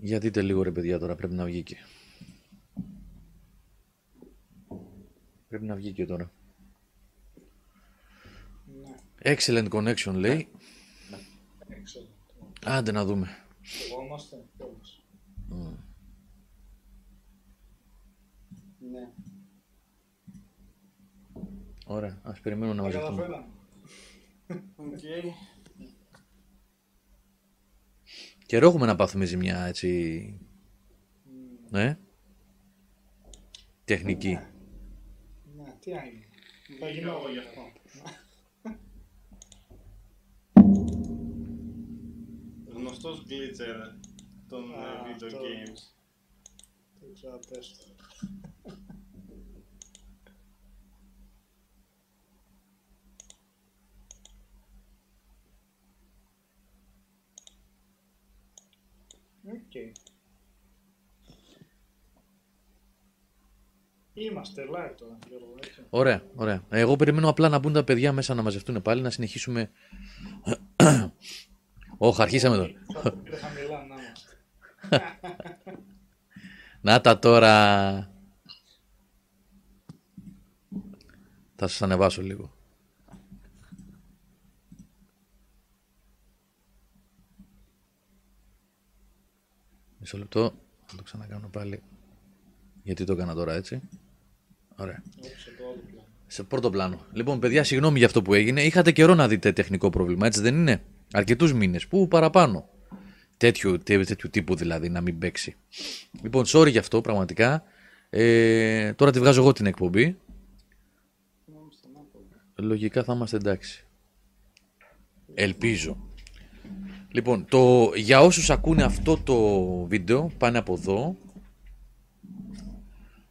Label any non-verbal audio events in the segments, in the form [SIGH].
Για δείτε λίγο ρε παιδιά τώρα, πρέπει να βγει και. Πρέπει να βγει και τώρα. Ναι, Excellent connection λέει. excellent. Άντε να δούμε. Εγώ είμαστε κιόλας. Ναι. Ωραία, ας περιμένουμε να Τα μαζευτούμε. καταφέραμε. Οκ. Καιρό έχουμε να πάθουμε ζημιά, έτσι. Ναι. Τεχνική. Ναι, τι έγινε. Θα Θα γίνω γίνω γι' αυτό. Γνωστός glitcher των ε, Α, video αυτό. games. Δεν ξέρω, πες το. Οκ. Είμαστε live τώρα, Γιώργο, έτσι. Ωραία, ωραία. Εγώ περιμένω απλά να μπουν τα παιδιά μέσα να μαζευτούν πάλι, να συνεχίσουμε. Όχι, αρχίσαμε τώρα. Θα το πείτε χαμηλά να είμαστε. Να τα τώρα. Θα σας ανεβάσω λίγο. Μισό λεπτό. Θα το ξανακάνω πάλι. Γιατί το έκανα τώρα έτσι. Ωραία. Όχι, σε το άλλο πλάνο. Σε πρώτο πλάνο. Λοιπόν, παιδιά, συγγνώμη για αυτό που έγινε. Είχατε καιρό να δείτε τεχνικό πρόβλημα, έτσι δεν είναι; Αρκετούς μήνες. Πού παραπάνω. Τέτοιου, τέ- τέτοιου τύπου δηλαδή, να μην παίξει. Λοιπόν, sorry γι' αυτό πραγματικά. Ε, τώρα τη βγάζω εγώ την εκπομπή. Λογικά θα είμαστε εντάξει. Ελπίζω. Λοιπόν, το, για όσους ακούνε αυτό το βίντεο, πάνε από εδώ.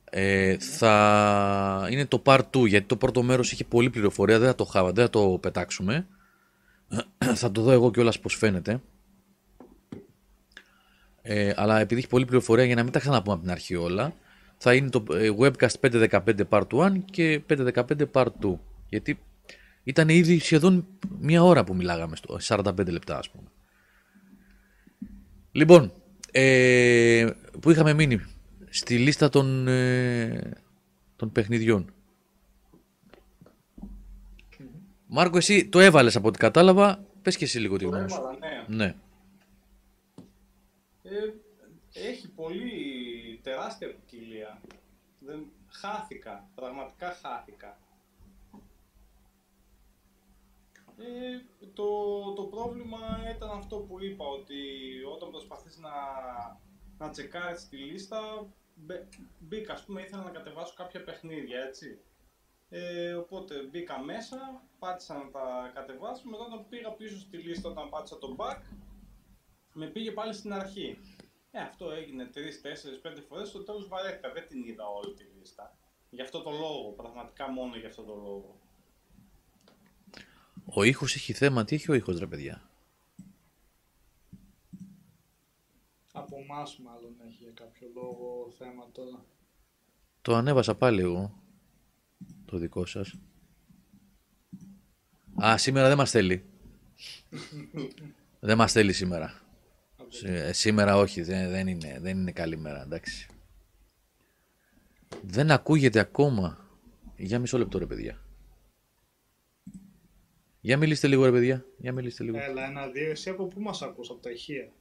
Ε, θα είναι το part 2, γιατί το πρώτο μέρος είχε πολλή πληροφορία, δεν θα το, χάβα, δεν θα το πετάξουμε. [CLEARS THROAT] θα το δω εγώ κιόλας πώς φαίνεται. Ε, αλλά επειδή έχει πολλή πληροφορία, για να μην τα ξαναπούμε από την αρχή όλα, θα είναι το ε, webcast 515 part 1 και 515 part 2. Γιατί ήταν ήδη σχεδόν μία ώρα που μιλάγαμε, στο 45 λεπτά ας πούμε. Λοιπόν, ε, που είχαμε μείνει; Στη λίστα των, ε, των παιχνιδιών. Μάρκο, εσύ το έβαλες από ό,τι κατάλαβα. Πες και εσύ λίγο τη Το γνώμη σου. έβαλα, ναι. Ναι. Ε, έχει πολύ τεράστια ποικιλία. Δεν, χάθηκα, πραγματικά χάθηκα. Ε, το, το πρόβλημα ήταν αυτό που είπα, ότι όταν προσπαθείς να, να τσεκάρεις τη λίστα, μπε- μπήκα, ας πούμε, ήθελα να κατεβάσω κάποια παιχνίδια, έτσι. Ε, οπότε μπήκα μέσα, πάτησα να τα κατεβάσω, μετά όταν πήγα πίσω στη λίστα, όταν πάτησα το back, με πήγε πάλι στην αρχή. Ε, αυτό έγινε 3, 4, 5 φορές. Στο τέλος βαρέθηκα. Δεν την είδα όλη τη λίστα. Γι' αυτό το λόγο, πραγματικά μόνο γι' αυτό το λόγο. Ο ήχος έχει θέμα. Τι έχει ο ήχος, ρε παιδιά; Από εμάς μάλλον έχει για κάποιο λόγο θέμα τώρα. Το ανέβασα πάλι εγώ. Το δικό σας. Α, σήμερα δεν μας θέλει. [LAUGHS] δεν μας θέλει σήμερα. Σή- σήμερα όχι, δεν, δεν, είναι, δεν είναι καλή μέρα, εντάξει. Δεν ακούγεται ακόμα. Για μισό λεπτό ρε παιδιά. Για μιλήστε λίγο ρε παιδιά. Για μιλήστε λίγο. Έλα, ένα-δύο. Εσύ από πού μας ακούς, από τα ηχεία;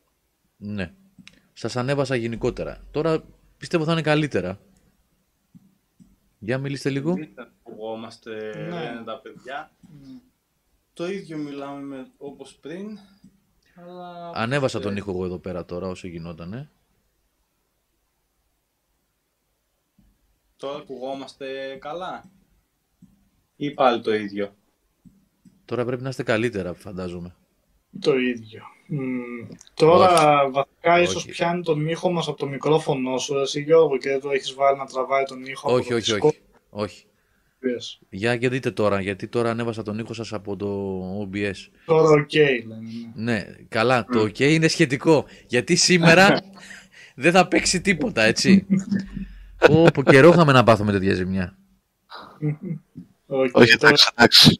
Ναι. Σας ανέβασα γενικότερα. Τώρα πιστεύω θα είναι καλύτερα. Για μιλήστε λίγο. Δεν ακουγόμαστε, Ναι. λένε τα παιδιά. Το ίδιο μιλάμε με, όπως πριν. Αλλά... Ανέβασα τον ε, ήχο εγώ εδώ πέρα τώρα όσο γινότανε. Τώρα ακουγόμαστε καλά. Ή πάλι το ίδιο. Τώρα πρέπει να είστε καλύτερα φαντάζομαι. Το ίδιο. Μμ, τώρα βασικά ίσως Όχι. πιάνει τον ήχο μας από το μικρόφωνο σου, εσύ Γιώργο, και εδώ έχεις βάλει να τραβάει τον ήχο όχι, από όχι, το όχι. Όχι. Discord. Για και δείτε τώρα, γιατί τώρα ανέβασα τον ήχο σας από το OBS. Τώρα οκ, λένε. ναι. Ναι, καλά, το OK είναι σχετικό. Γιατί σήμερα δεν θα παίξει τίποτα, έτσι. Όπου καιρό είχαμε να πάθουμε τέτοια ζημιά. Οκ, Όχι, τώρα- εντάξει, εντάξει.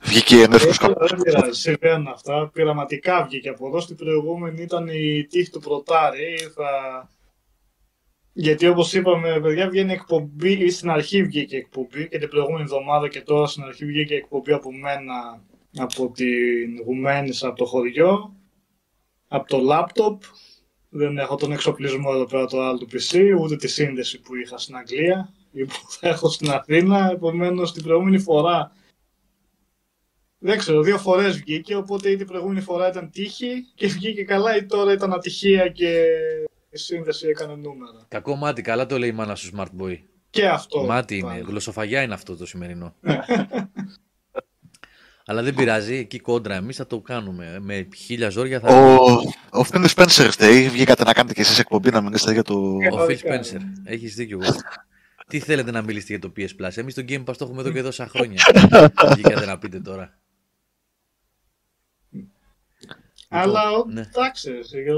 Βγήκε ενεύκος Ε, Δεν πειράζει, συμβαίνουν αυτά. Πειραματικά βγήκε από εδώ. Στην προηγούμενη ήταν η τύχη του πρωτάρη. Θα... Γιατί όπως είπαμε, παιδιά, βγαίνει εκπομπή, ή στην αρχή βγήκε εκπομπή και την προηγούμενη εβδομάδα και τώρα στην αρχή βγήκε εκπομπή από μένα από την Γουμένισσα από το χωριό, από το λάπτοπ. Δεν έχω τον εξοπλισμό εδώ πέρα το άλλο του PC, ούτε τη σύνδεση που είχα στην Αγγλία ή που θα έχω στην Αθήνα. Επομένως, την προηγούμενη φορά δεν ξέρω, δύο φορές βγήκε, οπότε ή την προηγούμενη φορά ήταν τύχη και βγήκε καλά ή τώρα ήταν ατυχία και η σύνδεση έκανε νούμερα. Κακό μάτι, καλά το λέει η μάνα σου Smart Boy. Και αυτό. Μάτι είναι, πάλι. γλωσσοφαγιά είναι αυτό το σημερινό. [LAUGHS] Αλλά δεν πειράζει, εκεί κόντρα εμείς θα το κάνουμε. Με χίλια ζόρια θα. Ο, ο Phil Spencer φταίει. Βγήκατε να κάνετε και εσείς εκπομπή να μιλήσετε για το... Ο Phil Πραγματικά. Spencer. Έχεις δίκιο. εγώ. Τι θέλετε να μιλήσετε για το PS Plus; Εμείς το Game Pass το έχουμε εδώ και τόσα χρόνια. [LAUGHS] Βγήκατε να πείτε τώρα. Αλλά ναι. εντάξει,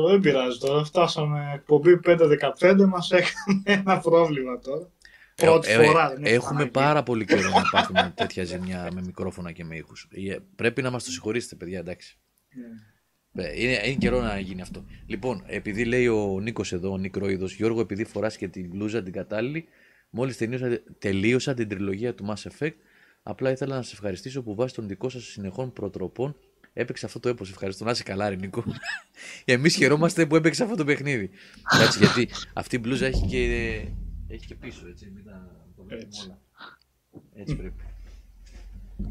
δεν πειράζει τώρα. Φτάσαμε εκπομπή 5-15, μας έκανε ένα πρόβλημα τώρα. Πρώτη Ε, ε, φορά. δεν έχει έχουμε ανάγκη. πάρα πολύ καιρό να πάθουμε τέτοια ζημιά με μικρόφωνα και με ήχους. Ε, Πρέπει να μας το συγχωρήσετε, παιδιά, εντάξει. Ναι. Ε, Είναι, είναι καιρό να γίνει αυτό. Λοιπόν, επειδή λέει ο Νίκος εδώ, ο Νικροίδο, Γιώργο, επειδή φοράς και την μπλούζα την κατάλληλη, μόλις τελείωσα, τελείωσα την τριλογία του Mass Effect, απλά ήθελα να σε ευχαριστήσω που βάσει των δικών σας συνεχών προτροπών έπαιξε αυτό το έπος. Ευχαριστώ. Να είσαι καλά, ρε Νίκο. [LAUGHS] Εμείς χαιρόμαστε που έπαιξε αυτό το παιχνίδι. Εντάξει, γιατί αυτή η μπλούζα έχει και, έχει και πίσω, έτσι. Μην τα το βλέπουμε Έτσι. όλα. Έτσι πρέπει.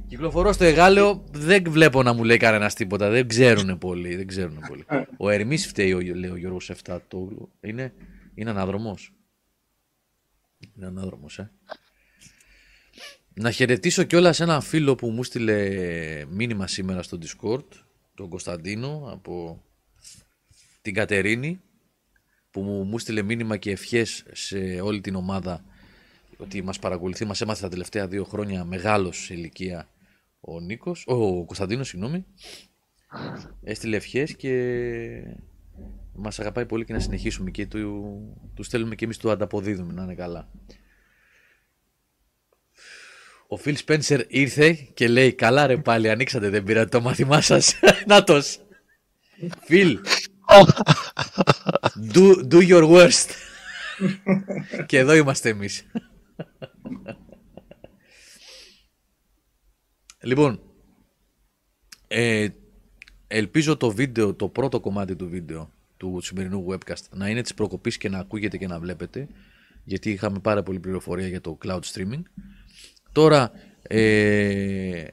Κυκλοφορώ στο Εγάλεο, δεν βλέπω να μου λέει κανένας τίποτα. Δεν ξέρουν πολύ. Δεν ξέρουν πολύ. Ο Ερμής φταίει, ο, λέει ο Γιώργος 7. Το, είναι, είναι ανάδρομο. Είναι ανάδρομο, ε. Να χαιρετήσω κιόλας έναν φίλο που μου στείλε μήνυμα σήμερα στο Discord, τον Κωνσταντίνο από την Κατερίνη, που μου, μου στείλε μήνυμα και ευχές σε όλη την ομάδα ότι μας παρακολουθεί, μας έμαθε τα τελευταία δύο χρόνια μεγάλος σε ηλικία ο Νίκος, ο Κωνσταντίνος, συγγνώμη. Έστειλε ευχές και μας αγαπάει πολύ και να συνεχίσουμε και του, τους στέλνουμε και εμείς του ανταποδίδουμε να είναι καλά. Ο Φιλ Σπένσερ ήρθε και λέει καλά ρε πάλι ανοίξατε δεν πήρατε το μάθημά σας. [LAUGHS] Νάτος. Φιλ. Do, do your worst. και εδώ είμαστε εμείς. λοιπόν, ε, ελπίζω το βίντεο, το πρώτο κομμάτι του βίντεο του σημερινού webcast να είναι της προκοπής και να ακούγεται και να βλέπετε γιατί είχαμε πάρα πολύ πληροφορία για το cloud streaming. Τώρα, ε,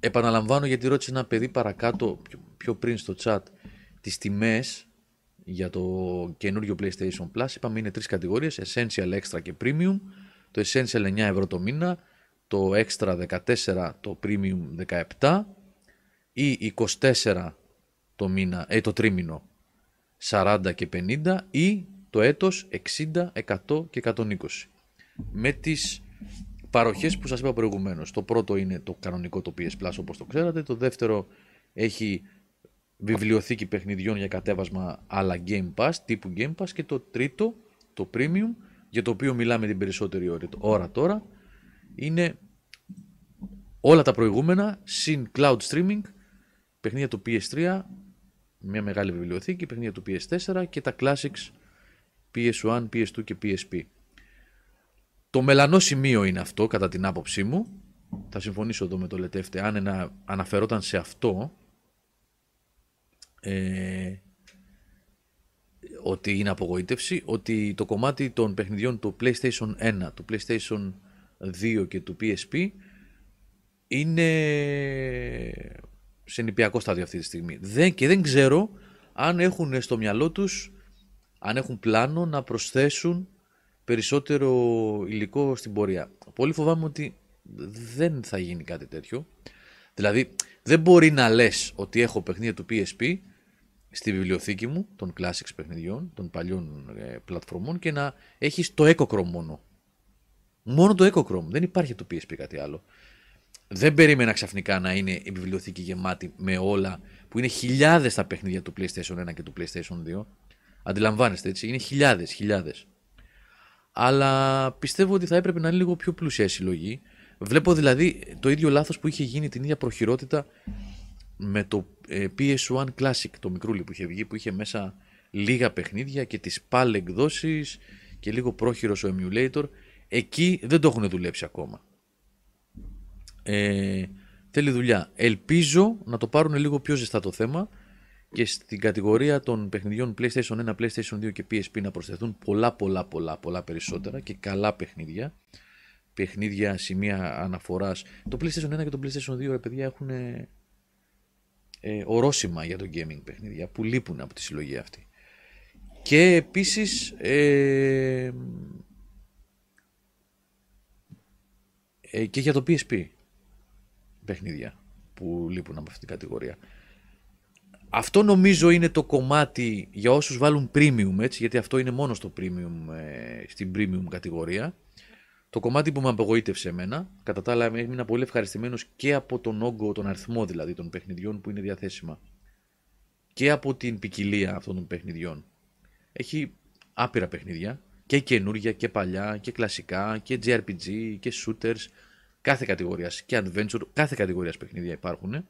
επαναλαμβάνω γιατί ρώτησε ένα παιδί παρακάτω πιο, πιο πριν στο chat τις τιμές για το καινούριο PlayStation Plus. Είπαμε είναι τρεις κατηγορίες, Essential, Extra και Premium. Το Essential 9 ευρώ το μήνα, το Extra 14, το Premium 17 ή 24 το μήνα, ε, το τρίμηνο 40 και 50 ή το έτος 60, 100 και 120. Με τις παροχές που σας είπα προηγουμένως. Το πρώτο είναι το κανονικό το PS Plus όπως το ξέρατε. Το δεύτερο έχει βιβλιοθήκη παιχνιδιών για κατέβασμα αλλά Game Pass, τύπου Game Pass. Και το τρίτο, το Premium, για το οποίο μιλάμε την περισσότερη ώρα- ώρα τώρα, είναι όλα τα προηγούμενα συν cloud streaming, παιχνίδια του PS3, μια μεγάλη βιβλιοθήκη, παιχνίδια του PS4 και τα classics PS1, PS2 και PSP. Το μελανό σημείο είναι αυτό, κατά την άποψή μου. Θα συμφωνήσω εδώ με το Λετεύτε. Αν ένα, αναφερόταν σε αυτό, ε, ότι είναι απογοήτευση, ότι το κομμάτι των παιχνιδιών του PlayStation 1, του PlayStation 2 και του PSP είναι σε νηπιακό στάδιο αυτή τη στιγμή. Δεν, και δεν ξέρω αν έχουν στο μυαλό τους, αν έχουν πλάνο να προσθέσουν περισσότερο υλικό στην πορεία. Πολύ φοβάμαι ότι δεν θα γίνει κάτι τέτοιο. Δηλαδή, δεν μπορεί να λες ότι έχω παιχνίδια του PSP στη βιβλιοθήκη μου των classics παιχνιδιών, των παλιών ε, πλατφορμών και να έχεις το Ecochrome μόνο. Μόνο το Ecochrome. Δεν υπάρχει το PSP κάτι άλλο. Δεν περίμενα ξαφνικά να είναι η βιβλιοθήκη γεμάτη με όλα που είναι χιλιάδες τα παιχνίδια του PlayStation 1 και του PlayStation 2. Αντιλαμβάνεστε έτσι, είναι χιλιάδες, χιλιάδες. Αλλά πιστεύω ότι θα έπρεπε να είναι λίγο πιο πλούσια η συλλογή. Βλέπω δηλαδή το ίδιο λάθος που είχε γίνει την ίδια προχειρότητα με το ε, PS1 Classic, το μικρούλι που είχε βγει, που είχε μέσα λίγα παιχνίδια και τις PAL εκδόσεις και λίγο πρόχειρος ο emulator. Εκεί δεν το έχουν δουλέψει ακόμα. Ε, θέλει δουλειά. Ελπίζω να το πάρουν λίγο πιο ζεστά το θέμα και στην κατηγορία των παιχνιδιών PlayStation 1, PlayStation 2 και PSP να προσθεθούν πολλά πολλά πολλά πολλά περισσότερα και καλά παιχνίδια. Παιχνίδια, σημεία αναφοράς. Το PlayStation 1 και το PlayStation 2 ρε παιδιά έχουν ε, ορόσημα για το gaming παιχνίδια που λείπουν από τη συλλογή αυτή. Και επίσης ε, ε, και για το PSP παιχνίδια που λείπουν από αυτήν την κατηγορία. Αυτό νομίζω είναι το κομμάτι για όσους βάλουν premium, έτσι, γιατί αυτό είναι μόνο στο premium, ε, στην premium κατηγορία. Το κομμάτι που με απογοήτευσε εμένα, κατά τα άλλα έμεινα πολύ ευχαριστημένος και από τον όγκο, τον αριθμό δηλαδή των παιχνιδιών που είναι διαθέσιμα και από την ποικιλία αυτών των παιχνιδιών. Έχει άπειρα παιχνίδια και καινούργια και παλιά και κλασικά και JRPG και shooters κάθε κατηγορίας και adventure, κάθε κατηγορίας παιχνίδια υπάρχουν.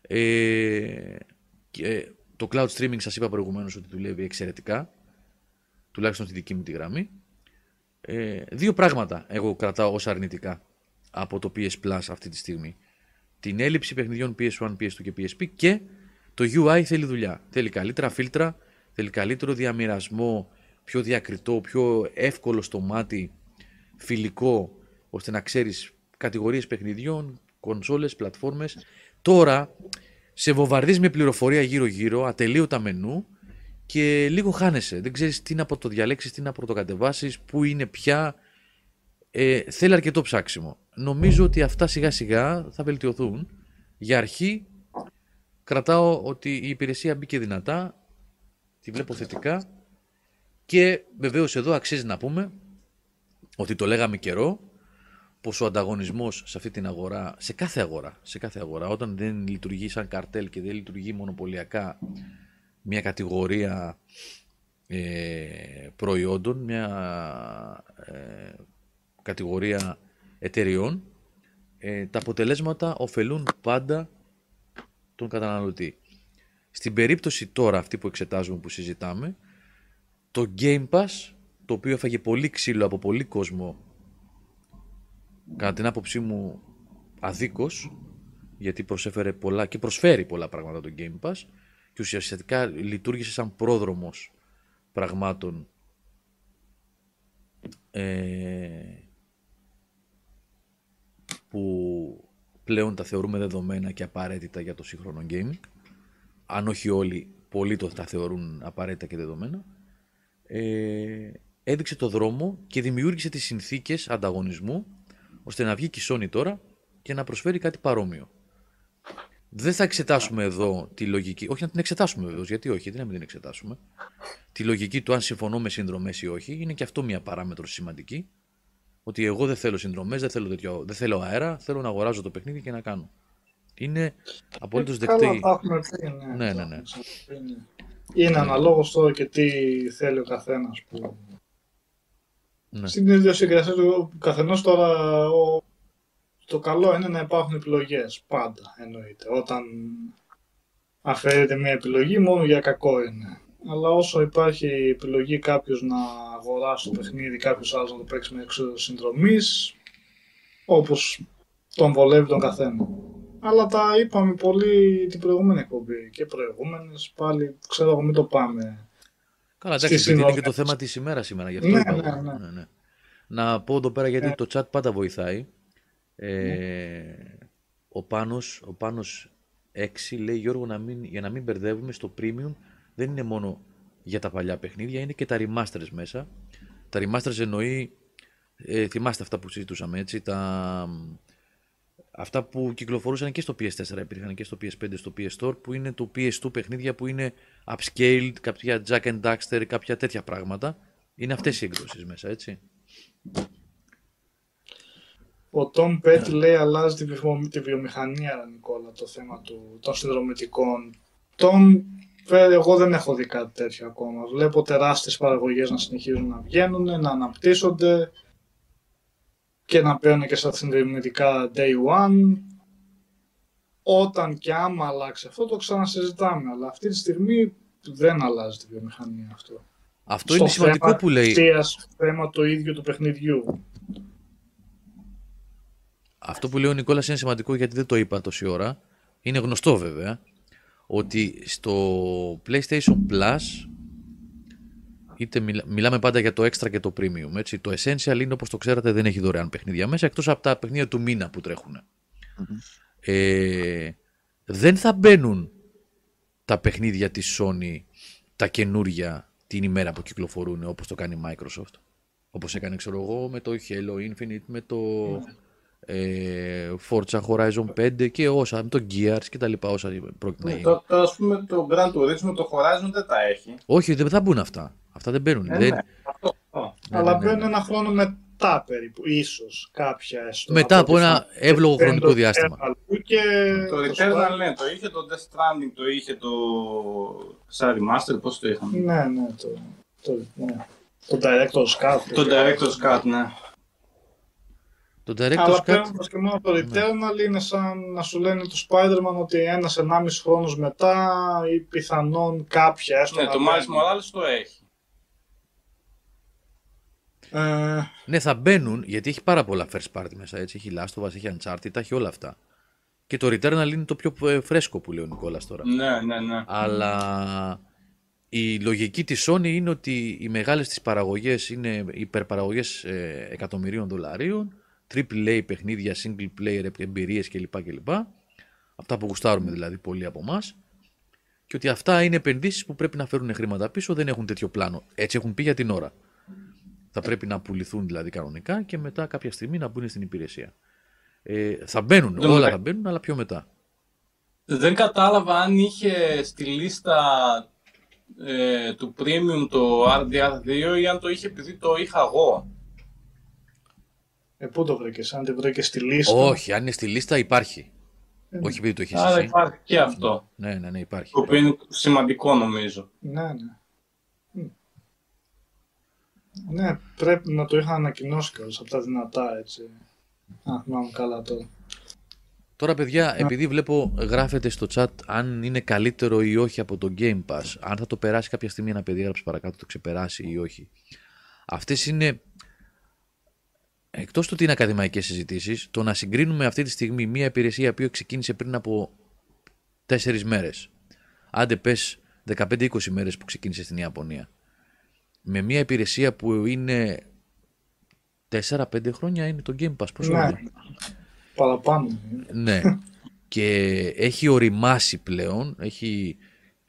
Ε, και το cloud streaming σας είπα προηγουμένως ότι δουλεύει εξαιρετικά, τουλάχιστον στη δική μου τη γραμμή. Ε, δύο πράγματα εγώ κρατάω ως αρνητικά από το PS Plus αυτή τη στιγμή. Την έλλειψη παιχνιδιών PS1, PS2 και PSP και το UI θέλει δουλειά. Θέλει καλύτερα φίλτρα, θέλει καλύτερο διαμοιρασμό, πιο διακριτό, πιο εύκολο στο μάτι, φιλικό, ώστε να ξέρεις κατηγορίες παιχνιδιών, κονσόλες, πλατφόρμες. Τώρα σε βομβαρδίζεις με πληροφορία γύρω-γύρω, ατελείωτα μενού και λίγο χάνεσαι. Δεν ξέρεις τι να πρωτοδιαλέξεις, τι να πρωτοκατεβάσεις, πού είναι πια. Ε, θέλει αρκετό ψάξιμο. Νομίζω ότι αυτά σιγά σιγά θα βελτιωθούν. Για αρχή κρατάω ότι η υπηρεσία μπήκε δυνατά, τη βλέπω θετικά και βεβαίως εδώ αξίζει να πούμε ότι το λέγαμε καιρό, πως ο ανταγωνισμός σε αυτή την αγορά, σε κάθε αγορά, σε κάθε αγορά, όταν δεν λειτουργεί σαν καρτέλ και δεν λειτουργεί μονοπωλιακά μια κατηγορία ε, προϊόντων, μια ε, κατηγορία εταιριών, ε, τα αποτελέσματα ωφελούν πάντα τον καταναλωτή. Στην περίπτωση τώρα αυτή που εξετάζουμε, που συζητάμε, το Game Pass, το οποίο έφαγε πολύ ξύλο από πολύ κόσμο κατά την άποψή μου αδίκως γιατί προσέφερε πολλά και προσφέρει πολλά πράγματα το Game Pass και ουσιαστικά λειτουργήσε σαν πρόδρομος πραγμάτων ε, που πλέον τα θεωρούμε δεδομένα και απαραίτητα για το σύγχρονο gaming. Αν όχι όλοι, πολλοί το τα θεωρούν απαραίτητα και δεδομένα. Ε, έδειξε το δρόμο και δημιούργησε τις συνθήκες ανταγωνισμού ώστε να βγει και η Sony τώρα και να προσφέρει κάτι παρόμοιο. Δεν θα εξετάσουμε εδώ τη λογική, όχι να την εξετάσουμε βεβαίως, γιατί όχι, δεν να μην την εξετάσουμε. Τη λογική του αν συμφωνώ με συνδρομές ή όχι, είναι και αυτό μια παράμετρο σημαντική. Ότι εγώ δεν θέλω συνδρομές, δεν, θέλω δεν θέλω αέρα, θέλω να αγοράζω το παιχνίδι και να κάνω. Είναι απολύτως δεκτή. ναι. Ναι, ναι, ναι. Είναι αναλόγως τώρα και τι θέλει ο καθένας που ναι. Στην ιδιοσυγκρασία του καθενός τώρα ο... το καλό είναι να υπάρχουν επιλογές. Πάντα εννοείται. Όταν αφαιρείται μια επιλογή, μόνο για κακό είναι. Αλλά όσο υπάρχει επιλογή κάποιος να αγοράσει το παιχνίδι, κάποιος άλλος να το παίξει με έξοδο συνδρομής, όπως τον βολεύει τον καθένα. Αλλά τα είπαμε πολύ την προηγούμενη εκπομπή και προηγούμενες. Πάλι ξέρω εγώ, μην το πάμε Καλά, εντάξει, είναι και το θέμα της ημέρας σήμερα. Γι' αυτό ναι, ναι, ναι, ναι. ναι, Να πω εδώ πέρα γιατί ναι. το chat πάντα βοηθάει. Ε, ο Πάνος, ο Πάνος 6 λέει Γιώργο να μην, για να μην μπερδεύουμε στο premium δεν είναι μόνο για τα παλιά παιχνίδια, είναι και τα remasters μέσα. Τα remasters εννοεί, ε, θυμάστε αυτά που συζητούσαμε έτσι, τα, αυτά που κυκλοφορούσαν και στο PS4, υπήρχαν και στο PS5, στο PS Store, που είναι το PS2 παιχνίδια που είναι upscaled, κάποια Jack and Daxter, κάποια τέτοια πράγματα. Είναι αυτές οι εκδόσεις μέσα, έτσι. Ο Tom Pett λέει αλλάζει τη, βιομηχανία, Νικόλα, το θέμα του, των συνδρομητικών. Tom, εγώ δεν έχω δει κάτι τέτοιο ακόμα. Βλέπω τεράστιες παραγωγές να συνεχίζουν να βγαίνουν, να αναπτύσσονται και να παίρνουν και στα συνδρομητικά day one. Όταν και άμα αλλάξει αυτό το ξανασυζητάμε, αλλά αυτή τη στιγμή δεν αλλάζει τη βιομηχανία αυτό. Αυτό είναι σημαντικό θέμα που λέει. ουσίας, θέμα το ίδιο του παιχνιδιού. Αυτό που λέει ο Νικόλας είναι σημαντικό γιατί δεν το είπα τόση ώρα. Είναι γνωστό βέβαια ότι στο PlayStation Plus είτε μιλά- μιλάμε πάντα για το extra και το premium. Έτσι. Το essential είναι όπως το ξέρατε δεν έχει δωρεάν παιχνίδια μέσα εκτός από τα παιχνίδια του μήνα που τρέχουν. Ε, δεν θα μπαίνουν τα παιχνίδια της Sony τα καινούρια την ημέρα που κυκλοφορούν όπως το κάνει η Microsoft. Όπως έκανε ξέρω εγώ με το Halo Infinite, με το ε, Forza Horizon 5 και όσα, με το Gears και τα λοιπά όσα πρόκειται να Ναι, γίνει. Τώρα, τώρα, ας πούμε, το Grand Turismo, το Horizon δεν τα έχει. Όχι, δεν θα μπουν αυτά. Αυτά δεν μπαίνουν. Ε, δεν... ναι, αυτό. αυτό. Ναι, αλλά ναι, ναι, μπαίνουν ναι. ένα χρόνο μετά περίπου, ίσως κάποια έστω. Μετά από ό,τι ένα θα- εύλογο δεν χρονικό το διάστημα. Eternal Και Το το Returnal, Spark- ναι, το είχε, το Death Stranding το είχε, το σαν remaster, πώς το είχαμε. Ναι, ναι, το, το, ναι. το Director's Cut. Το Director's Cut, ναι. Το Director's Αλλά Cut, παίρνοντας και μόνο το Returnal είναι σαν να σου λένε το Spider-Man ότι ένας ενάμιση χρόνος μετά ή πιθανόν κάποια έστω Ναι, να το μπαίνει. Miles Morales το έχει. Ε, ναι, θα μπαίνουν γιατί έχει πάρα πολλά first party μέσα. Έτσι. Έχει Last of Us, έχει Uncharted, τα έχει όλα αυτά. Και το Returnal είναι το πιο ε, φρέσκο που λέει ο Νικόλας τώρα. Ναι, ναι, ναι. Αλλά η λογική της Sony είναι ότι οι μεγάλες της παραγωγές είναι υπερπαραγωγές ε, εκατομμυρίων δολαρίων, triple A παιχνίδια, single player εμπειρίες κλπ. κλπ. Αυτά που γουστάρουμε δηλαδή πολλοί από εμάς. Και ότι αυτά είναι επενδύσεις που πρέπει να φέρουν χρήματα πίσω, δεν έχουν τέτοιο πλάνο. Έτσι έχουν πει για την ώρα. Θα πρέπει να πουληθούν δηλαδή κανονικά και μετά κάποια στιγμή να μπουν στην υπηρεσία. Ε, θα μπαίνουν, Ναι, όλα ναι. θα μπαίνουν, αλλά πιο μετά. Δεν κατάλαβα αν είχε στη λίστα ε, του Premium το RDR2 ή αν το είχε επειδή το είχα εγώ. ε, πού το βρήκες, αν τη βρήκες στη λίστα. Όχι, αν είναι στη λίστα υπάρχει. Ε, Όχι επειδή το έχεις Άρα εσύ. υπάρχει και αυτό. Ναι, ναι, ναι, υπάρχει. Το οποίο είναι σημαντικό νομίζω. Ναι, ναι. Μ. Ναι, πρέπει να το είχα ανακοινώσει κιόλας από τα δυνατά έτσι. Α, θυμάμαι καλά τώρα. Τώρα, παιδιά, επειδή βλέπω γράφετε στο chat αν είναι καλύτερο ή όχι από το Game Pass, αν θα το περάσει κάποια στιγμή ένα παιδί, έγραψε παρακάτω, το ξεπεράσει ή όχι. Αυτές είναι, εκτός του ότι είναι ακαδημαϊκές συζητήσεις, το να συγκρίνουμε αυτή τη στιγμή μια υπηρεσία που ξεκίνησε πριν από 4 μέρες, άντε πες 15-20 μέρες που ξεκίνησε στην Ιαπωνία, με μια υπηρεσία που είναι 4-5 χρόνια είναι το Game Pass. Πόσο Ναι, είναι; παραπάνω. Ναι. και έχει οριμάσει πλέον, έχει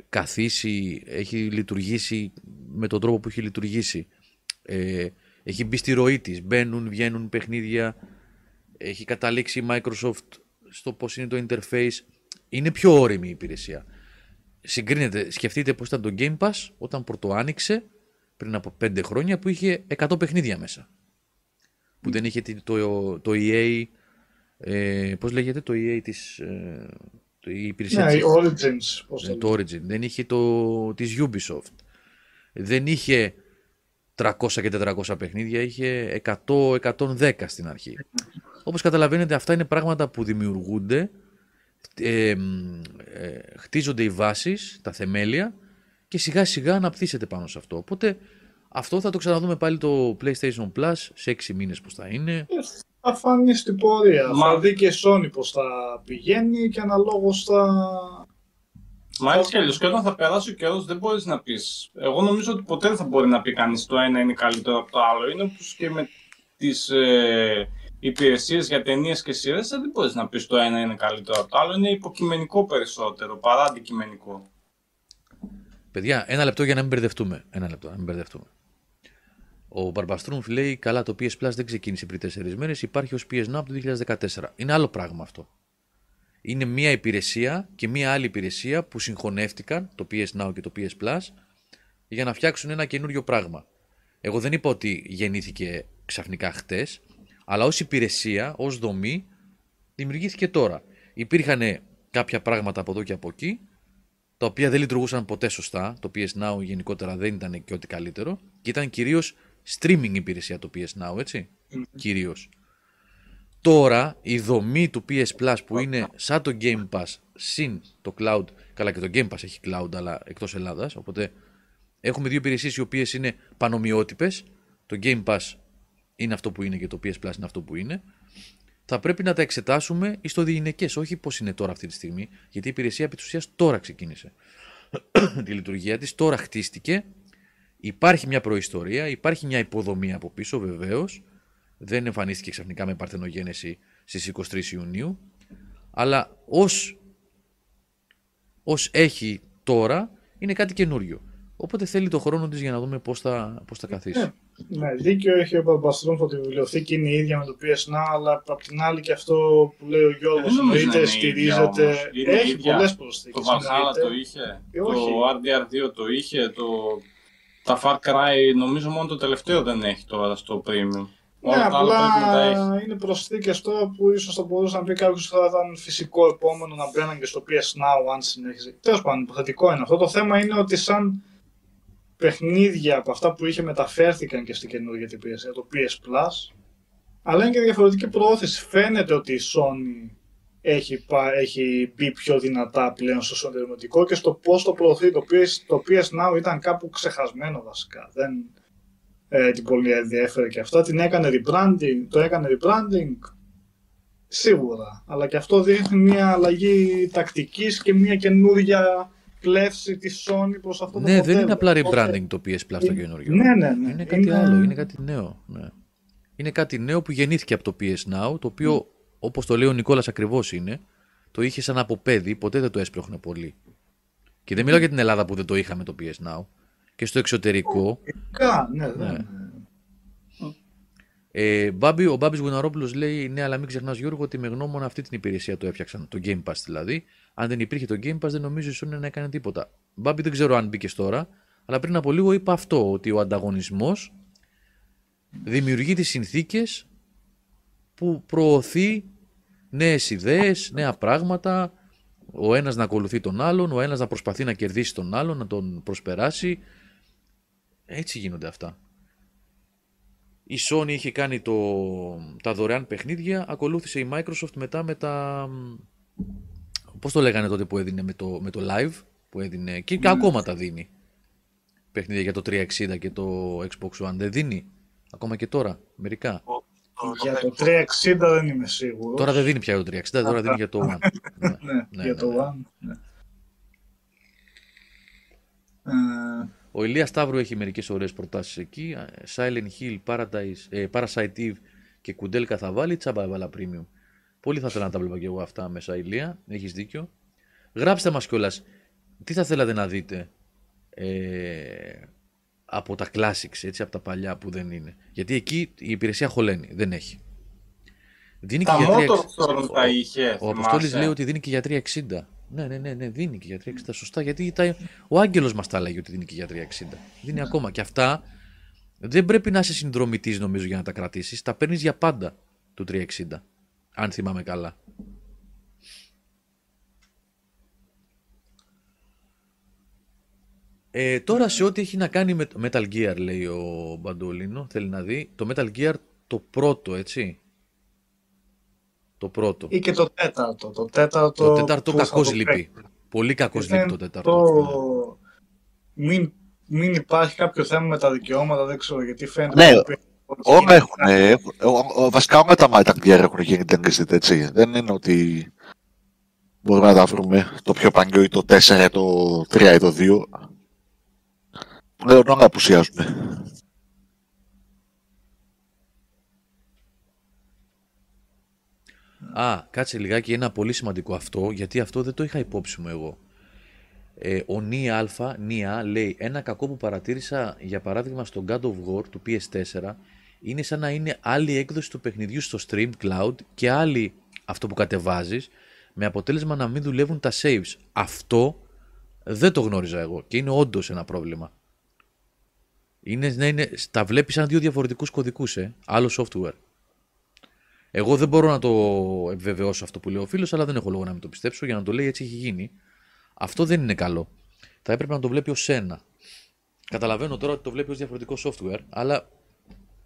καθίσει, έχει λειτουργήσει με τον τρόπο που έχει λειτουργήσει. Ε, έχει μπει στη ροή της, μπαίνουν, βγαίνουν παιχνίδια, έχει καταλήξει η Microsoft στο πώς είναι το interface. Είναι πιο όρημη η υπηρεσία. Συγκρίνεται, σκεφτείτε πώς ήταν το Game Pass όταν πρωτο άνοιξε πριν από 5 χρόνια που είχε 100 παιχνίδια μέσα. Που δεν είχε τη- το, το EA, ε, πώς λέγεται το EA της, ε, το, η υπηρεσία Ναι, της- οι Origins, πώς ε, το το Origin, δεν είχε το της Ubisoft, δεν είχε 300 και 400 παιχνίδια, είχε 100-110 στην αρχή. Όπως καταλαβαίνετε αυτά είναι πράγματα που δημιουργούνται, ε, μ, ε, χτίζονται οι βάσεις, τα θεμέλια και σιγά σιγά αναπτύσσεται πάνω σε αυτό. Οπότε αυτό θα το ξαναδούμε πάλι το PlayStation Plus σε 6 μήνες που θα είναι. θα φανεί στην πορεία. Μα- Θα δει και η Sony πώς θα πηγαίνει και αναλόγως θα... Μα έτσι κι αλλιώς και όταν θα περάσει ο καιρός δεν μπορείς να πεις. Εγώ νομίζω ότι ποτέ δεν θα μπορεί να πει κανείς το ένα είναι καλύτερο από το άλλο. Είναι όπως και με τις ε, υπηρεσίες για ταινίες και σειρές. Δεν μπορείς να πεις το ένα είναι καλύτερο από το άλλο. Είναι υποκειμενικό περισσότερο παρά αντικειμενικό. Παιδιά, ένα λεπτό για να μην μπερδευτούμε. Ένα λεπτό, να μην μπερδευτούμε. Ο Μπαρμπαστρούμφ λέει: Καλά, το PS Plus δεν ξεκίνησε πριν 4 μέρες, υπάρχει ως PS Now από το 2014. Είναι άλλο πράγμα αυτό. Είναι μία υπηρεσία και μία άλλη υπηρεσία που συγχωνεύτηκαν, το PS Now και το PS Plus, για να φτιάξουν ένα καινούριο πράγμα. Εγώ δεν είπα ότι γεννήθηκε ξαφνικά χτες, αλλά ως υπηρεσία, ως δομή, δημιουργήθηκε τώρα. Υπήρχαν κάποια πράγματα από εδώ και από εκεί, τα οποία δεν λειτουργούσαν ποτέ σωστά. Το PS Now γενικότερα δεν ήταν και ό,τι καλύτερο. Και ήταν κυρίως streaming υπηρεσία το PS Now, έτσι. Κυρίως. Τώρα η δομή του PS Plus που είναι σαν το Game Pass συν το cloud, καλά και το Game Pass έχει cloud αλλά εκτός Ελλάδας, οπότε έχουμε δύο υπηρεσίες οι οποίες είναι πανομοιότυπες, το Game Pass είναι αυτό που είναι και το PS Plus είναι αυτό που είναι, θα πρέπει να τα εξετάσουμε εις το διηνεκές, όχι πώς είναι τώρα αυτή τη στιγμή, γιατί η υπηρεσία επί της ουσίας τώρα ξεκίνησε. [CLEARS THROAT] τη λειτουργία της τώρα χτίστηκε, υπάρχει μια προϊστορία, υπάρχει μια υποδομή από πίσω βεβαίως, δεν εμφανίστηκε ξαφνικά με παρθενογένεση στις 23 Ιουνίου, αλλά ως, ως έχει τώρα είναι κάτι καινούριο. Οπότε θέλει το χρόνο της για να δούμε πώς θα, πώς θα καθίσει. Ναι, ναι, δίκιο έχει ο Παπαστρόμφ ότι η βιβλιοθήκη είναι η ίδια με το PS Now, αλλά απ' την άλλη και αυτό που λέει ο Γιώργος Δεν νομίζω να εννοείται, είναι η ίδια στηρίζεται. όμως. Είναι η Έχει ίδια. πολλές προσθήκες. Το Valhalla εννοείται. το είχε, Ε, όχι. το RDR2 το είχε, το... τα Far Cry νομίζω μόνο το τελευταίο δεν έχει τώρα στο Premium. Ναι, Όλα τα άλλα πρέπει να τα έχει. απλά είναι προσθήκες τώρα που ίσως θα μπορούσε να πει κάποιος ότι θα ήταν φυσικό επόμενο να μπαίναν και στο PS Now αν συνέχιζε. Τέλος πάντων, υποθετικό είναι αυτό. Το θέμα είναι ότι σαν παιχνίδια από αυτά που είχε μεταφέρθηκαν και στην καινούργια την PS, το PS Plus, αλλά είναι και διαφορετική προώθηση. Φαίνεται ότι η Sony έχει, πα- έχει μπει πιο δυνατά πλέον στο συνδρομητικό και στο πώς το προωθεί. Το PS, το PS Now ήταν κάπου ξεχασμένο βασικά. Δεν, ε, την πολύ ενδιαφέρε και αυτά. Την έκανε rebranding, το έκανε rebranding σίγουρα. Αλλά και αυτό δείχνει μια αλλαγή τακτικής και μια καινούρια πλεύση της Sony προς αυτό το Ναι, δεν μοντέλο. είναι απλά Οπότε- rebranding το PS Plus το καινούριο. Ναι, ναι, ναι. Είναι κάτι άλλο, είναι κάτι νέο. Ναι. Είναι κάτι νέο που γεννήθηκε από το PS Now, το οποίο, όπως το λέει ο Νικόλας ακριβώς είναι, το είχε σαν από παιδί, ποτέ δεν το έσπρωχνε πολύ. Και δεν μιλάω για την Ελλάδα που δεν το είχαμε το PS Now. Και στο εξωτερικό, Κα, ναι, ναι. Ναι. ε, Μπάμπη, ο Μπάμπης Γουναρόπουλος λέει, ναι, αλλά μην ξεχνάς Γιώργο ότι με γνώμονα αυτή την υπηρεσία το έφτιαξαν, το Game Pass δηλαδή. Αν δεν υπήρχε το Game Pass δεν νομίζω η Sony να έκανε τίποτα. Μπάμπη δεν ξέρω αν μπήκε τώρα, αλλά πριν από λίγο είπα αυτό, ότι ο ανταγωνισμός δημιουργεί τις συνθήκες που προωθεί νέες ιδέες, νέα πράγματα, ο ένας να ακολουθεί τον άλλον, ο ένας να προσπαθεί να κερδίσει τον άλλον, να τον προσπεράσει. Έτσι γίνονται αυτά. Η Sony είχε κάνει το, τα δωρεάν παιχνίδια, ακολούθησε η Microsoft μετά με τα... Πώς το λέγανε τότε που έδινε με το, με το live, που έδινε και ακόμα τα δίνει. Παιχνίδια για το 360 και το Xbox One δεν δίνει; Ακόμα και τώρα, μερικά. Για το 360 δεν είμαι σίγουρος. Τώρα δεν δίνει πια για το 360, τώρα δίνει για το One. ναι. [LAUGHS] Ναι, Ναι, για ναι, το ναι. One. Ναι. Ε, Ο Ηλίας Σταύρου έχει μερικές ωραίες προτάσεις εκεί. Silent Hill, Paradise, ε, Parasite Eve και Κουντέλκα θα βάλει. Τσάμπα έβαλα premium; Πολύ θα ήθελα να τα βλέπα και εγώ αυτά μέσα, Ηλία. Έχεις δίκιο. Γράψτε μας κιόλας τι θα θέλατε να δείτε ε, από τα classics, έτσι, από τα παλιά που δεν είναι. Γιατί εκεί η υπηρεσία χωλαίνει, δεν έχει. Δίνει Τα και για 360. Motorstorm τα είχε, Ο Αποστόλης θυμάσαι; λέει ότι δίνει και για 360. Ναι, ναι, ναι, ναι, δίνει και για 360. Σωστά, γιατί τα... ο Άγγελος μας τα έλεγε ότι δίνει και για 360. Δίνει ακόμα. Και αυτά δεν πρέπει να είσαι συνδρομητής νομίζω για να τα κρατήσεις. Τα παίρνεις για πάντα του 360. Αν θυμάμαι καλά. Ε, τώρα σε ό,τι έχει να κάνει με το Metal Gear λέει ο Μπαντολίνο, θέλει να δει. Το Metal Gear το πρώτο, έτσι. Το πρώτο. ή και το τέταρτο. Το τέταρτο, Το τέταρτο που θα κακός το λείπει. παίξει. Πολύ κακός Είναι λείπει το τέταρτο. το- Μην, μην υπάρχει κάποιο θέμα με τα δικαιώματα, δεν ξέρω γιατί φαίνεται. Ναι, ότι Όλα έχουν. ε, έχουν- ο- ο- Βασικά όλα τα Metal Gear έχουν γίνει delisted, έτσι. Δεν είναι ότι μπορούμε να τα βρούμε το πιο παλιό ή το 4 ή το 3 ή το 2. Πλέον όλα απουσιάζουν. Α, κάτσε λιγάκι ένα πολύ σημαντικό αυτό, γιατί αυτό δεν το είχα υπόψη μου εγώ. Ε, ο Νία Αλφα, Νία, λέει ένα κακό που παρατήρησα για παράδειγμα στο God of War του PS4 είναι σαν να είναι άλλη έκδοση του παιχνιδιού στο Stream Cloud και άλλη αυτό που κατεβάζεις με αποτέλεσμα να μην δουλεύουν τα saves. Αυτό δεν το γνώριζα εγώ και είναι όντως ένα πρόβλημα. Είναι, να είναι, τα βλέπεις σαν δύο διαφορετικούς κωδικούς, ε. άλλο software. Εγώ δεν μπορώ να το επιβεβαιώσω αυτό που λέει ο φίλος, αλλά δεν έχω λόγο να μην το πιστέψω για να το λέει έτσι έχει γίνει. Αυτό δεν είναι καλό. Θα έπρεπε να το βλέπει ως ένα. Καταλαβαίνω τώρα ότι το βλέπει ως διαφορετικό software, αλλά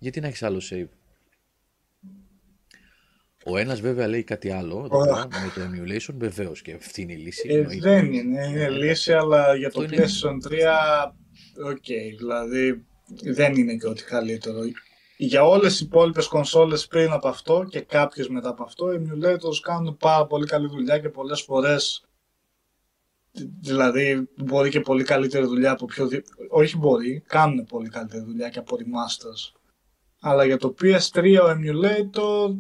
γιατί να έχεις άλλο save. Ο ένας βέβαια λέει κάτι άλλο εδώ πέρα, με το emulation, βεβαίως και αυτή είναι η λύση. Ε, εννοείται. δεν είναι, είναι λύση, αλλά για το Αυτό είναι- PlayStation 3, οκ, δηλαδή δεν είναι και ό,τι καλύτερο. Για όλες τις υπόλοιπες κονσόλες πριν από αυτό και κάποιες μετά από αυτό, οι emulators κάνουν πάρα πολύ καλή δουλειά και πολλές φορές δηλαδή μπορεί και πολύ καλύτερη δουλειά από πιο... Όχι μπορεί, κάνουν πολύ καλύτερη δουλειά και από remasters. Αλλά για το PS3 ο emulator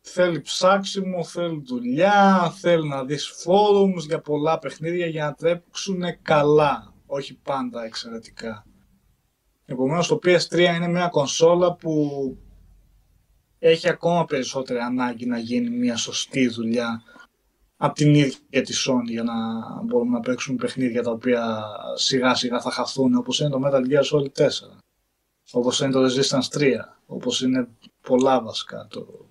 θέλει ψάξιμο, θέλει δουλειά, θέλει να δεις forums για πολλά παιχνίδια για να τρέξουν καλά, όχι πάντα εξαιρετικά. Επομένως το PS3 είναι μια κονσόλα που έχει ακόμα περισσότερη ανάγκη να γίνει μια σωστή δουλειά από την ίδια τη Sony για να μπορούμε να παίξουμε παιχνίδια τα οποία σιγά σιγά θα χαθούν όπως είναι το Metal Gear Solid 4 όπως είναι το Resistance 3 όπως είναι πολλά βασικά το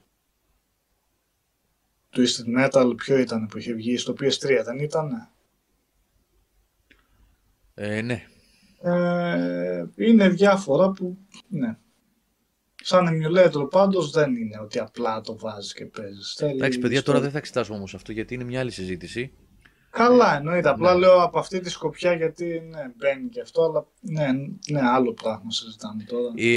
Twisted Metal ποιο ήταν που είχε βγει στο PS3 δεν ήταν; Ε, ναι. ε, είναι διάφορα που ναι σαν emulator πάντως δεν είναι ότι απλά το βάζεις και παίζεις Θέλεις Εντάξει, παιδιά, ιστορία. τώρα δεν θα εξετάσουμε όμως αυτό γιατί είναι μια άλλη συζήτηση. Καλά, εννοείται. Απλά Ναι. λέω από αυτή τη σκοπιά γιατί ναι, μπαίνει και αυτό, αλλά ναι, ναι άλλο πράγμα συζητάμε τώρα. Ε,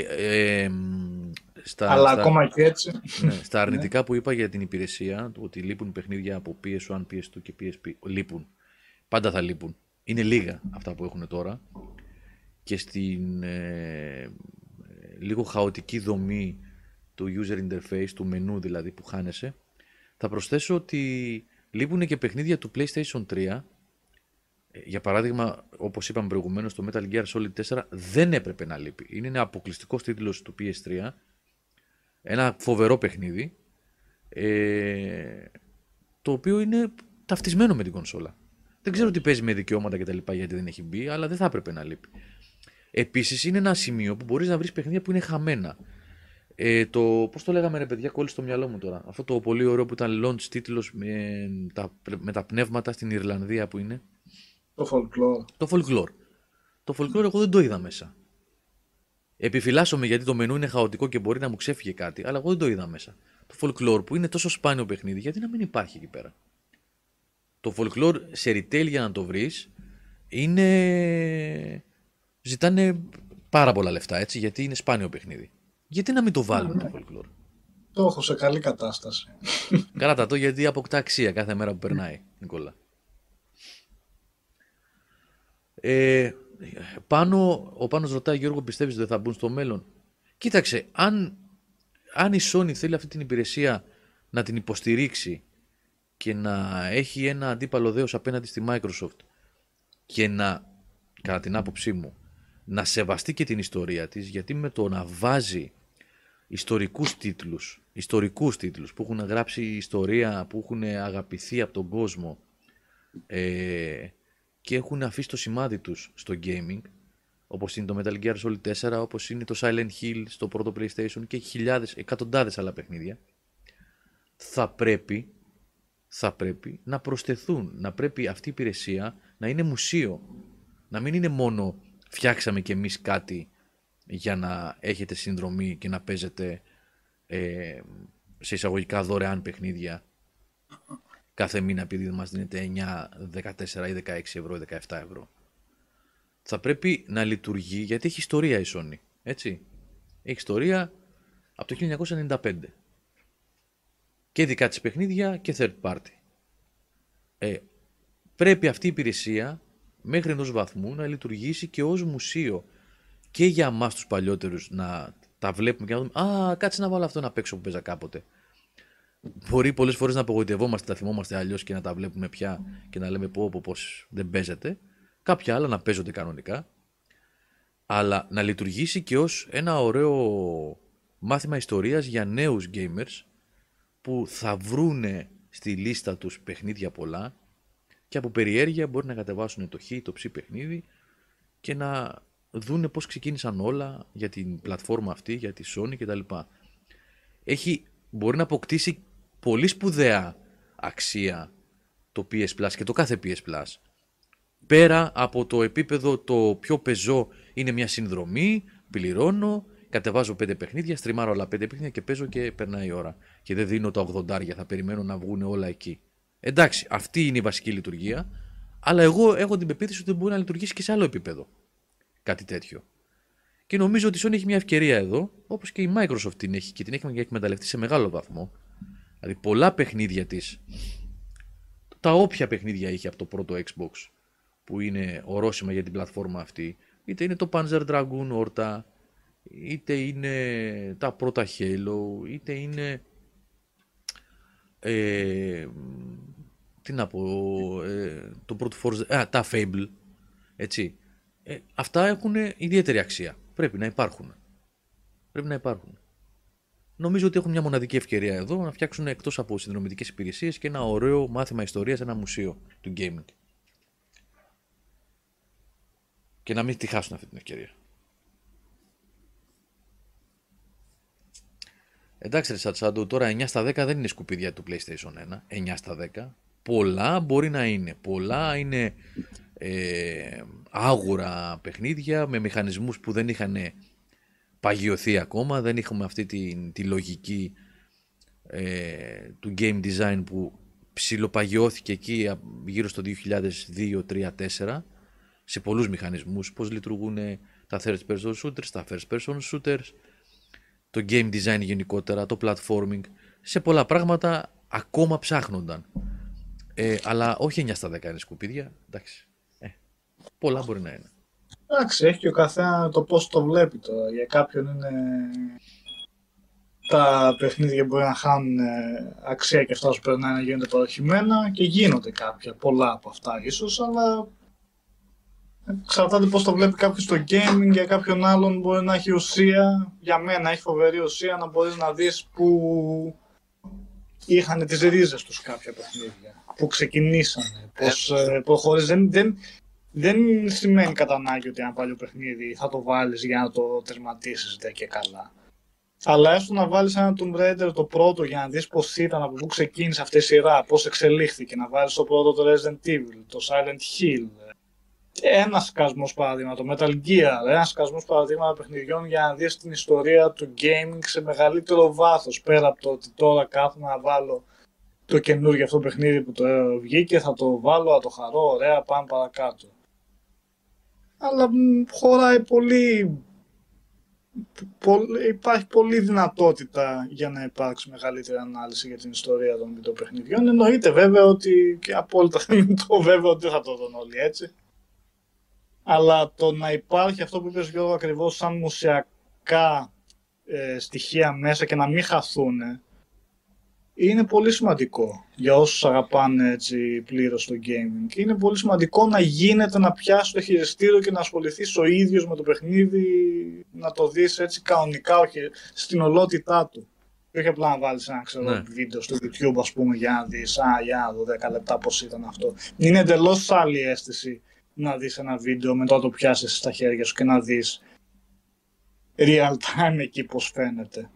ε, μ, στα, αλλά στα- ακόμα και έτσι. ναι, στα αρνητικά που είπα για την υπηρεσία, το ότι λείπουν παιχνίδια από PS1, PS2 και PSP, λείπουν. Πάντα θα λείπουν. Είναι λίγα αυτά που έχουν τώρα. Και στην ε, λίγο χαοτική δομή του user interface, του μενού δηλαδή που χάνεσαι, θα προσθέσω ότι λείπουν και παιχνίδια του PlayStation 3. Ε, Για παράδειγμα, όπως είπαμε προηγουμένως, το Metal Gear Solid 4 δεν έπρεπε να λείπει. Είναι ένα αποκλειστικός τίτλος του PS3. Ένα φοβερό παιχνίδι. Ε, το οποίο είναι ταυτισμένο με την κονσόλα. Δεν ξέρω τι παίζει με δικαιώματα κτλ. γιατί δεν έχει μπει, αλλά δεν θα έπρεπε να λείπει. Επίσης είναι ένα σημείο που μπορείς να βρεις παιχνίδια που είναι χαμένα. Ε, το, πώς το λέγαμε ρε παιδιά, κόλλησε στο μυαλό μου τώρα. Αυτό το πολύ ωραίο που ήταν launch τίτλος με τα, με τα πνεύματα στην Ιρλανδία που είναι. Το folklore. Το folklore. Το folklore εγώ δεν το είδα μέσα. Επιφυλάσσομαι γιατί το μενού είναι χαοτικό και μπορεί να μου ξέφυγε κάτι, αλλά εγώ δεν το είδα μέσα. Το folklore που είναι τόσο σπάνιο παιχνίδι, γιατί να μην υπάρχει εκεί πέρα; Το folklore σε retail για να το βρεις είναι. ζητάνε πάρα πολλά λεφτά έτσι, γιατί είναι σπάνιο παιχνίδι. Γιατί να μην το βάλουν το folklore; Το έχω σε καλή κατάσταση. Κράτα το γιατί αποκτά αξία κάθε μέρα που περνάει, Νικόλα. Ε, πάνω, ο Πάνος ρωτάει, Γιώργο, πιστεύεις ότι δεν θα μπουν στο μέλλον; Κοίταξε, αν, αν η Sony θέλει αυτή την υπηρεσία να την υποστηρίξει και να έχει ένα αντίπαλο δέος απέναντι στη Microsoft και να, κατά την άποψή μου, να σεβαστεί και την ιστορία της, γιατί με το να βάζει ιστορικούς τίτλους, ιστορικούς τίτλους που έχουν γράψει ιστορία, που έχουν αγαπηθεί από τον κόσμο ε, και έχουν αφήσει το σημάδι τους στο gaming, όπως είναι το Metal Gear Solid 4, όπως είναι το Silent Hill στο πρώτο PlayStation και χιλιάδες, εκατοντάδες άλλα παιχνίδια, θα πρέπει, θα πρέπει να προσθεθούν, να πρέπει αυτή η υπηρεσία να είναι μουσείο, να μην είναι μόνο φτιάξαμε κι εμείς κάτι για να έχετε συνδρομή και να παίζετε ε, σε εισαγωγικά δωρεάν παιχνίδια κάθε μήνα επειδή μας δίνετε 9, 14 ή 16 ευρώ ή 17 ευρώ. Θα πρέπει να λειτουργεί γιατί έχει ιστορία η Sony, έτσι. Έχει ιστορία από το 1995. Και δικά της παιχνίδια και third party. Ε, πρέπει αυτή η υπηρεσία μέχρι ενός βαθμού να λειτουργήσει και ως μουσείο και για εμάς τους παλιότερους να τα βλέπουμε και να δούμε Α, κάτσε να βάλω αυτό να παίξω που παίζα κάποτε. Μπορεί πολλές φορές να απογοητευόμαστε, τα θυμόμαστε αλλιώς και να τα βλέπουμε πια και να λέμε πω, πω, πως δεν παίζεται. Κάποια άλλα να παίζονται κανονικά. Αλλά να λειτουργήσει και ως ένα ωραίο μάθημα ιστορίας για νέους gamers που θα βρούνε στη λίστα τους παιχνίδια πολλά και από περιέργεια μπορεί να κατεβάσουν το χ, το ψ παιχνίδι και να δούνε πώς ξεκίνησαν όλα για την πλατφόρμα αυτή, για τη Sony κτλ. Έχει, μπορεί να αποκτήσει πολύ σπουδαία αξία το PS Plus και το κάθε PS Plus. Πέρα από το επίπεδο το πιο πεζό είναι μια συνδρομή, πληρώνω, κατεβάζω πέντε παιχνίδια, στριμάρω άλλα πέντε παιχνίδια και παίζω και περνάει η ώρα. Και δεν δίνω τα 80, θα περιμένω να βγουν όλα εκεί. Εντάξει, αυτή είναι η βασική λειτουργία, αλλά εγώ έχω την πεποίθηση ότι μπορεί να λειτουργήσει και σε άλλο επίπεδο. Κάτι τέτοιο. Και νομίζω ότι η Sony έχει μια ευκαιρία εδώ, όπως και η Microsoft την έχει και την έχει εκμεταλλευτεί σε μεγάλο βαθμό. Δηλαδή πολλά παιχνίδια της, τα όποια παιχνίδια είχε από το πρώτο Xbox, που είναι ορόσημα για την πλατφόρμα αυτή, είτε είναι το Panzer Dragoon Orta, είτε είναι τα πρώτα Halo, είτε είναι ε, τι να πω, ε, το πρώτο Forza, α, τα Fable, έτσι. Ε, αυτά έχουν ιδιαίτερη αξία. Πρέπει να υπάρχουν. Πρέπει να υπάρχουν. Νομίζω ότι έχουν μια μοναδική ευκαιρία εδώ να φτιάξουν εκτός από συνδρομητικές υπηρεσίες και ένα ωραίο μάθημα ιστορίας, ένα μουσείο του gaming. Και να μην τη χάσουν αυτή την ευκαιρία. Εντάξει, ρε Σατσάντο, τώρα 9 στα 10 δεν είναι σκουπίδια του PlayStation 1. 9 στα 10. Πολλά μπορεί να είναι. Πολλά είναι ε, άγουρα παιχνίδια με μηχανισμούς που δεν είχαν παγιωθεί ακόμα. Δεν είχαμε αυτή τη, τη λογική ε, του game design που ψιλοπαγιώθηκε εκεί γύρω στο 2002, 3, 4 σε πολλούς μηχανισμούς. Πώς λειτουργούν τα first person shooters, τα first person shooters, το game design γενικότερα, το platforming. Σε πολλά πράγματα ακόμα ψάχνονταν. Ε, αλλά όχι 9 στα 10 είναι σκουπίδια. Εντάξει. Ε, πολλά μπορεί να είναι. Εντάξει, έχει και ο καθένα το πώς το βλέπει τώρα. Για κάποιον είναι τα παιχνίδια μπορεί να χάνουν ε, αξία και αυτά που περνάει να γίνονται παροχημένα και γίνονται κάποια, πολλά από αυτά ίσως, αλλά Εξαρτάται πώς το βλέπει κάποιος στο gaming, για κάποιον άλλον μπορεί να έχει ουσία. Για μένα έχει φοβερή ουσία να μπορείς να δεις που είχαν τις ρίζες τους κάποια παιχνίδια. Που ξεκινήσανε, πώς ε, προχωρεί. Δεν, δεν, δεν σημαίνει κατά ανάγκη ότι ένα παλιό παιχνίδι θα το βάλεις για να το τερματίσεις και καλά. Αλλά έστω να βάλεις ένα Tomb Raider το πρώτο για να δεις πώς ήταν, από πού ξεκίνησε αυτή η σειρά, πώς εξελίχθηκε. Να βάλεις το πρώτο το Resident Evil, το Silent Hill, ένα σκασμός παραδείγμα, το Metal Gear, ένα σκασμός παραδείγματα παιχνιδιών για να δεις την ιστορία του gaming σε μεγαλύτερο βάθος. Πέρα από το ότι τώρα κάθομαι να βάλω το καινούργιο αυτό παιχνίδι που το βγήκε, θα το βάλω, θα το χαρώ, ωραία, πάμε παρακάτω. Αλλά χωράει πολύ, πολύ, υπάρχει πολλή δυνατότητα για να υπάρξει μεγαλύτερη ανάλυση για την ιστορία των βιντεοπαιχνιδιών. Εννοείται βέβαια ότι και απόλυτα [LAUGHS] το βέβαια ότι δεν θα το δουν όλοι έτσι αλλά το να υπάρχει αυτό που είπες Γιώργο ακριβώς σαν μουσιακά ε, στοιχεία μέσα και να μην χαθούν είναι πολύ σημαντικό για όσους αγαπάνε έτσι πλήρως το gaming. Είναι πολύ σημαντικό να γίνεται να πιάσει το χειριστήριο και να ασχοληθείς ο ίδιος με το παιχνίδι, να το δεις έτσι κανονικά, όχι στην ολότητά του. Και όχι απλά να βάλεις ένα ξέρω, ναι. βίντεο στο YouTube ας πούμε για να δεις, α, για να δω 10 λεπτά πώς ήταν αυτό. Είναι εντελώς άλλη αίσθηση να δεις ένα βίντεο, μετά το πιάσεις στα χέρια σου και να δεις real time εκεί πώς φαίνεται.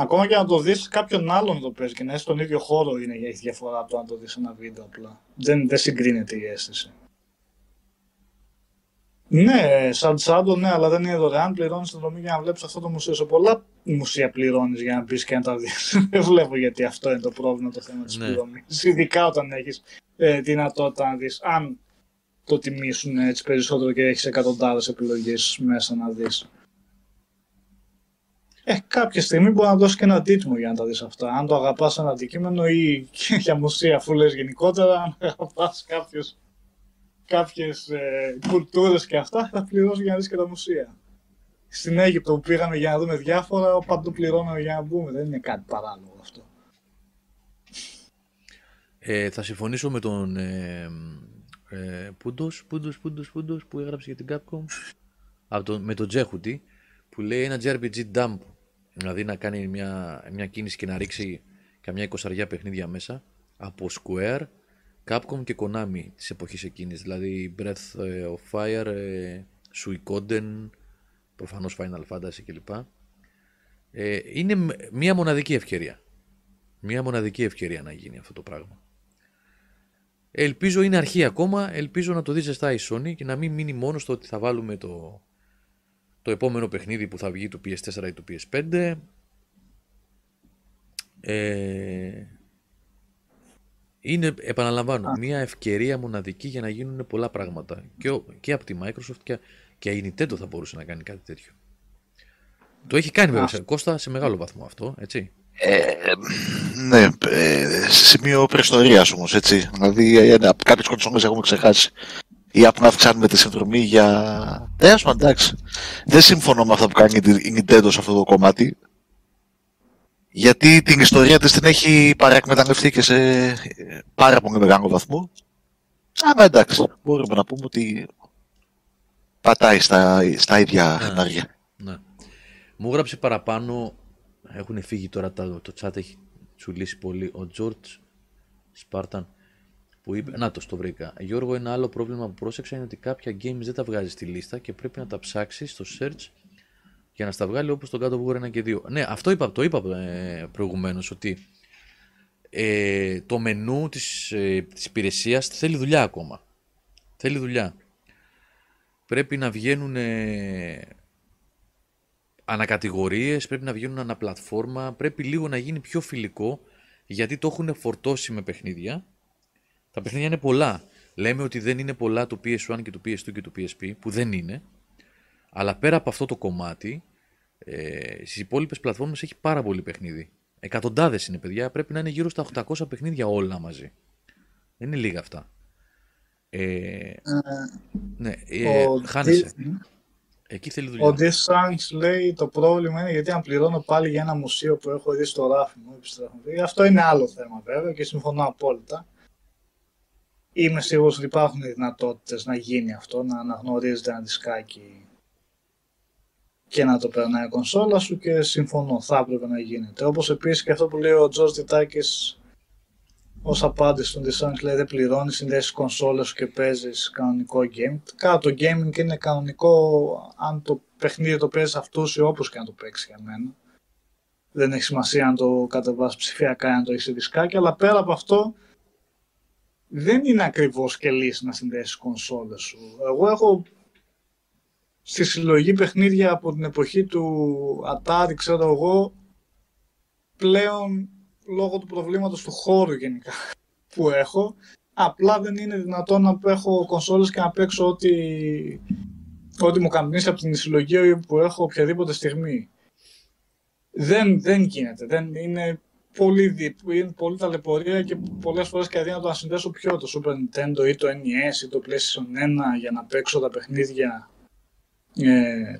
Ακόμα και να το δεις κάποιον άλλον να το παίζει και να είσαι στον ίδιο χώρο είναι έχει διαφορά από το να το δεις ένα βίντεο απλά. Δεν, δεν συγκρίνεται η αίσθηση. Ναι, σαν τσάντο, ναι, αλλά δεν είναι δωρεάν. Πληρώνεις την δρομή για να βλέπεις αυτό το μουσείο. Σε πολλά μουσεία πληρώνεις για να μπεις και να τα δεις. [LAUGHS] δεν βλέπω γιατί αυτό είναι το πρόβλημα το θέμα της ναι. πληρωμής. Ειδικά όταν έχεις ε, δυνατότητα να δεις αν το τιμήσουν έτσι περισσότερο και έχεις εκατοντάδες επιλογές μέσα να δεις. Ε, κάποια στιγμή μπορεί να δώσει και ένα αντίτιμο για να τα δεις αυτά. Αν το αγαπάς ένα αντικείμενο ή [LAUGHS] για μουσεία αφού λες γενικότερα, αν αγαπάς κάποιους, κάποιες ε, κουλτούρες και αυτά, θα πληρώσεις για να δεις και τα μουσεία. Στην Αίγυπτο που πήγαμε για να δούμε διάφορα, παντού πληρώναμε για να μπούμε. Δεν είναι κάτι παράλογο αυτό. Ε, θα συμφωνήσω με τον ε, ε, Πούντος, Πούντος, Πούντος, Πούντος που έγραψε για την Capcom από το, με τον Τζέχουτι που λέει ένα JRPG dump δηλαδή να κάνει μια, μια κίνηση και να ρίξει καμιά εικοσαριά παιχνίδια μέσα από Square, Capcom και Konami της εποχής εκείνης. Δηλαδή Breath of Fire, ε, Suikoden προφανώς Final Fantasy κλπ. Ε, είναι μια μοναδική ευκαιρία. Μια μοναδική ευκαιρία να γίνει αυτό το πράγμα. Ελπίζω είναι αρχή ακόμα, ελπίζω να το δεις ζεστά η Sony και να μην μείνει μόνος στο ότι θα βάλουμε το, το επόμενο παιχνίδι που θα βγει του PS4 ή του PS5. Ε, είναι, επαναλαμβάνω, μια ευκαιρία μοναδική για να γίνουν πολλά πράγματα. Και, ο- και από τη Microsoft και, και η Nintendo θα μπορούσε να κάνει κάτι τέτοιο. Το έχει κάνει βέβαια, σε- Κώστα, σε μεγάλο βαθμό αυτό, έτσι. Ε, ναι, ε, σε σημείο προϊστορία όμως, έτσι. Δηλαδή, ε, κάποιες κονσόλες έχουμε ξεχάσει. Ή απλά αυξάνουμε τη συνδρομή για. Ναι, ας πούμε, εντάξει. Δεν συμφωνώ με αυτά που κάνει η Nintendo σε αυτό το κομμάτι. Γιατί την ιστορία της την έχει παραεκμεταλλευτεί και σε ε, πάρα πολύ μεγάλο βαθμό. Αλλά εντάξει, μπορούμε να πούμε ότι πατάει στα, στα ίδια Ναι. χνάρια. Ναι. Μου γράψε παραπάνω, έχουν φύγει τώρα, τα- το chat έχει τσουλήσει πολύ, ο George Spartan που είπε, να το, το βρήκα. Γιώργο, ένα άλλο πρόβλημα που πρόσεξα είναι ότι κάποια games δεν τα βγάζει στη λίστα και πρέπει να τα ψάξει στο search για να στα βγάλει όπως το God of War 1 και 2. Ναι, αυτό είπα, το είπα ε, προηγουμένως, ότι ε, το μενού της, ε, της υπηρεσίας θέλει δουλειά ακόμα. Θέλει δουλειά. Πρέπει να βγαίνουν ε, ανακατηγορίες, πρέπει να βγαίνουν αναπλατφόρμα, πρέπει λίγο να γίνει πιο φιλικό, γιατί το έχουν φορτώσει με παιχνίδια. Τα παιχνίδια είναι πολλά. Λέμε ότι δεν είναι πολλά του PS1 και του PS2 και του PSP, που δεν είναι. Αλλά πέρα από αυτό το κομμάτι, ε, στις υπόλοιπες πλατφόρμες έχει πάρα πολύ παιχνίδι. Εκατοντάδες είναι παιδιά, πρέπει να είναι γύρω στα 800 παιχνίδια όλα μαζί. Δεν είναι λίγα αυτά. Ε, ναι, ε, ο χάνεσαι. Dis- Εκεί θέλει δουλειά. Ο Dissanks λέει το πρόβλημα είναι γιατί αν πληρώνω πάλι για ένα μουσείο που έχω δει στο ράφι μου, επιστρέφω. Αυτό είναι άλλο θέμα βέβαια και συμφωνώ απόλυτα. Είμαι σίγουρος ότι υπάρχουν δυνατότητες να γίνει αυτό, να αναγνωρίζεται ένα δισκάκι και να το περνάει η κονσόλα σου και συμφωνώ, θα έπρεπε να γίνεται. Όπως επίσης και αυτό που λέει ο Τζορτ Τιτάκης ως απάντηση στον Dissanks λέει δεν πληρώνεις, συνδέσεις κονσόλα σου και παίζεις κανονικό game. Κάνα το gaming είναι κανονικό αν το παιχνίδι το παίζεις αυτούς ή όπως και να το παίξεις για μένα. Δεν έχει σημασία αν το κατεβάσεις ψηφιακά ή αν το έχεις σε δισκάκι, αλλά πέρα από αυτό δεν είναι ακριβώς και λύση να συνδέσεις κονσόλες σου. Εγώ έχω στη συλλογή παιχνίδια από την εποχή του Atari, ξέρω εγώ, πλέον λόγω του προβλήματος του χώρου γενικά [LAUGHS] που έχω, απλά δεν είναι δυνατόν να έχω κονσόλες και να παίξω ό,τι, ό,τι μου καμπνίσει από την συλλογή που έχω οποιαδήποτε στιγμή. Δεν, δεν γίνεται. Δεν είναι πολύ, δι- είναι πολύ ταλαιπωρία και πολλές φορές και αδύνατο να συνδέσω πιο το Super Nintendo ή το NES ή το PlayStation 1 για να παίξω τα παιχνίδια ε,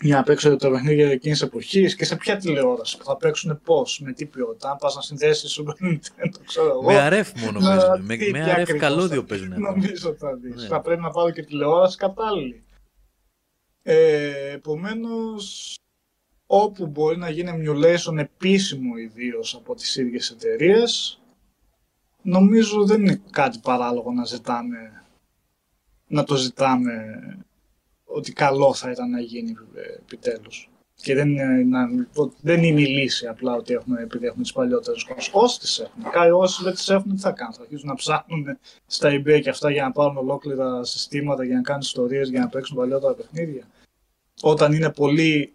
για να παίξω τα παιχνίδια εκείνης εποχής και σε ποια τηλεόραση που θα παίξουν πώς, με τι ποιότητα. Αν πας να συνδέσεις Super Nintendo, ξέρω εγώ. Με αρεφ μόνο να παίζουν. Με, δει με τι αρεφ ακριβώς καλώδιο θα- παίζουν. [LAUGHS] εδώ. Νομίζω θα δεις. Ναι. Θα πρέπει να πάρω και τηλεόραση κατάλληλη. Ε, Επομένως, όπου μπορεί να γίνει emulation επίσημο ιδίως από τις ίδιες εταιρείες, νομίζω δεν είναι κάτι παράλογο να ζητάμε να το ζητάμε ότι καλό θα ήταν να γίνει ε, επιτέλους. Και δεν είναι, να, δεν είναι η λύση απλά ότι έχουμε, επειδή έχουμε τις παλιότερες κονσόλες. Όσοι τις έχουν. Κάποιοι όσοι δεν τις έχουν, τι θα κάνουν. Θα αρχίσουν να ψάχνουν στα eBay και αυτά για να πάρουν ολόκληρα συστήματα, για να κάνουν ιστορίες, για να παίξουν παλιότερα παιχνίδια. Όταν είναι πολύ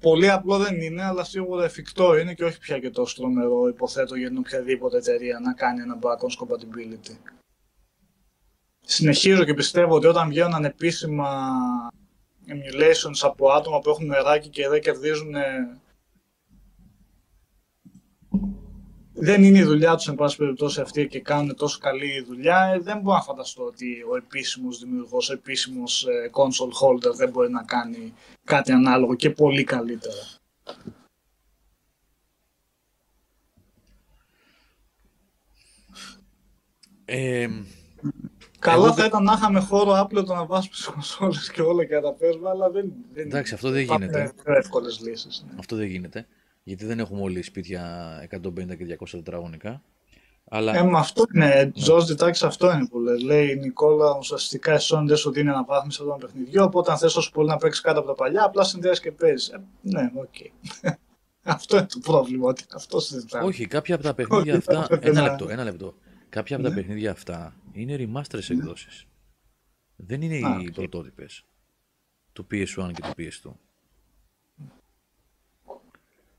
Πολύ απλό δεν είναι, αλλά σίγουρα εφικτό είναι και όχι πια και τόσο τρομερό, υποθέτω, για την οποιαδήποτε εταιρεία να κάνει ένα backwards compatibility. Συνεχίζω και πιστεύω ότι όταν βγαίνουν ανεπίσημα emulations από άτομα που έχουν νεράκι και δεν κερδίζουν δεν είναι η δουλειά τους εν πάση περιπτώσει αυτή και κάνουν τόσο καλή δουλειά, ε, δεν μπορώ να φανταστώ ότι ο επίσημος δημιουργός, ο επίσημος ε, console holder δεν μπορεί να κάνει κάτι ανάλογο και πολύ καλύτερα. Ε, Καλά Εγώ θα δεν- ήταν να είχαμε χώρο άπλετο να βάζουμε στις κονσόλες και όλα και να τα παίζουμε, αλλά δεν, δεν Εντάξει, αυτό δεν υπάρχουν γίνεται. πιο εύκολες λύσεις. Ναι. αυτό δεν γίνεται. Γιατί δεν έχουμε όλοι σπίτια 150 και 200 τετραγωνικά. Αλλά Ε, μα αυτό είναι, Τζος Διτάκης αυτό είναι που λέει. Λέει η Νικόλα, ουσιαστικά η Sony δεν σου δίνει αναβάθμιση από το παιχνιδιό, οπότε αν θες όσο πολύ να παίξεις κάτω από τα παλιά, απλά συνδέεις και παίζεις. Ε, ναι, οκ. [LAUGHS] αυτό είναι το πρόβλημα, ότι αυτό συζητάμε. όχι, κάποια από τα παιχνίδια Όχι, θα αυτά. έπρεπε Ένα να- λεπτό, ένα λεπτό. Κάποια από τα Ναι. παιχνίδια αυτά είναι remastered εκδόσεις. Δεν είναι Α, οι οκ. πρωτότυπες. το PS1 και το PS2.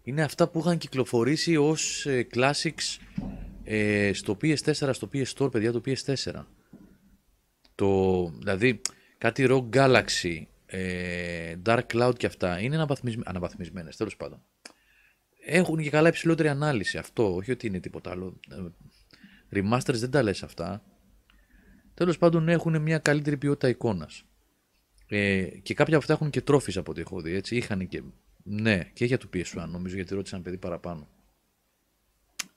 Είναι αυτά που είχαν κυκλοφορήσει ως ε, classics ε, στο PS4, στο PS Store, παιδιά, το PS4. Το, δηλαδή, κάτι Rogue Galaxy, ε, Dark Cloud και αυτά είναι αναβαθμισμένε, αναβαθμισμένες, τέλος πάντων. Έχουν και καλά υψηλότερη ανάλυση, αυτό, όχι ότι είναι τίποτα άλλο. Ε, remasters δεν τα λες αυτά. Τέλος πάντων έχουν μια καλύτερη ποιότητα εικόνας. Ε, και κάποια από αυτά έχουν και τρόφις από ό,τι έχω δει, έτσι. Είχαν και, ναι, και για το PS1, νομίζω, γιατί ρώτησαν παιδί παραπάνω.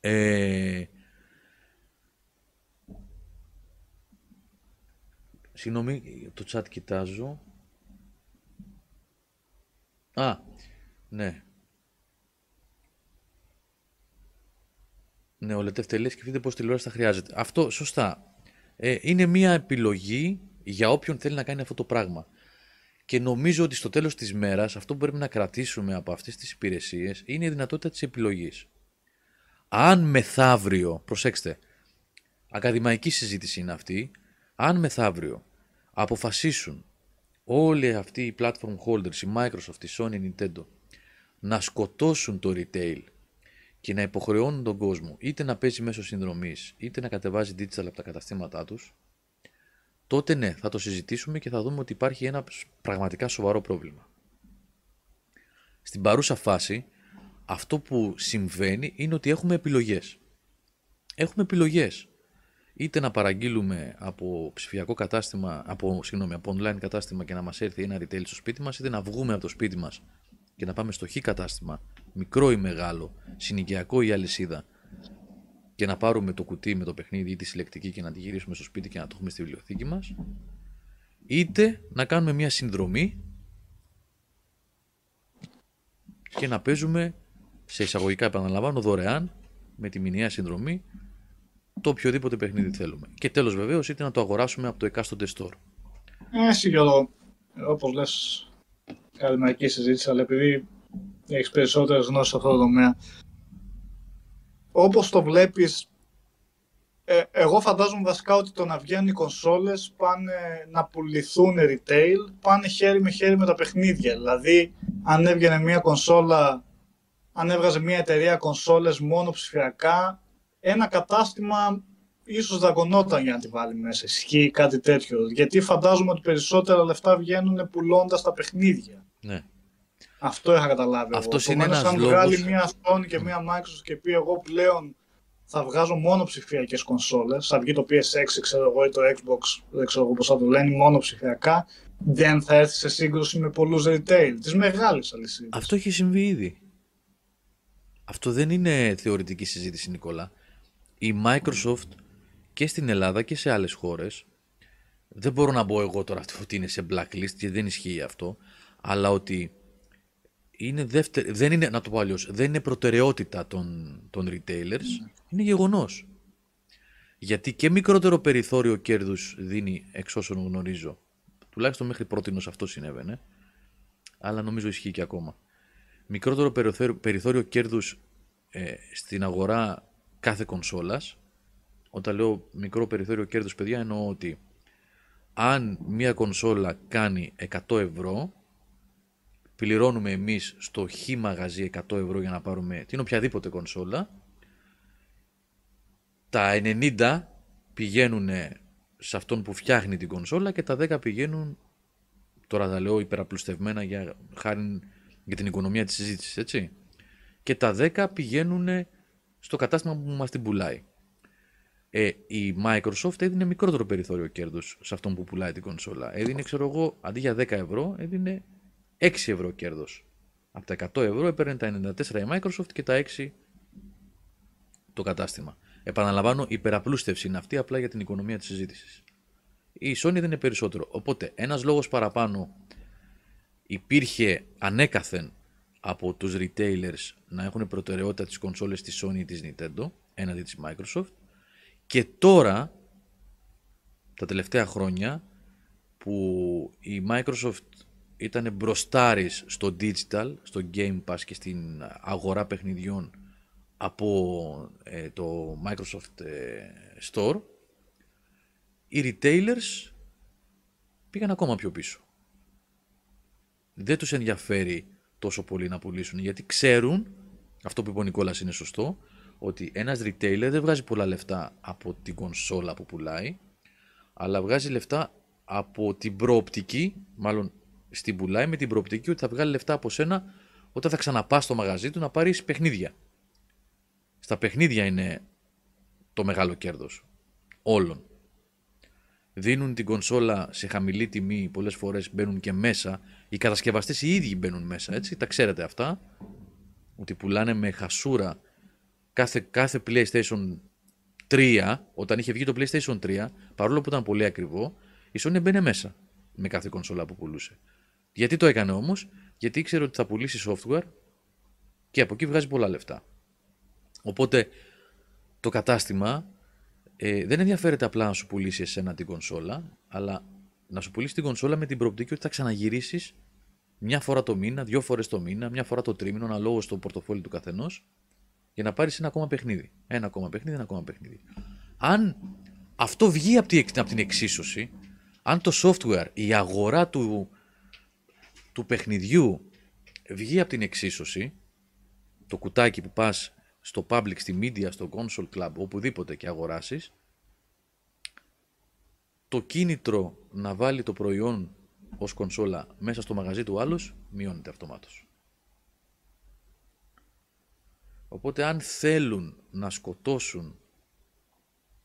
Ε, Συγγνώμη, το chat κοιτάζω. Α, ναι. Ναι, ο Λετεύ τελεί σκεφτείτε πώς τηλεόραση θα χρειάζεται. Αυτό, σωστά. Ε, είναι μια επιλογή για όποιον θέλει να κάνει αυτό το πράγμα. Και νομίζω ότι στο τέλος της μέρας αυτό που πρέπει να κρατήσουμε από αυτές τις υπηρεσίες είναι η δυνατότητα της επιλογής. Αν μεθαύριο, προσέξτε, ακαδημαϊκή συζήτηση είναι αυτή, αν μεθαύριο αποφασίσουν όλοι αυτοί οι platform holders, η Microsoft, η Sony, η Nintendo, να σκοτώσουν το retail και να υποχρεώνουν τον κόσμο είτε να παίζει μέσω συνδρομής, είτε να κατεβάζει digital από τα καταστήματά τους, τότε ναι, θα το συζητήσουμε και θα δούμε ότι υπάρχει ένα πραγματικά σοβαρό πρόβλημα. Στην παρούσα φάση, αυτό που συμβαίνει είναι ότι έχουμε επιλογές. Έχουμε επιλογές είτε να παραγγείλουμε από ψηφιακό κατάστημα, από, συγγνώμη, από online κατάστημα και να μας έρθει ένα retail στο σπίτι μας, είτε να βγούμε από το σπίτι μας και να πάμε στο χ κατάστημα, μικρό ή μεγάλο, συνοικιακό ή αλυσίδα, και να πάρουμε το κουτί με το παιχνίδι ή τη συλλεκτική και να τη γυρίσουμε στο σπίτι και να το έχουμε στη βιβλιοθήκη μας, είτε να κάνουμε μια συνδρομή και να παίζουμε σε εισαγωγικά επαναλαμβάνω δωρεάν με τη μηνιαία συνδρομή το οποιοδήποτε παιχνίδι θέλουμε. Και τέλος βεβαίως είτε να το αγοράσουμε από το εκάστοτε store. Έτσι και εδώ, όπως λες, ακαδημαϊκή συζήτηση, αλλά επειδή έχεις περισσότερες γνώσεις σε αυτό το τομέα, όπως το βλέπεις, ε, εγώ φαντάζομαι βασικά ότι το να βγαίνουν οι κονσόλες πάνε να πουληθούν retail, πάνε χέρι με χέρι με τα παιχνίδια. Δηλαδή, αν έβγαινε μια κονσόλα, αν έβγαζε μια εταιρεία κονσόλες μόνο ψηφιακά, ένα κατάστημα ίσως δαγκωνόταν για να τη βάλει μέσα. Ισχύει κάτι τέτοιο. Γιατί φαντάζομαι ότι περισσότερα λεφτά βγαίνουν πουλώντας τα παιχνίδια. Ναι. Αυτό είχα καταλάβει. Αυτός είναι ένας Αν βγάλει μια Sony και μια Microsoft και πει εγώ πλέον θα βγάζω μόνο ψηφιακές κονσόλες, θα βγει το PS6 ξέρω εγώ, ή το Xbox, δεν ξέρω πώς θα το λένε, μόνο ψηφιακά, δεν θα έρθει σε σύγκρουση με πολλούς retail τη μεγάλη αλυσίδα. Αυτό έχει συμβεί ήδη. Αυτό δεν είναι θεωρητική συζήτηση, Νικόλα η Microsoft και στην Ελλάδα και σε άλλες χώρες δεν μπορώ να πω εγώ τώρα ότι είναι σε blacklist και δεν ισχύει αυτό αλλά ότι είναι δεύτερη, δεν είναι, να το πω αλλιώς, δεν είναι προτεραιότητα των, των retailers, είναι γεγονός. Γιατί και μικρότερο περιθώριο κέρδους δίνει εξ όσων γνωρίζω. Τουλάχιστον μέχρι πρότινος αυτό συνέβαινε. Αλλά νομίζω ισχύει και ακόμα. Μικρότερο περιθώριο, περιθώριο κέρδους ε, στην αγορά κάθε κονσόλας. Όταν λέω μικρό περιθώριο κέρδους, παιδιά, εννοώ ότι αν μια κονσόλα κάνει 100 ευρώ, πληρώνουμε εμείς στο χ μαγαζί 100 ευρώ για να πάρουμε την οποιαδήποτε κονσόλα. Τα 90 πηγαίνουν σε αυτόν που φτιάχνει την κονσόλα και τα 10 πηγαίνουν, τώρα τα λέω υπεραπλουστευμένα για, χάρη για την οικονομία της συζήτησης, έτσι. Και τα 10 πηγαίνουν στο κατάστημα που μας την πουλάει. Ε, η Microsoft έδινε μικρότερο περιθώριο κέρδους σε αυτόν που πουλάει την κονσόλα. Έδινε, ξέρω εγώ, αντί για 10 ευρώ, έδινε 6 ευρώ κέρδος. Από τα 100 ευρώ έπαιρνε τα 94 η Microsoft και τα 6 το κατάστημα. Επαναλαμβάνω, υπεραπλούστευση είναι αυτή απλά για την οικονομία της συζήτησης. Η Sony δεν είναι περισσότερο. Οπότε, ένας λόγος παραπάνω υπήρχε ανέκαθεν από τους retailers να έχουν προτεραιότητα τις κονσόλες της Sony ή της Nintendo έναντι της Microsoft και τώρα τα τελευταία χρόνια που η Microsoft ήταν μπροστάρης στο digital, στο Game Pass και στην αγορά παιχνιδιών από ε, το Microsoft ε, Store οι retailers πήγαν ακόμα πιο πίσω. δεν τους ενδιαφέρει τόσο πολύ να πουλήσουν γιατί ξέρουν, αυτό που είπε ο Νικόλας είναι σωστό, ότι ένας retailer δεν βγάζει πολλά λεφτά από την κονσόλα που πουλάει, αλλά βγάζει λεφτά από την προοπτική, μάλλον στην πουλάει με την προοπτική ότι θα βγάλει λεφτά από σένα όταν θα ξαναπάς στο μαγαζί του να πάρεις παιχνίδια. Στα παιχνίδια είναι το μεγάλο κέρδος όλων. Δίνουν την κονσόλα σε χαμηλή τιμή, πολλές φορές μπαίνουν και μέσα. Οι κατασκευαστές οι ίδιοι μπαίνουν μέσα, έτσι, τα ξέρετε αυτά. Ότι πουλάνε με χασούρα κάθε, κάθε PlayStation 3, όταν είχε βγει το PlayStation 3, παρόλο που ήταν πολύ ακριβό, η Sony μπαίνει μέσα με κάθε κονσόλα που πουλούσε. Γιατί το έκανε όμως, γιατί ήξερε ότι θα πουλήσει software και από εκεί βγάζει πολλά λεφτά. Οπότε το κατάστημα ε, δεν ενδιαφέρεται απλά να σου πουλήσει εσένα την κονσόλα, αλλά να σου πουλήσει την κονσόλα με την προοπτική ότι θα ξαναγυρίσεις μια φορά το μήνα, δύο φορές το μήνα, μια φορά το τρίμηνο, αναλόγω στο πορτοφόλι του καθενός, για να πάρεις ένα ακόμα παιχνίδι. Ένα ακόμα παιχνίδι, ένα ακόμα παιχνίδι. Αν αυτό βγει από την, από την εξίσωση, αν το software, η αγορά του, του παιχνιδιού βγει από την εξίσωση, το κουτάκι που πας στο public, στη media, στο console club, οπουδήποτε και αγοράσεις, το κίνητρο να βάλει το προϊόν ως κονσόλα μέσα στο μαγαζί του άλλος μειώνεται αυτομάτως. Οπότε αν θέλουν να σκοτώσουν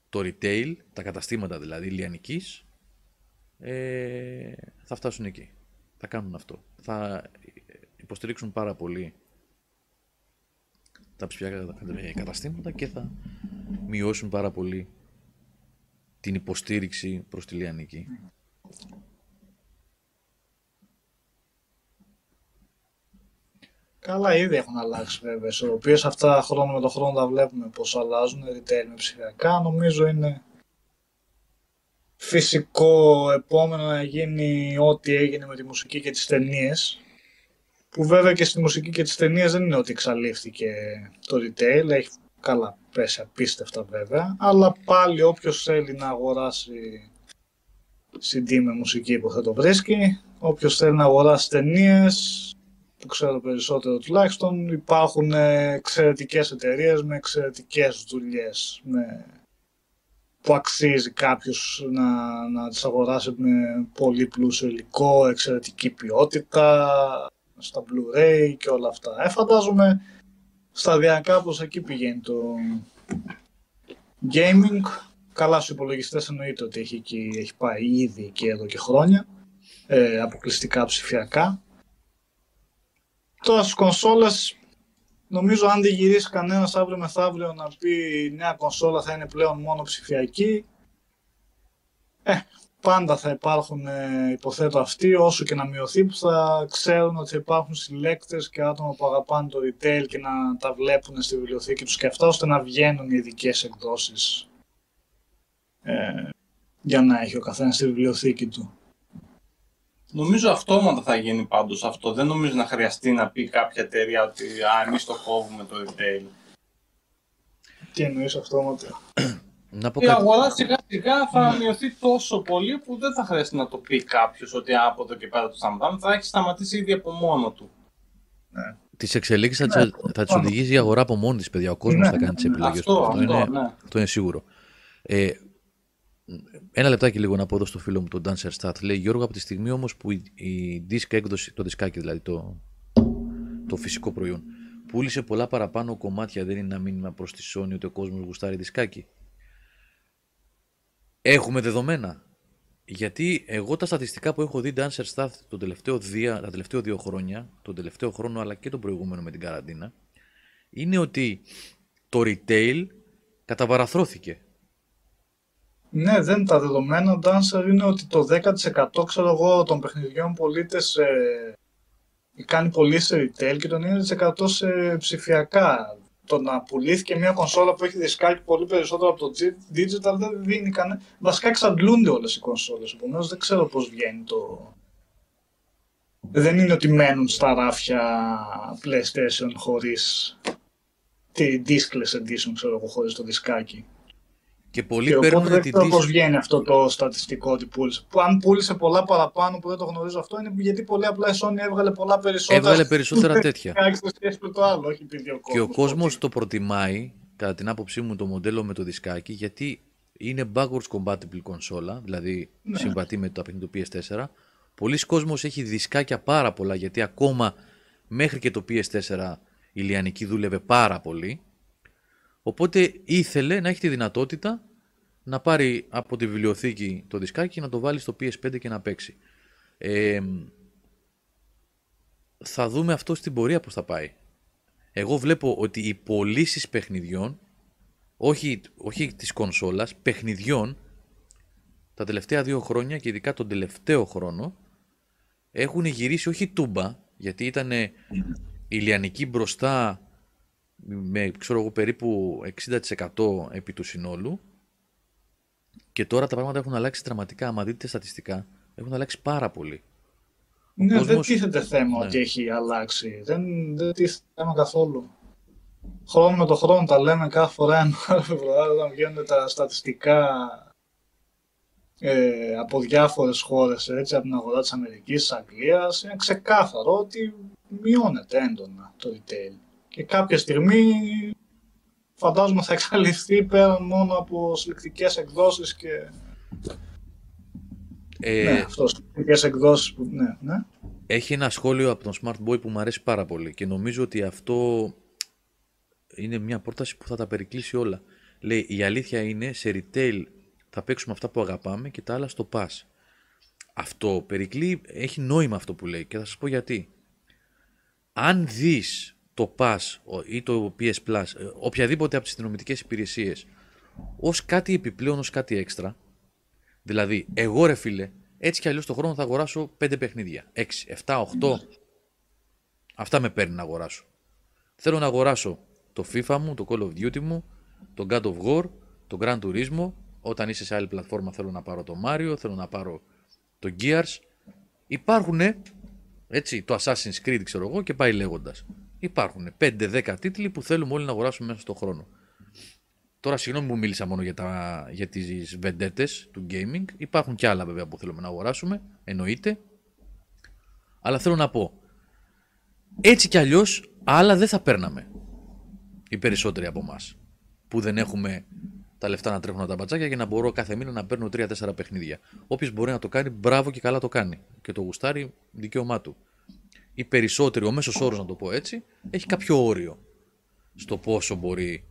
το retail, τα καταστήματα δηλαδή λιανικής, ε, θα φτάσουν εκεί. Θα κάνουν αυτό. Θα υποστηρίξουν πάρα πολύ τα ψηφιακά καταστήματα και θα μειώσουν πάρα πολύ την υποστήριξη προς τη Λιανική. Καλά, ήδη έχουν αλλάξει βέβαια. οποίε αυτά χρόνο με το χρόνο τα βλέπουμε πώς αλλάζουν. Retail με ψηφιακά. Νομίζω είναι φυσικό επόμενο να γίνει ό,τι έγινε με τη μουσική και τις ταινίες. Που βέβαια και στη μουσική και τις ταινίες δεν είναι ότι εξαλείφθηκε το retail. Έχει καλά πέσει απίστευτα βέβαια. Αλλά πάλι όποιος θέλει να αγοράσει CD με μουσική που θα το βρίσκει. Όποιος θέλει να αγοράσει ταινίες που ξέρω περισσότερο τουλάχιστον, υπάρχουν εξαιρετικές εταιρείες με εξαιρετικές δουλειές με... που αξίζει κάποιος να, να τις αγοράσει με πολύ πλούσιο υλικό, εξαιρετική ποιότητα, στα Blu-ray και όλα αυτά. Ε, φαντάζομαι σταδιακά πως εκεί πηγαίνει το gaming. Καλά στους υπολογιστές εννοείται ότι έχει, εκεί, έχει πάει ήδη και εδώ και χρόνια, ε, αποκλειστικά ψηφιακά. Τώρα στις κονσόλες, νομίζω αν δεν γυρίσει κανένας αύριο μεθαύριο να πει η νέα κονσόλα θα είναι πλέον μόνο ψηφιακή, ε, πάντα θα υπάρχουν, ε, υποθέτω αυτοί, όσο και να μειωθεί, που θα ξέρουν ότι θα υπάρχουν συλλέκτες και άτομα που αγαπάνε το retail και να τα βλέπουν στη βιβλιοθήκη τους και αυτά, ώστε να βγαίνουν οι ειδικές εκδόσεις ε, για να έχει ο καθένας στη βιβλιοθήκη του. Νομίζω αυτόματα θα γίνει πάντως αυτό. Δεν νομίζω να χρειαστεί να πει κάποια εταιρεία ότι α, εμείς το κόβουμε το retail. Τι εννοείς αυτόματα; Να πω Η κάτι. αγορά σιγά σιγά θα μειωθεί τόσο πολύ που δεν θα χρειαστεί να το πει κάποιος ότι α, από εδώ και πέρα το σταματάμε. Θα έχει σταματήσει ήδη από μόνο του. Τις εξελίξεις θα, τις- θα τις οδηγήσει η αγορά από μόνη της, παιδιά. Ο κόσμος Ναι, θα κάνει τις επιλογές Αυτό, του. αυτό, είναι, ναι. αυτό είναι σίγουρο. Ε, ένα λεπτάκι λίγο να πω εδώ στο φίλο μου τον Dancer Stat. Λέει Γιώργο, από τη στιγμή όμως που η, η disc έκδοση, το δισκάκι δηλαδή, το, το φυσικό προϊόν, πούλησε πολλά παραπάνω κομμάτια, δεν είναι ένα μήνυμα προς τη Sony ότι ο κόσμος γουστάρει δισκάκι. Έχουμε δεδομένα. Γιατί εγώ τα στατιστικά που έχω δει Dancer Stat το τελευταίο δία, τα τελευταία δύο χρόνια, τον τελευταίο χρόνο αλλά και τον προηγούμενο με την καραντίνα, είναι ότι το retail καταβαραθρώθηκε. Ναι, δεν τα δεδομένα Dancer είναι ότι το 10% ξέρω εγώ των παιχνιδιών πολίτες ε, κάνει πολύ σε retail και το 90% σε ψηφιακά. Το να πουλήθηκε μια κονσόλα που έχει δισκάκι πολύ περισσότερο από το gi- digital δεν δίνει κανένα. Βασικά εξαντλούνται όλες οι κονσόλες, επομένως δεν ξέρω πώς βγαίνει το... Δεν είναι ότι μένουν στα ράφια PlayStation χωρίς τη diskless edition, ξέρω εγώ, χωρίς το δισκάκι. Και πολλοί Και οπότε παίρνουν δεν την ξέρω πώς τύχη. βγαίνει αυτό το στατιστικό ότι πούλησε. Που αν πούλησε πολλά παραπάνω που δεν το γνωρίζω αυτό είναι γιατί πολύ απλά η Sony έβγαλε πολλά περισσότερα. Έβγαλε περισσότερα [LAUGHS] τέτοια. σε σχέση με το άλλο, όχι επειδή ο Και ο κόσμος κόσμος το το προτιμάει, κατά την άποψή μου, το μοντέλο με το δισκάκι, γιατί είναι backwards compatible κονσόλα, δηλαδή Ναι. συμβατή με το παιχνίδι του PS4. Πολλοί κόσμος έχει δισκάκια πάρα πολλά, γιατί ακόμα μέχρι και το PS4 η Λιανική δούλευε πάρα πολύ. Οπότε ήθελε να έχει τη δυνατότητα να πάρει από τη βιβλιοθήκη το δισκάκι, να το βάλει στο PS5 και να παίξει. Ε, θα δούμε αυτό στην πορεία πώς θα πάει. Εγώ βλέπω ότι οι πωλήσεις παιχνιδιών, όχι, όχι της κονσόλας, παιχνιδιών, τα τελευταία δύο χρόνια και ειδικά τον τελευταίο χρόνο, έχουν γυρίσει όχι τούμπα, γιατί ήταν η Λιανική μπροστά με ξέρω εγώ, περίπου 60% επί του συνόλου και τώρα τα πράγματα έχουν αλλάξει δραματικά. Άμα δείτε στατιστικά, έχουν αλλάξει πάρα πολύ. Ναι, δεν κόσμος- τίθεται θέμα Ναι. ότι έχει αλλάξει. Δεν, δεν τίθεται θέμα καθόλου. Χρόνο με το χρόνο τα λέμε κάθε φορά ένα Φεβρουάριο όταν βγαίνουν τα στατιστικά ε, από διάφορες χώρες, έτσι, από την αγορά της Αμερικής, της Αγγλίας, είναι ξεκάθαρο ότι μειώνεται έντονα το retail. Και κάποια στιγμή φαντάζομαι θα εξαλειφθεί πέραν μόνο από συλλεκτικές εκδόσεις και... Ε, ναι, αυτό, συλλεκτικές εκδόσεις που... Ναι, ναι. Έχει ένα σχόλιο από τον Smart Boy που μου αρέσει πάρα πολύ και νομίζω ότι αυτό είναι μια πρόταση που θα τα περικλείσει όλα. Λέει, η αλήθεια είναι, σε retail θα παίξουμε αυτά που αγαπάμε και τα άλλα στο pass. Αυτό περικλεί, έχει νόημα αυτό που λέει και θα σας πω γιατί. Αν δεις το pass ο- ή το PS Plus, ε, οποιαδήποτε από τις συνδρομητικές υπηρεσίες, ως κάτι επιπλέον, ως κάτι έξτρα, Δηλαδή, εγώ ρε φίλε, έτσι κι αλλιώς το χρόνο θα αγοράσω 5 παιχνίδια. 6, 7, 8. Αυτά με παίρνει να αγοράσω. Θέλω να αγοράσω το FIFA μου, το Call of Duty μου, το God of War, το Gran Turismo. Όταν είσαι σε άλλη πλατφόρμα θέλω να πάρω το Mario, θέλω να πάρω το Gears. Υπάρχουν έτσι, το Assassin's Creed ξέρω εγώ και πάει λέγοντας. Υπάρχουν 5-10 τίτλοι που θέλουμε όλοι να αγοράσουμε μέσα στον χρόνο. Τώρα, συγγνώμη που μίλησα μόνο για, τα, για τις βεντέτες του gaming. Υπάρχουν και άλλα βέβαια που θέλουμε να αγοράσουμε, εννοείται. Αλλά θέλω να πω, έτσι κι αλλιώς άλλα δεν θα παίρναμε. Οι περισσότεροι από εμάς. Που δεν έχουμε τα λεφτά να τρέχουν τα μπατσάκια και να μπορώ κάθε μήνα να παίρνω 3-4 παιχνίδια. Όποιος μπορεί να το κάνει, μπράβο και καλά το κάνει. Και το γουστάρει, δικαίωμά του. Οι περισσότεροι, ο μέσος όρος να το πω έτσι, έχει κάποιο όριο στο πόσο μπορεί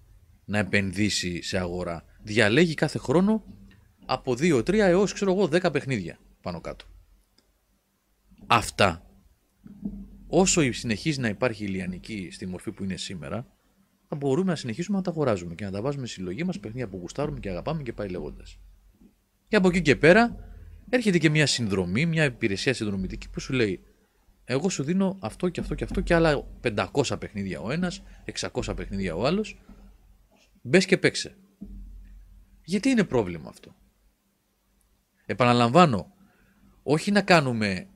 να επενδύσει σε αγορά. Διαλέγει κάθε χρόνο από 2-3 έως ξέρω εγώ 10 παιχνίδια πάνω κάτω. Αυτά όσο συνεχίζει να υπάρχει η Λιανική στη μορφή που είναι σήμερα, θα μπορούμε να συνεχίσουμε να τα αγοράζουμε και να τα βάζουμε στη συλλογή μας παιχνίδια που γουστάρουμε και αγαπάμε και πάει λέγοντας. Και από εκεί και πέρα έρχεται και μια συνδρομή, μια υπηρεσία συνδρομητική που σου λέει εγώ σου δίνω αυτό και αυτό και αυτό και άλλα 500 παιχνίδια ο ένας, 600 παιχνίδια ο άλλος Μπες και παίξε. Γιατί είναι πρόβλημα αυτό; Επαναλαμβάνω, όχι να κάνουμε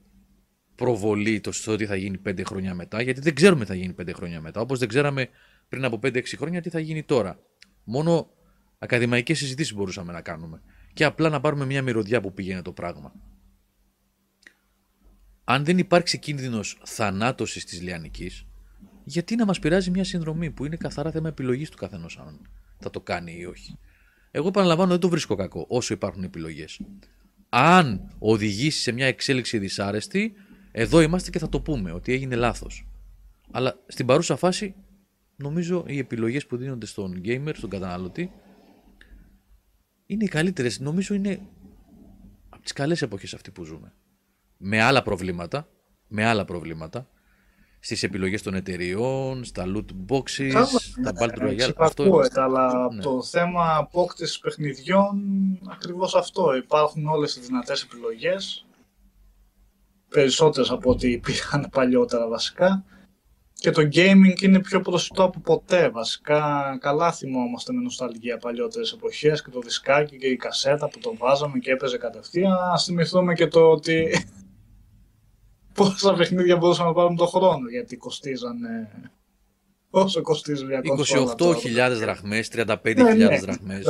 προβολή το στο τι θα γίνει 5 χρόνια μετά, γιατί δεν ξέρουμε τι θα γίνει 5 χρόνια μετά. Όπως δεν ξέραμε πριν από 5-6 χρόνια τι θα γίνει τώρα. Μόνο ακαδημαϊκές συζητήσεις μπορούσαμε να κάνουμε. Και απλά να πάρουμε μια μυρωδιά που πήγαινε το πράγμα. Αν δεν υπάρξει κίνδυνος θανάτωσης της Λιανικής, γιατί να μας πειράζει μια συνδρομή που είναι καθαρά θέμα επιλογής του καθενός αν θα το κάνει ή όχι. Εγώ επαναλαμβάνω δεν το βρίσκω κακό όσο υπάρχουν επιλογές. Αν οδηγήσει σε μια εξέλιξη δυσάρεστη, εδώ είμαστε και θα το πούμε ότι έγινε λάθος. Αλλά στην παρούσα φάση νομίζω οι επιλογές που δίνονται στον gamer, στον καταναλωτή είναι οι καλύτερες. Νομίζω είναι από τις καλές εποχές αυτή που ζούμε. Με άλλα προβλήματα, με άλλα προβλήματα, στις επιλογές των εταιριών, στα loot boxes, Καλά, στα Battle Royale. Ξυπακούεται, αλλά Ναι. το θέμα απόκτησης παιχνιδιών ακριβώς αυτό. Υπάρχουν όλες οι δυνατές επιλογές, περισσότερες από ό,τι υπήρχαν παλιότερα βασικά. Και το gaming είναι πιο προσιτό από ποτέ βασικά. Καλά θυμόμαστε με νοσταλγία παλιότερες εποχές και το δισκάκι και η κασέτα που το βάζαμε και έπαιζε κατευθείαν. Ας θυμηθούμε και το ότι πόσα παιχνίδια μπορούσαμε να πάρουμε το χρόνο γιατί κοστίζανε Όσο κοστίζει μια κονσόλα τώρα. 28.000 δραχμές, 35.000 Ναι, ναι. δραχμές.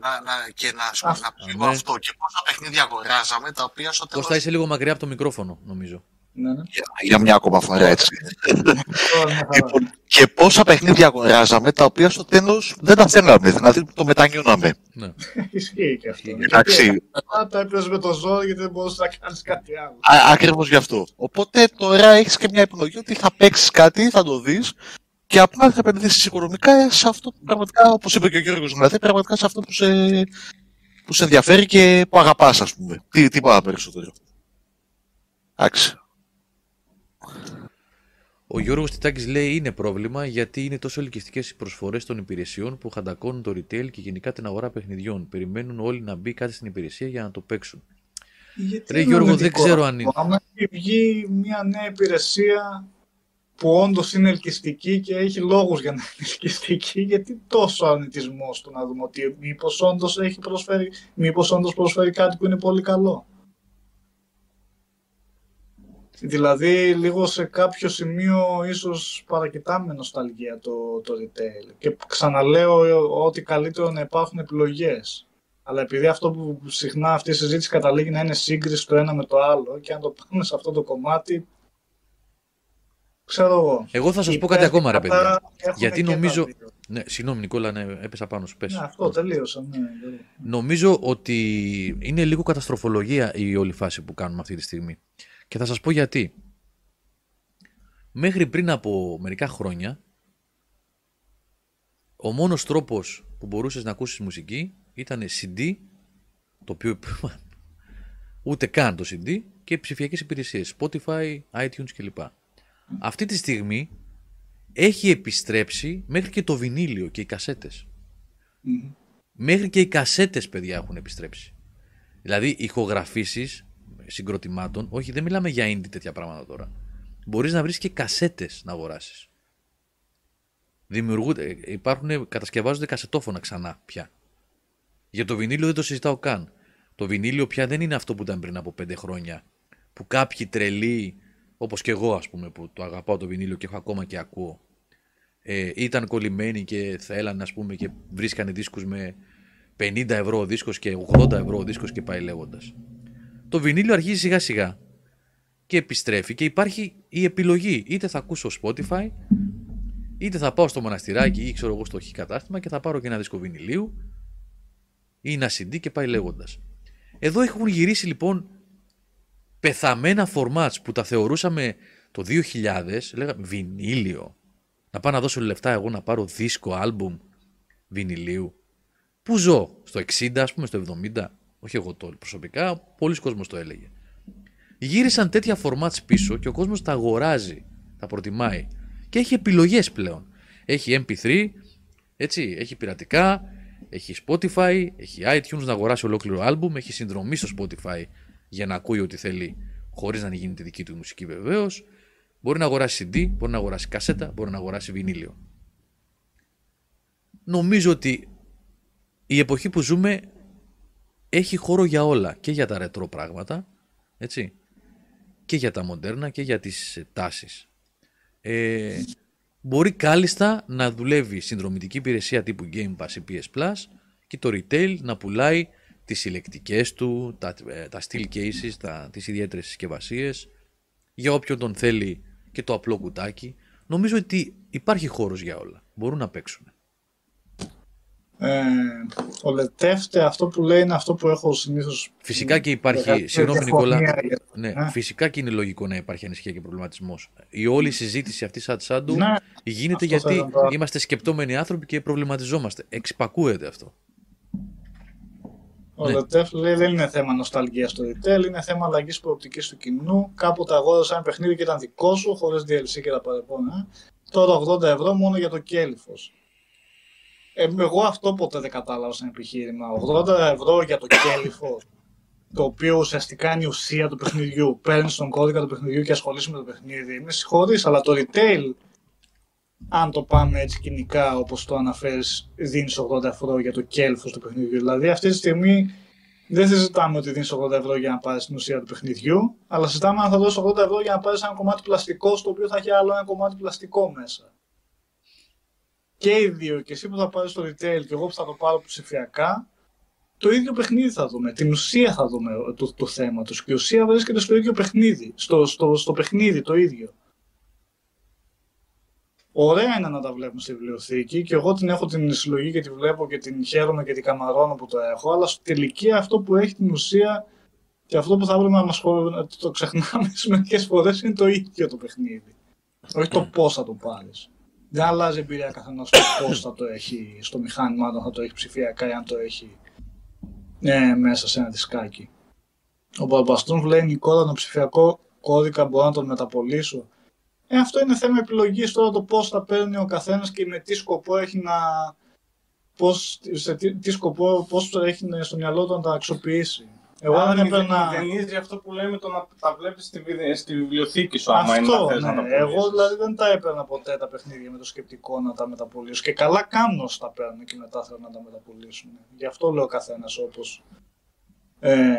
να, να, και να, σου να πούμε ναι. αυτό και πόσα παιχνίδια αγοράζαμε τα οποία στο τέλος Κώστα, είσαι λίγο μακριά από το μικρόφωνο, νομίζω. Ναι, ναι. για, για μια ακόμα φορά έτσι. Τώρα μια χαρά. λοιπόν, και πόσα παιχνίδια αγοράζαμε τα οποία στο τέλος δεν τα θέλαμε, δηλαδή το μετανιώναμε. Ναι. Ισχύει και αυτό. Εντάξει, Α, τα έπαιζε με το ζώο γιατί δεν μπορούσες να κάνεις κάτι άλλο. Α, ακριβώς γι' αυτό. Οπότε τώρα έχεις και μια επιλογή ότι θα παίξεις κάτι, θα το δεις και απλά θα επενδύσεις οικονομικά σε αυτό που πραγματικά, όπως είπε και ο Γιώργος δηλαδή, πραγματικά σε αυτό που σε, που σε ενδιαφέρει και που αγαπάς ας πούμε. Τι, τι πάρα περισσότερο. Εντάξει. Ο Γιώργος Τιτάκης λέει είναι πρόβλημα γιατί είναι τόσο ελκυστικές οι προσφορές των υπηρεσιών που χαντακώνουν το retail και γενικά την αγορά παιχνιδιών. Περιμένουν όλοι να μπει κάτι στην υπηρεσία για να το παίξουν. Γιατί Ρε είναι Γιώργο, δεν αρνητικό ξέρω αυτό. αν είναι- Άμα έχει βγει μια νέα υπηρεσία που όντως είναι ελκυστική και έχει λόγους για να είναι ελκυστική, γιατί τόσο αρνητισμός του να δούμε ότι μήπως όντως έχει προσφέρει, μήπως όντως προσφέρει κάτι που είναι πολύ καλό. Δηλαδή, λίγο σε κάποιο σημείο ίσως παρακοιτάμε με νοσταλγία το, το retail. Και ξαναλέω ε, ότι καλύτερο να υπάρχουν επιλογές. Αλλά επειδή αυτό που συχνά αυτή η συζήτηση καταλήγει να είναι σύγκριση το ένα με το άλλο και αν το πάμε σε αυτό το κομμάτι, ξέρω εγώ. Εγώ θα σας πω Υπέρ κάτι και ακόμα ρε κατά παιδιά. έχουμε Γιατί και τα νομίζω... δύο. Ναι, συγγνώμη Νικόλα, ναι, έπεσα πάνω σου, πες. Ναι, αυτό τελείωσα. Ναι, ναι. Νομίζω ότι είναι λίγο καταστροφολογία η όλη φάση που κάνουμε αυτή τη στιγμή. Και θα σας πω γιατί. Μέχρι πριν από μερικά χρόνια, ο μόνος τρόπος που μπορούσες να ακούσεις μουσική ήταν CD, το οποίο [LAUGHS] ούτε καν το CD, και ψηφιακές υπηρεσίες, Spotify, iTunes κλπ. Αυτή τη στιγμή έχει επιστρέψει μέχρι και το βινίλιο και οι κασέτες. Μμμ. Μέχρι και οι κασέτες, παιδιά, έχουν επιστρέψει. Δηλαδή, ηχογραφήσεις συγκροτημάτων, όχι, δεν μιλάμε για indie τέτοια πράγματα τώρα. Μπορείς να βρεις και κασέτες να αγοράσεις. Δημιουργούνται, υπάρχουν, κατασκευάζονται κασετόφωνα ξανά πια. Για το βινίλιο δεν το συζητάω καν. Το βινίλιο πια δεν είναι αυτό που ήταν πριν από πέντε χρόνια. Που κάποιοι τρελοί, όπως και εγώ ας πούμε, που το αγαπάω το βινίλιο και έχω ακόμα και ακούω, ε, ήταν κολλημένοι και θέλανε ας πούμε και βρίσκανε δίσκους με 50 ευρώ ο δίσκος και 80 ευρώ ο δίσκος και πάει λέγοντας. Το βινίλιο αρχίζει σιγά σιγά και επιστρέφει και υπάρχει η επιλογή. Είτε θα ακούσω Spotify, είτε θα πάω στο μοναστηράκι ή ξέρω εγώ στο χ κατάστημα και θα πάρω και ένα δίσκο βινιλίου ή ένα CD και πάει λέγοντας. Εδώ έχουν γυρίσει λοιπόν πεθαμένα formats που τα θεωρούσαμε το 2000, λέγαμε βινίλιο. Να πάω να δώσω λεφτά εγώ να πάρω δίσκο, άλμπουμ βινιλίου. Πού ζω, στο 60 ας πούμε, στο 70, όχι εγώ το προσωπικά, πολλοί κόσμος το έλεγε. Γύρισαν τέτοια formats πίσω και ο κόσμος τα αγοράζει, τα προτιμάει και έχει επιλογές πλέον. Έχει MP3, έτσι, έχει πειρατικά, έχει Spotify, έχει iTunes να αγοράσει ολόκληρο άλμπουμ, έχει συνδρομή στο Spotify για να ακούει ό,τι θέλει χωρίς να γίνει τη δική του μουσική βεβαίως. Μπορεί να αγοράσει CD, μπορεί να αγοράσει κασέτα, μπορεί να αγοράσει βινίλιο. Νομίζω ότι η εποχή που ζούμε έχει χώρο για όλα και για τα ρετρό πράγματα, έτσι, και για τα μοντέρνα και για τις ε, τάσεις. Ε, μπορεί κάλλιστα να δουλεύει συνδρομητική υπηρεσία τύπου Game Pass ή PS Plus και το retail να πουλάει τις συλλεκτικές του, τα, ε, τα steel cases, τα, τις ιδιαίτερες συσκευασίες για όποιον τον θέλει και το απλό κουτάκι. Νομίζω ότι υπάρχει χώρος για όλα. Μπορούν να παίξουν. Ε, ο Λετεύτε αυτό που λέει είναι αυτό που έχω συνήθως... Φυσικά και υπάρχει, Μεγάλη συγγνώμη διαφωνία Νικόλα, για- ναι, Ε. φυσικά και είναι λογικό να υπάρχει ανησυχία και προβληματισμός. Η όλη συζήτηση αυτή σαν τσάντου Ναι, γίνεται αυτό γιατί θέλω να πω. είμαστε σκεπτόμενοι άνθρωποι και προβληματιζόμαστε. Εξυπακούεται αυτό. Ο Ναι. Λετεύ λέει δεν είναι θέμα νοσταλγίας στο retail, είναι θέμα αλλαγής προοπτικής του κοινού. Κάποτε αγόρασε ένα παιχνίδι και ήταν δικό σου, χωρίς DLC και τα παρεπόμενα. Τώρα 80 ευρώ μόνο για το κέλυφος. Ε, εγώ αυτό ποτέ δεν κατάλαβα σαν επιχείρημα. 80 ευρώ για το κέλυφο, το οποίο ουσιαστικά είναι η ουσία του παιχνιδιού. Παίρνεις τον κώδικα του παιχνιδιού και ασχολείσαι με το παιχνίδι. Με συγχωρείς, αλλά το retail, αν το πάμε έτσι κοινικά όπως το αναφέρεις, δίνεις 80 ευρώ για το κέλφος του παιχνιδιού. Δηλαδή αυτή τη στιγμή δεν συζητάμε ότι δίνεις 80 ευρώ για να πάρεις την ουσία του παιχνιδιού, αλλά συζητάμε αν θα δώσεις 80 ευρώ για να πάρεις ένα κομμάτι πλαστικό, στο οποίο θα έχει άλλο ένα κομμάτι πλαστικό μέσα. Και οι δύο, και εσύ που θα πάρεις το retail και εγώ που θα το πάρω ψηφιακά, το ίδιο παιχνίδι θα δούμε, την ουσία θα δούμε του, τους θέματος και η ουσία βρίσκεται στο ίδιο παιχνίδι, στο, στο, στο παιχνίδι το ίδιο. Ωραία είναι να τα βλέπουμε στη βιβλιοθήκη και εγώ την έχω την συλλογή και τη βλέπω και την χαίρομαι και την καμαρώνω που το έχω, αλλά στη τελική αυτό που έχει την ουσία και αυτό που θα έπρεπε να μας το ξεχνάμε [LAUGHS] σε μερικέ φορές είναι το ίδιο το παιχνίδι. Όχι το πώς θα το πάρεις. Δεν αλλάζει εμπειρία καθένας το πώ θα το έχει στο μηχάνημα, αν θα το έχει ψηφιακά ή αν το έχει ε, μέσα σε ένα δισκάκι. Ο Μπαρμπαστούν λέει Νικόλα, τον ψηφιακό κώδικα μπορώ να τον μεταπολίσω. Ε, αυτό είναι θέμα επιλογής τώρα το πώς θα παίρνει ο καθένας και με τι σκοπό έχει να... Πώς, σε τι, τι σκοπό, πώς έχει στο μυαλό του να τα αξιοποιήσει. Εγώ δεν έπαιρνα... Μηδενίζει αυτό που λέμε το να τα βλέπεις στη, στη βιβλιοθήκη σου, άμα είναι να θες ναι. να τα Εγώ δηλαδή δεν τα έπαιρνα ποτέ τα παιχνίδια με το σκεπτικό να τα μεταπολίσω. Και καλά κάνω τα παίρνω και μετά θέλω να τα μεταπολίσουν. Γι' αυτό λέω ο καθένας όπως ε,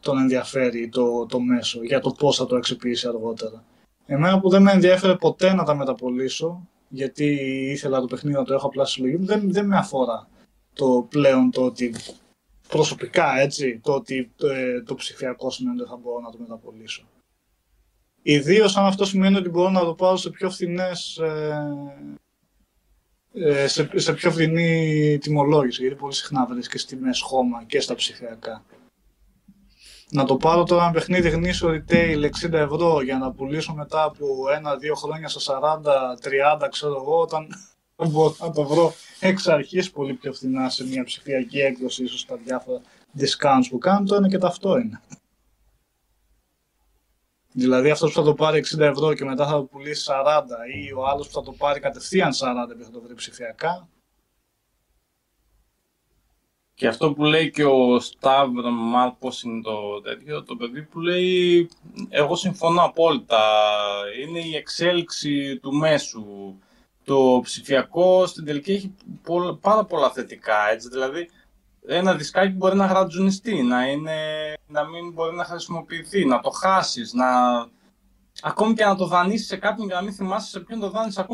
τον ενδιαφέρει το, το μέσο, για το πώς θα το αξιοποιήσει αργότερα. Εμένα που δεν με ενδιαφέρει ποτέ να τα μεταπολίσω, γιατί ήθελα το παιχνίδι να το έχω απλά συλλογή μου, δεν, δεν με αφορά το πλέον το ότι προσωπικά έτσι, το ότι το, ε, το ψηφιακό σημαίνει ότι θα μπορώ να το μεταπολίσω. Ιδίως αν αυτό σημαίνει ότι μπορώ να το πάρω σε πιο φθηνές, ε, ε, σε, σε πιο φθηνή τιμολόγηση, γιατί πολύ συχνά βρίσκεις τιμές χώμα και στα ψηφιακά να το πάρω τώρα ένα παιχνίδι γνήσιο retail 60 ευρώ για να πουλήσω μετά από ένα-δύο χρόνια στα 40-30 ξέρω εγώ όταν μπορώ να το βρω εξ αρχής πολύ πιο φθηνά σε μια ψηφιακή έκδοση ίσως στα διάφορα discounts που κάνουν το ένα και αυτό είναι. Δηλαδή αυτός που θα το πάρει 60 ευρώ και μετά θα το πουλήσει 40 ή ο άλλος που θα το πάρει κατευθείαν 40 και θα το βρει ψηφιακά και αυτό που λέει και ο Σταύρο, μάλλον πώς είναι το τέτοιο, το παιδί που λέει, εγώ συμφωνώ απόλυτα, είναι η εξέλιξη του μέσου. Το ψηφιακό στην τελική έχει πάρα πολλά θετικά, έτσι, δηλαδή ένα δισκάκι μπορεί να γρατζουνιστεί, να, είναι, να μην μπορεί να χρησιμοποιηθεί, να το χάσεις, να... Ακόμη και να το δανείσεις σε κάποιον και να μην θυμάσαι σε ποιον το δάνεις, ε,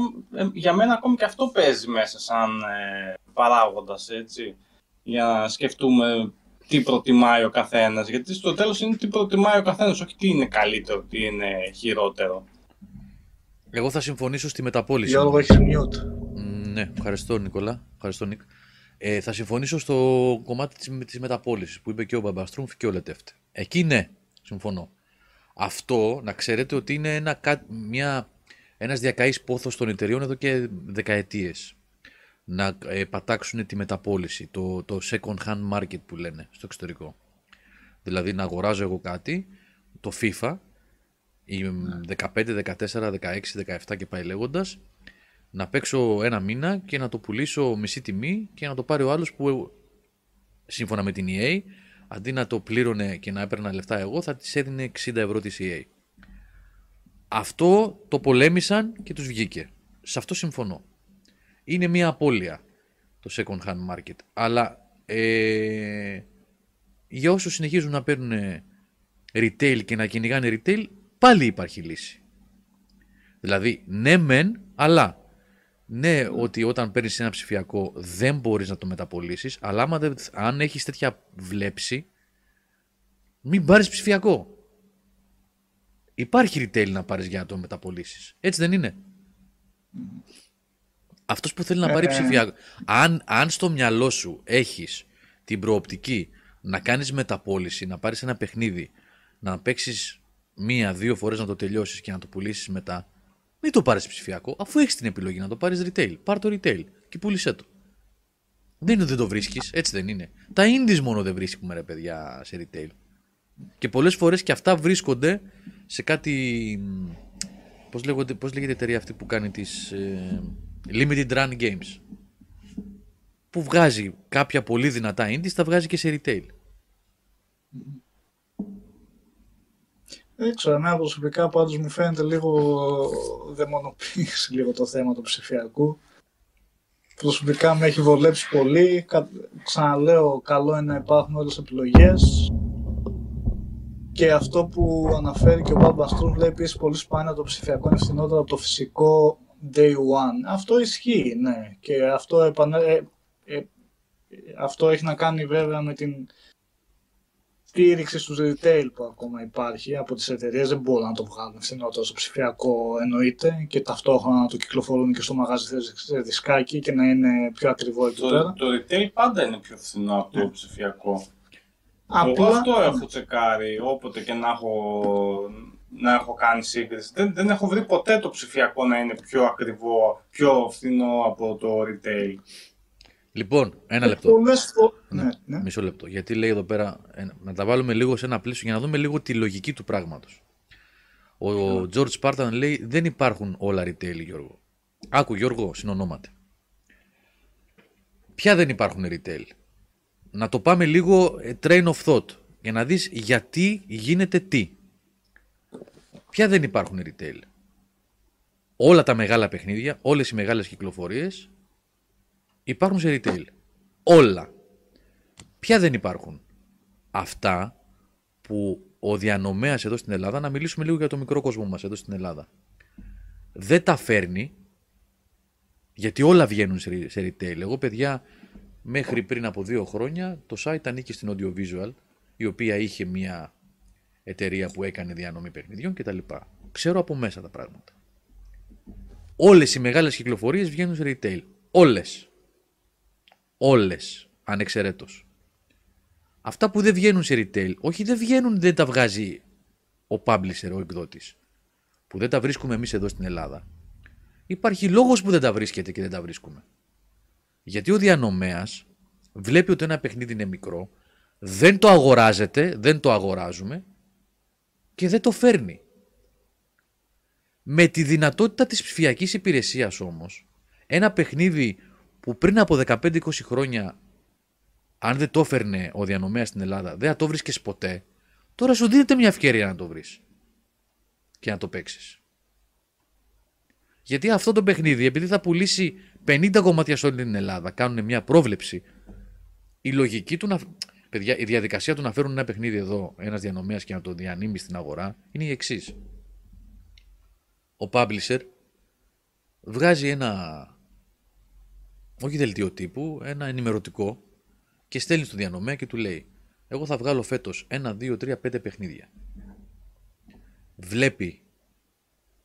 για μένα ακόμη και αυτό παίζει μέσα σαν ε, παράγοντας, έτσι για να σκεφτούμε τι προτιμάει ο καθένας. Γιατί στο τέλος είναι τι προτιμάει ο καθένας, όχι τι είναι καλύτερο, τι είναι χειρότερο. Εγώ θα συμφωνήσω στη μεταπόληση. Γιώργο, έχεις mute. Ναι, ευχαριστώ Νικόλα. Ευχαριστώ, Νικ. Ε, θα συμφωνήσω στο κομμάτι της, της μεταπόλησης που είπε και ο Μπαμπαστρούμφ και ο Λετεύτε. Εκεί ναι, συμφωνώ. Αυτό να ξέρετε ότι είναι ένα, μια, ένας διακαής πόθος των εταιριών εδώ και δεκαετίες να ε, πατάξουν τη μεταπόληση, το, το second hand market που λένε στο εξωτερικό. Δηλαδή να αγοράζω εγώ κάτι, το FIFA, η 15, 14, 16, 17 και πάει λέγοντας, να παίξω ένα μήνα και να το πουλήσω μισή τιμή και να το πάρει ο άλλος που σύμφωνα με την EA αντί να το πλήρωνε και να έπαιρνα λεφτά εγώ θα της έδινε 60 ευρώ της EA. Αυτό το πολέμησαν και τους βγήκε. Σε αυτό συμφωνώ είναι μια απώλεια το second hand market. Αλλά ε, για όσους συνεχίζουν να παίρνουν retail και να κυνηγάνε retail, πάλι υπάρχει λύση. Δηλαδή, ναι μεν, αλλά ναι ότι όταν παίρνεις ένα ψηφιακό δεν μπορείς να το μεταπολίσεις, αλλά άμα αν έχεις τέτοια βλέψη, μην πάρεις ψηφιακό. Υπάρχει retail να πάρεις για να το μεταπολίσεις. Έτσι δεν είναι. Αυτός που θέλει να πάρει ε, ψηφιακό. Αν, αν στο μυαλό σου έχεις την προοπτική να κάνεις μεταπόληση, να πάρεις ένα παιχνίδι, να παίξεις μία-δύο φορές να το τελειώσεις και να το πουλήσεις μετά, μην το πάρεις ψηφιακό, αφού έχεις την επιλογή να το πάρεις retail. Πάρ το retail και πούλησέ το. Δεν είναι ότι δεν το βρίσκεις, έτσι δεν είναι. Τα indies μόνο δεν βρίσκουμε ρε παιδιά σε retail. Και πολλές φορές και αυτά βρίσκονται σε κάτι. Πώς λέγεται, λέγεται η εταιρεία αυτή που κάνει τις. Ε, Limited Run Games; Που βγάζει κάποια πολύ δυνατά indies, τα βγάζει και σε retail. Δεν ξέρω, εμένα προσωπικά πάντως μου φαίνεται λίγο δαιμονοποίηση λίγο το θέμα του ψηφιακού. Προσωπικά με έχει βολέψει πολύ. Ξαναλέω, καλό είναι να υπάρχουν όλες επιλογές. Και αυτό που αναφέρει και ο Μπαμπαστρούν λέει επίσης πολύ σπάνια το ψηφιακό είναι φθηνότερο από το φυσικό day one. Αυτό ισχύει, ναι. Και αυτό επανε... ε, ε, αυτό έχει να κάνει βέβαια με την στήριξη στους retail που ακόμα υπάρχει από τις εταιρείες δεν μπορούν να το βγάλουν φθηνότερο στο ψηφιακό εννοείται και ταυτόχρονα να το κυκλοφορούν και στο μαγαζί σε δισκάκι και να είναι πιο ακριβό εκεί Το, πέρα. το retail πάντα είναι πιο φθηνό από το ψηφιακό. Εγώ Απλά, αυτό έχω τσεκάρει όποτε και να έχω, να έχω κάνει σύγκριση. Δεν, δεν έχω βρει ποτέ το ψηφιακό να είναι πιο ακριβό, πιο φθηνό από το retail. Λοιπόν, ένα λεπτό. πολλές φο- Ναι, ναι, ναι. Μισό λεπτό. Γιατί λέει εδώ πέρα, ε, να τα βάλουμε λίγο σε ένα πλαίσιο για να δούμε λίγο τη λογική του πράγματος. Ο George Spartan λέει δεν υπάρχουν όλα retail, Γιώργο. Άκου Γιώργο, συνονόματε. Ποια δεν υπάρχουν retail; Να το πάμε λίγο ε, train of thought για να δεις γιατί γίνεται τι. Ποια δεν υπάρχουν retail; Όλα τα μεγάλα παιχνίδια, όλες οι μεγάλες κυκλοφορίες υπάρχουν σε retail. Όλα. Ποια δεν υπάρχουν; Αυτά που ο διανομέας εδώ στην Ελλάδα, να μιλήσουμε λίγο για το μικρό κόσμο μας εδώ στην Ελλάδα, δεν τα φέρνει, γιατί όλα βγαίνουν σε σε retail. Εγώ, παιδιά, μέχρι πριν από δύο χρόνια, το site ανήκει στην Audiovisual, η οποία είχε μια εταιρεία που έκανε διανομή παιχνιδιών κτλ. Ξέρω από μέσα τα πράγματα. Όλες οι μεγάλες κυκλοφορίες βγαίνουν σε retail. Όλες. Όλες. Ανεξαιρέτως. Αυτά που δεν βγαίνουν σε retail, όχι δεν βγαίνουν, δεν τα βγάζει ο publisher, ο εκδότης. Που δεν τα βρίσκουμε εμείς εδώ στην Ελλάδα. Υπάρχει λόγος που δεν τα βρίσκεται και δεν τα βρίσκουμε. Γιατί ο διανομέας βλέπει ότι ένα παιχνίδι είναι μικρό, δεν το αγοράζεται, δεν το αγοράζουμε και δεν το φέρνει. Με τη δυνατότητα της ψηφιακής υπηρεσίας όμως, ένα παιχνίδι που πριν από 15-20 χρόνια αν δεν το έφερνε ο διανομέας στην Ελλάδα, δεν θα το βρίσκες ποτέ, τώρα σου δίνεται μια ευκαιρία να το βρεις και να το παίξεις. Γιατί αυτό το παιχνίδι, επειδή θα πουλήσει 50 κομμάτια σε όλη την Ελλάδα, κάνουν μια πρόβλεψη, η λογική του να. Παιδιά, η διαδικασία του να φέρουν ένα παιχνίδι εδώ, ένας διανομέας και να το διανύμει στην αγορά, είναι η εξής. Ο publisher βγάζει ένα. Όχι δελτίο τύπου, ένα ενημερωτικό και στέλνει στον διανομέα και του λέει: Εγώ θα βγάλω φέτος ένα, δύο, τρία, πέντε παιχνίδια. Βλέπει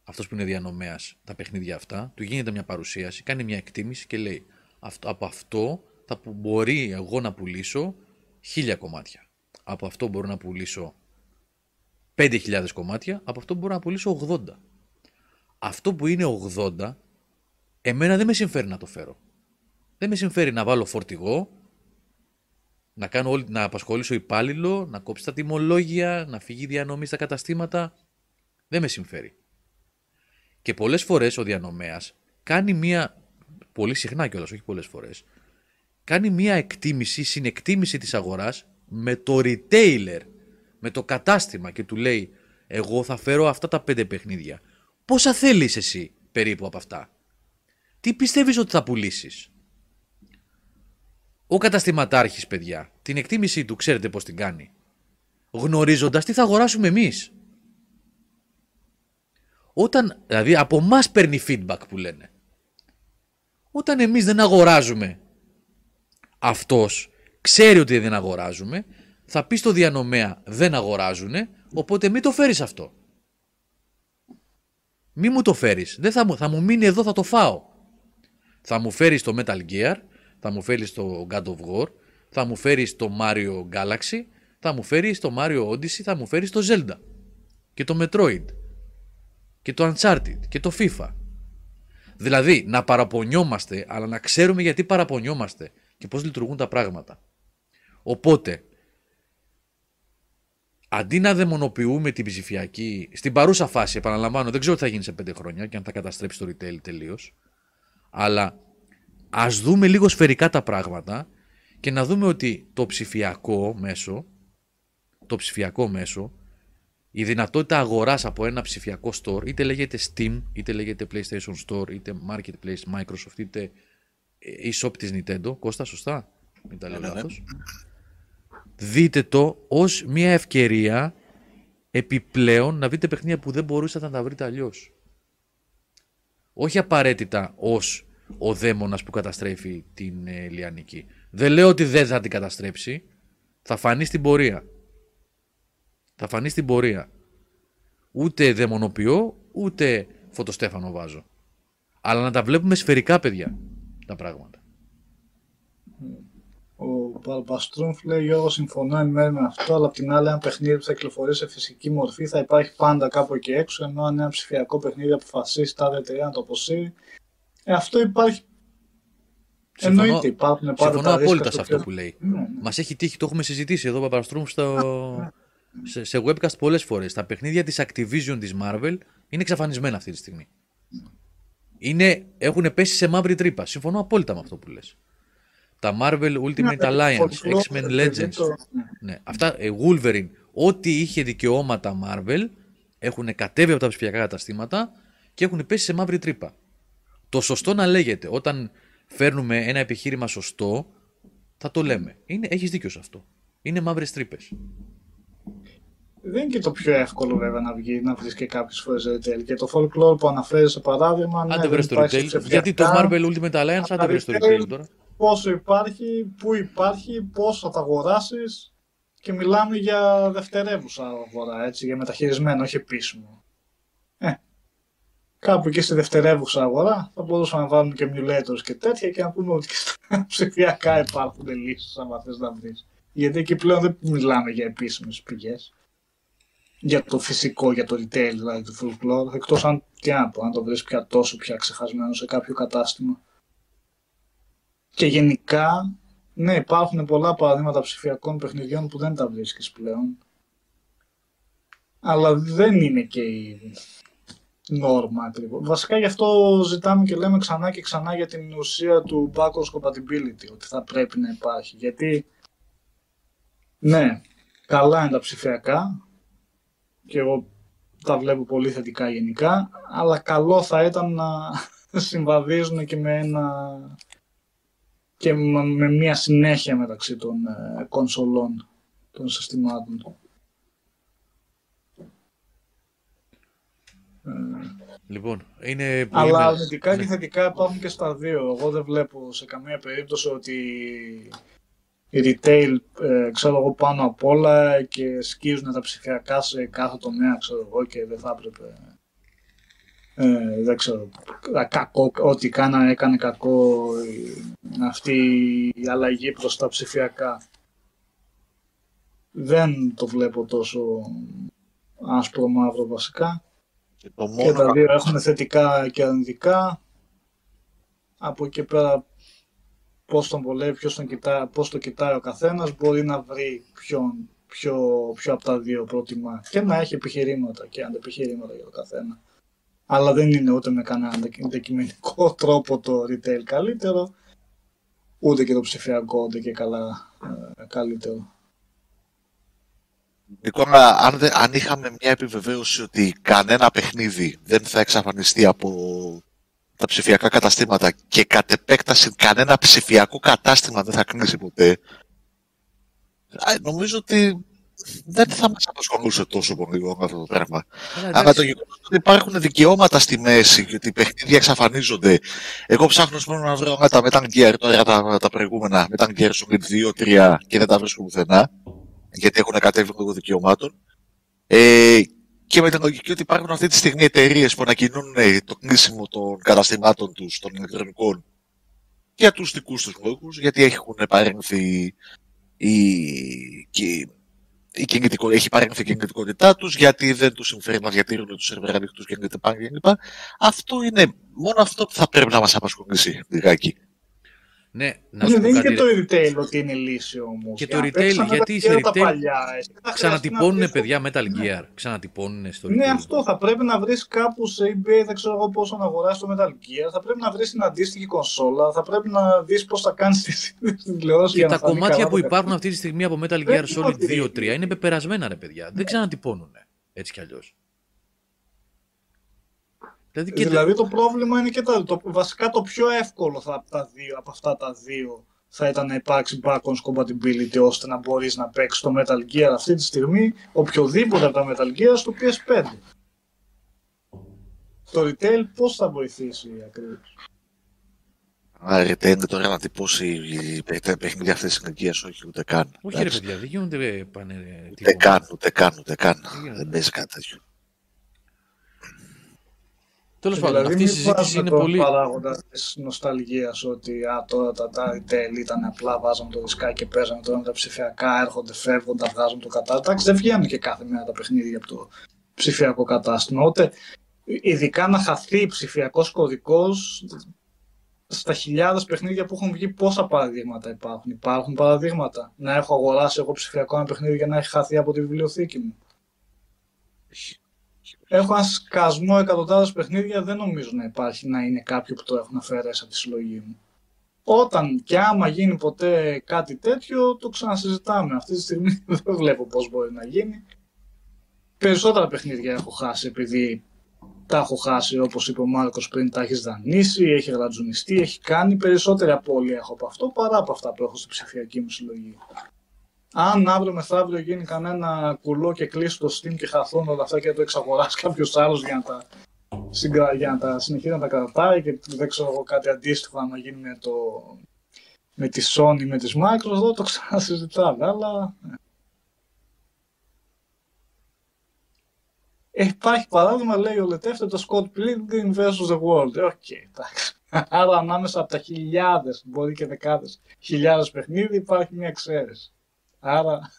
αυτός που είναι διανομέας τα παιχνίδια αυτά, του γίνεται μια παρουσίαση, κάνει μια εκτίμηση και λέει: αυτό, Από αυτό θα που μπορεί εγώ να πουλήσω χίλια κομμάτια. Από αυτό μπορώ να πουλήσω 5.000 κομμάτια, από αυτό μπορώ να πουλήσω 80. Αυτό που είναι 80, εμένα δεν με συμφέρει να το φέρω. Δεν με συμφέρει να βάλω φορτηγό, να, κάνω όλη, να απασχολήσω υπάλληλο, να κόψει τα τιμολόγια, να φύγει διανομή στα καταστήματα. Δεν με συμφέρει. Και πολλές φορές ο διανομέας κάνει μία, πολύ συχνά κιόλας, όχι πολλές φορές, κάνει μία εκτίμηση, συνεκτίμηση της αγοράς με το retailer, με το κατάστημα και του λέει εγώ θα φέρω αυτά τα πέντε παιχνίδια. Πόσα θέλεις εσύ περίπου από αυτά; Τι πιστεύεις ότι θα πουλήσεις; Ο καταστηματάρχης, παιδιά, την εκτίμησή του ξέρετε πώς την κάνει. Γνωρίζοντας τι θα αγοράσουμε εμείς. Όταν, δηλαδή από εμά παίρνει feedback που λένε. Όταν εμείς δεν αγοράζουμε αυτός ξέρει ότι δεν αγοράζουμε, θα πει στο διανομέα δεν αγοράζουνε, οπότε μην το φέρεις αυτό. Μη μου το φέρεις. Δεν θα, μου- θα μου μείνει εδώ, θα το φάω. Θα μου φέρεις το Metal Gear, θα μου φέρεις το God of War, θα μου φέρεις το Mario Galaxy, θα μου φέρεις το Mario Odyssey, θα μου φέρεις το Zelda και το Metroid και το Uncharted και το FIFA. Δηλαδή, να παραπονιόμαστε, αλλά να ξέρουμε γιατί παραπονιόμαστε και πώς λειτουργούν τα πράγματα. Οπότε, αντί να δαιμονοποιούμε την ψηφιακή, στην παρούσα φάση, επαναλαμβάνω, δεν ξέρω τι θα γίνει σε πέντε χρόνια και αν θα καταστρέψει το retail τελείως. Αλλά ας δούμε λίγο σφαιρικά τα πράγματα και να δούμε ότι το ψηφιακό μέσο, το ψηφιακό μέσο, η δυνατότητα αγοράς από ένα ψηφιακό store, είτε λέγεται Steam, είτε λέγεται PlayStation Store, είτε Marketplace Microsoft, είτε e-shop της Nintendo. Κώστα, σωστά; Μην τα λέω Ναι, ναι, ναι. λάθος. Δείτε το ως μια ευκαιρία επιπλέον να βρείτε παιχνίδια που δεν μπορούσατε να τα βρείτε αλλιώς. Όχι απαραίτητα ως ο δαίμονας που καταστρέφει την ε, Λιανική. Δεν λέω ότι δεν θα την καταστρέψει. Θα φανεί στην πορεία. Θα φανεί στην πορεία. Ούτε δαιμονοποιώ, ούτε φωτοστέφανο βάζω. Αλλά να τα βλέπουμε σφαιρικά, παιδιά, τα πράγματα. Ο Μπαρμπαστρούμφ λέει: Γιώργο, συμφωνώ εν μέρει με αυτό, αλλά απ' την άλλη, ένα παιχνίδι που θα κυκλοφορεί σε φυσική μορφή θα υπάρχει πάντα κάπου εκεί έξω. Ενώ αν ένα ψηφιακό παιχνίδι αποφασίσει τα εταιρεία να το αποσύρει, ε, αυτό υπάρχει. Συμφωνώ- Εννοείται, υπάρχουν πάντα Συμφωνώ τα ρίσκα απόλυτα σε στο αυτό οποίο- που λέει. Ναι, ναι. Μας έχει τύχει, το έχουμε συζητήσει εδώ, Παπαστρούμ, στο... σε, σε webcast πολλές φορές. Τα παιχνίδια της Activision της Marvel είναι εξαφανισμένα αυτή τη στιγμή. Είναι, έχουν πέσει σε μαύρη τρύπα. Συμφωνώ απόλυτα με αυτό που λες. Τα Marvel Ultimate Ναι, Alliance, folklore, X-Men δεν Legends, το- ναι. ναι, αυτά, ε, Wolverine, ό,τι είχε δικαιώματα Marvel έχουν κατέβει από τα ψηφιακά καταστήματα και έχουν πέσει σε μαύρη τρύπα. Το σωστό να λέγεται, όταν φέρνουμε ένα επιχείρημα σωστό, θα το λέμε. Είναι, έχεις δίκιο σε αυτό. Είναι μαύρες τρύπες. Δεν είναι και το πιο εύκολο βέβαια να βγει, να βρεις και κάποιες φορές retail. Και το folklore που αναφέρεις σε παράδειγμα. ναι, Άντε δεν βρες το υπάρχει retail. ψηφιακά. Γιατί το Marvel Ultimate Alliance, άντε τα βρες το retail retail τώρα. Πόσο υπάρχει, πού υπάρχει, πώς θα τα αγοράσεις και μιλάμε για δευτερεύουσα αγορά, έτσι, για μεταχειρισμένο, όχι επίσημο. Ε, κάπου εκεί στη δευτερεύουσα αγορά θα μπορούσαμε να βάλουμε και emulators και τέτοια και να πούμε ότι και στα [LAUGHS] ψηφιακά υπάρχουν λύσεις άμα θες να βρεις. Γιατί εκεί πλέον δεν μιλάμε για επίσημες πηγές. Για το φυσικό, για το retail δηλαδή του folklore, εκτός αν, τι να πω, αν το βρεις πια τόσο πια ξεχασμένο σε κάποιο κατάστημα. Και γενικά, ναι, υπάρχουν πολλά παραδείγματα ψηφιακών παιχνιδιών που δεν τα βρίσκεις πλέον. Αλλά δεν είναι και η νόρμα ακριβώς. Βασικά γι' αυτό ζητάμε και λέμε ξανά και ξανά για την ουσία του backwards compatibility, ότι θα πρέπει να υπάρχει. Γιατί, ναι, καλά είναι τα ψηφιακά και εγώ τα βλέπω πολύ θετικά γενικά, αλλά καλό θα ήταν να [LAUGHS] συμβαδίζουν και με ένα και με με μια συνέχεια μεταξύ των ε, κονσολών των συστημάτων. Λοιπόν, είναι πολύ Αλλά με- αρνητικά ναι. και θετικά υπάρχουν και στα δύο. Εγώ δεν βλέπω σε καμία περίπτωση ότι η retail, ε, ξέρω εγώ, πάνω απ' όλα και σκίζουν τα ψηφιακά σε κάθε τομέα, ξέρω εγώ, και δεν θα έπρεπε. Ε, δεν ξέρω, α, κακό, ό,τι κάνα, έκανε κακό η- αυτή η αλλαγή προς τα ψηφιακά. Δεν το βλέπω τόσο άσπρο μαύρο βασικά. Και το Και τα μόνο δύο έχουν θετικά και αρνητικά. Από εκεί πέρα πώς τον βολεύει, ποιος τον κοιτά, πώς το κοιτάει ο καθένας μπορεί να βρει ποιον ποιο, ποιο από τα δύο προτιμά και να έχει επιχειρήματα και αντεπιχειρήματα για το καθένα. Αλλά δεν είναι ούτε με κανένα αντε- αντικειμενικό [LAUGHS] τρόπο το retail καλύτερο, ούτε και το ψηφιακό ούτε και καλά ε, καλύτερο. Νικόλα, αν, δεν- αν είχαμε μια επιβεβαίωση ότι κανένα παιχνίδι δεν θα εξαφανιστεί από τα ψηφιακά καταστήματα και κατ' επέκταση κανένα ψηφιακό κατάστημα δεν θα κλείσει ποτέ, α, νομίζω ότι δεν θα μας απασχολούσε τόσο πολύ αυτό το πράγμα. Καλά, Αλλά εντάξει. το γεγονός ότι υπάρχουν δικαιώματα στη μέση και ότι οι παιχνίδια εξαφανίζονται. Εγώ ψάχνω μόνο να βρω ένα τα Metal Gear τώρα τα, τα προηγούμενα, Metal Gear Solid 2, 3 και δεν τα βρίσκω πουθενά. Γιατί έχουν κατέβει λόγω δικαιωμάτων. Ε, και με την λογική ότι υπάρχουν αυτή τη στιγμή εταιρείες που ανακοινώνουν ε, το κλείσιμο των καταστημάτων τους των ηλεκτρονικών για τους δικούς τους λόγους, γιατί έχουν παρέμβει η, και η κινητικο... έχει παρέμβει η κινητικότητά τους, γιατί δεν τους συμφέρει να διατηρούν τους σερβερ ανοιχτούς κλπ. κλπ. Αυτό είναι μόνο αυτό που θα πρέπει να μας απασχολήσει λιγάκι. Ναι, να Ναι, σου πω δεν είναι κάτι. και ρε. το retail ότι είναι λύση όμως. Και το retail, γιατί σε retail Ξανατυπώνουν Ξανατυπώνουν παιδιά Metal Gear. Ξανατυπώνουν στο Ναι, retail. αυτό θα πρέπει να βρεις κάπου σε eBay, δεν ξέρω εγώ πόσο να αγοράσει το Metal Gear. Θα πρέπει να βρεις την αντίστοιχη κονσόλα. Θα πρέπει να δεις πώς θα κάνεις τη [LAUGHS] σύνδεση στην τηλεόραση. Και για τα να φανεί κομμάτια καλά που το υπάρχουν αυτή τη στιγμή από Metal Gear Δεν Solid είναι 2-3 ότι- είναι πεπερασμένα ρε παιδιά. Δεν ξανατυπώνουν έτσι κι αλλιώς. Δηλαδή και Δηλαδή το πρόβλημα είναι και τα, το, βασικά το πιο εύκολο θα, από, τα δύο, από αυτά τα δύο θα ήταν να υπάρξει backwards compatibility ώστε να μπορείς να παίξεις το Metal Gear αυτή τη στιγμή οποιοδήποτε από τα Metal Gear στο PS5. Το retail πώς θα βοηθήσει ακριβώς; Α, Retained τώρα να τυπώσει τα παιχνίδια αυτή της ηλικία, όχι ούτε καν. Όχι, ρε παιδιά, δεν γίνονται ε, πάνε. Ούτε καν, ούτε καν, ούτε καν. γίνεται. Δεν παίζει κάτι τέτοιο. Τέλος πάντων, αυτή η συζήτηση είναι πολύ. παράγοντας της νοσταλγίας ότι α, τώρα τα Telltale ήταν απλά βάζαμε το δισκάκι και παίζαμε τώρα με τα ψηφιακά, έρχονται, φεύγουν, τα βγάζουν το κατάστημα. Εντάξει, δεν βγαίνουν και κάθε μέρα τα παιχνίδια από το ψηφιακό κατάστημα. Οπότε, ειδικά να χαθεί ψηφιακός κωδικός, στα χιλιάδες παιχνίδια που έχουν βγει, πόσα παραδείγματα υπάρχουν. Υπάρχουν παραδείγματα. Να έχω αγοράσει εγώ ψηφιακό ένα παιχνίδι για να έχει χαθεί από τη βιβλιοθήκη μου. Έχω ένα σκασμό εκατοντάδες παιχνίδια, δεν νομίζω να υπάρχει να είναι κάποιο που το έχουν αφαιρέσει από τη συλλογή μου. Όταν και άμα γίνει ποτέ κάτι τέτοιο, το ξανασυζητάμε. Αυτή τη στιγμή [LAUGHS] δεν βλέπω πώς μπορεί να γίνει. Περισσότερα παιχνίδια έχω χάσει επειδή τα έχω χάσει όπως είπε ο Μάρκος πριν, τα έχεις δανείσει, έχει γρατζουνιστεί, έχει κάνει περισσότερη απώλεια έχω από αυτό παρά από αυτά που έχω στη ψηφιακή μου συλλογή. Αν αύριο μεθαύριο γίνει κανένα κουλό και κλείσει το Steam και χαθούν όλα αυτά και το εξαγοράσει κάποιος άλλος για να τα, συγκρα... για να τα συνεχίσει να τα κρατάει και δεν ξέρω εγώ κάτι αντίστοιχο να γίνει με, το... με τη Sony, με τις Microsoft, εδώ το ξανασυζητάμε, αλλά... Ε, υπάρχει παράδειγμα, λέει ο Λετέφτε, το Scott Pilgrim vs. The World. Ε, οκ, okay, εντάξει. [LAUGHS] Άρα ανάμεσα από τα χιλιάδες, μπορεί και δεκάδες χιλιάδες παιχνίδια υπάρχει μια εξαίρεση. Άρα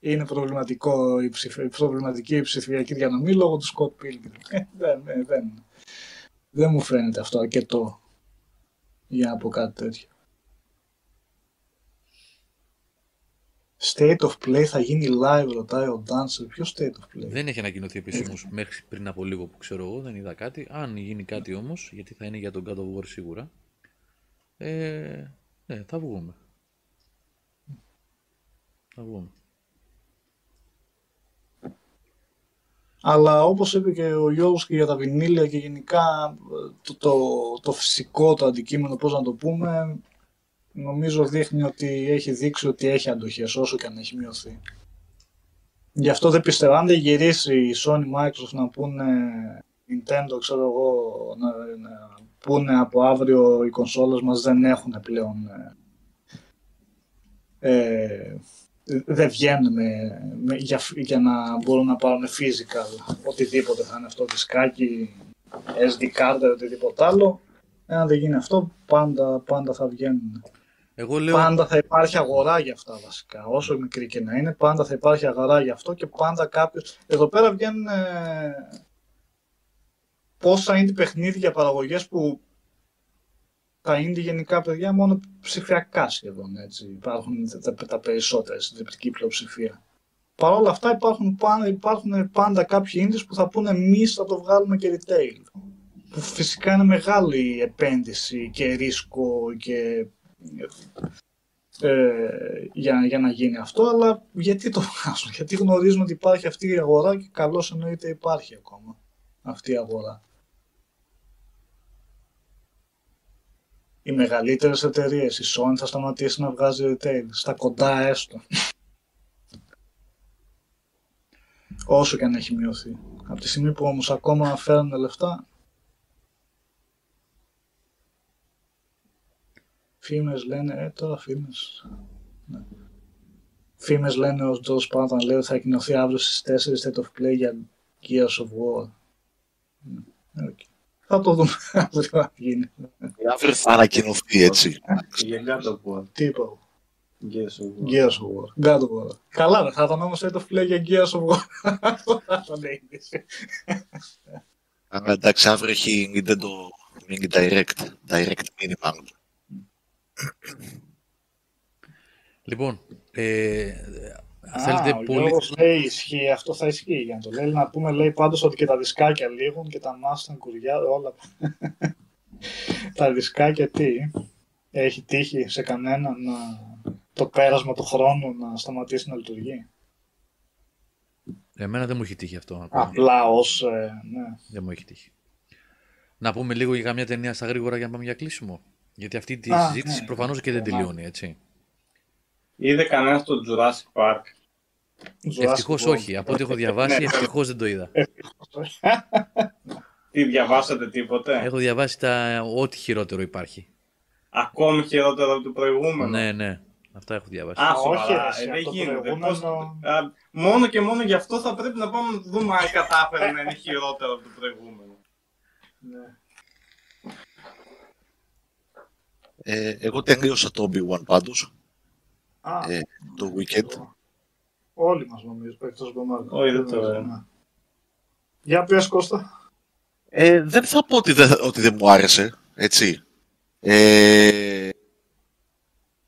είναι προβληματικό η ψηφ... προβληματική η ψηφιακή διανομή λόγω του Scott Pilgrim. Ε, δεν, ε, δεν, δεν μου φαίνεται αυτό αρκετό για να πω κάτι τέτοιο. State of Play θα γίνει live, ρωτάει ο Dancer. Ποιος State of Play; Δεν έχει ανακοινωθεί επισήμω μέχρι πριν από λίγο που ξέρω εγώ, δεν είδα κάτι. Αν γίνει κάτι όμως, γιατί θα είναι για τον God of War σίγουρα. Ε, ναι, θα βγούμε. Θα βγούμε. Αλλά όπως είπε και ο Γιώργος και για τα βινίλια και γενικά το, το, το φυσικό, το αντικείμενο, πώς να το πούμε, νομίζω δείχνει ότι έχει δείξει ότι έχει αντοχές όσο και αν έχει μειωθεί. Γι' αυτό δεν πιστεύω, αν δεν γυρίσει η Sony Microsoft να πούνε Nintendo, ξέρω εγώ, να, να πούνε από αύριο οι κονσόλες μας δεν έχουν πλέον ε, ε δεν βγαίνουν με, για, για να μπορούν να πάρουν physical οτιδήποτε θα είναι αυτό δισκάκι, SD card, οτιδήποτε άλλο. Εάν δεν γίνει αυτό, πάντα, πάντα θα βγαίνουν. Εγώ λέω... Πάντα θα υπάρχει αγορά για αυτά βασικά. Όσο μικρή και να είναι, πάντα θα υπάρχει αγορά για αυτό και πάντα κάποιο. Εδώ πέρα βγαίνουν ε... πόσα είναι παιχνίδια παραγωγές που τα indie γενικά παιδιά μόνο ψηφιακά σχεδόν έτσι. Υπάρχουν τα, τα περισσότερα στην διπλική πλειοψηφία. Παρ' όλα αυτά υπάρχουν, υπάρχουν πάντα κάποιοι indies που θα πούνε εμείς θα το βγάλουμε και retail. Που φυσικά είναι μεγάλη επένδυση και ρίσκο και ε, για, για να γίνει αυτό, αλλά γιατί το βγάζουν, γιατί γνωρίζουμε ότι υπάρχει αυτή η αγορά και καλώς εννοείται υπάρχει ακόμα αυτή η αγορά. Οι μεγαλύτερες εταιρείες, η Sony θα σταματήσει να βγάζει retail, στα κοντά έστω. Όσο και αν έχει μειωθεί. Από τη στιγμή που όμως ακόμα φέρνουν λεφτά, φήμες λένε, ε τώρα φήμες. Ναι. Φήμες λένε ο Τζος Πάταν λέει ότι θα κοινωθεί αύριο στις 4 State of Play για Gears of War. Okay. Θα το δούμε αύριο αν γίνει. Αύριο θα ανακοινωθεί έτσι. Για God of War. Τι είπα. Gears of War. Gears of War. God of War. Καλά, δεν θα ήταν όμως το φιλέ για Gears of War. Αυτό θα ήταν είδηση. Εντάξει, αύριο έχει Nintendo Mini Direct. Direct Mini Mount. Λοιπόν, ε, Α, θέλετε ο πολύ... Γιώργος λέει ισχύει, αυτό θα ισχύει για να το λέει. Να πούμε λέει πάντως ότι και τα δισκάκια λήγουν και τα μάσταν κουριά, όλα. [LAUGHS] τα δισκάκια τι, έχει τύχει σε κανένα να το πέρασμα του χρόνου να σταματήσει να λειτουργεί; Εμένα δεν μου έχει τύχει αυτό. ακόμα. Απλά ως, ε, ναι. Δεν μου έχει τύχει. Να πούμε λίγο για καμιά ταινία στα γρήγορα για να πάμε για κλείσιμο. Γιατί αυτή τη Α, συζήτηση ναι. προφανώς και δεν τελειώνει, έτσι. Είδε κανένα το Jurassic Park; Jurassic Ευτυχώς World. όχι. Από ό,τι έχω διαβάσει, ευτυχώς δεν το είδα. Τι διαβάσατε τίποτε; Έχω διαβάσει τα... ό,τι χειρότερο υπάρχει. Ακόμη χειρότερο από το προηγούμενο; Ναι, ναι. Αυτά έχω διαβάσει. Α, όχι, σοβαρά, εσύ, ε, δεν από το γίνεται. προηγούμενο- Πώς- α, μόνο και μόνο γι' αυτό θα πρέπει να πάμε να το δούμε αν κατάφερε να είναι χειρότερο από το προηγούμενο. Ναι. Ε, εγώ τελείωσα το Obi-Wan πάντως, Α, ε, το weekend. όλοι μας νομίζω, εκτός από εμάς. Όχι, δεν το- Ναι. Για πες Κώστα. Ε, δεν θα πω ότι δεν, ότι δεν μου άρεσε, έτσι. Ε,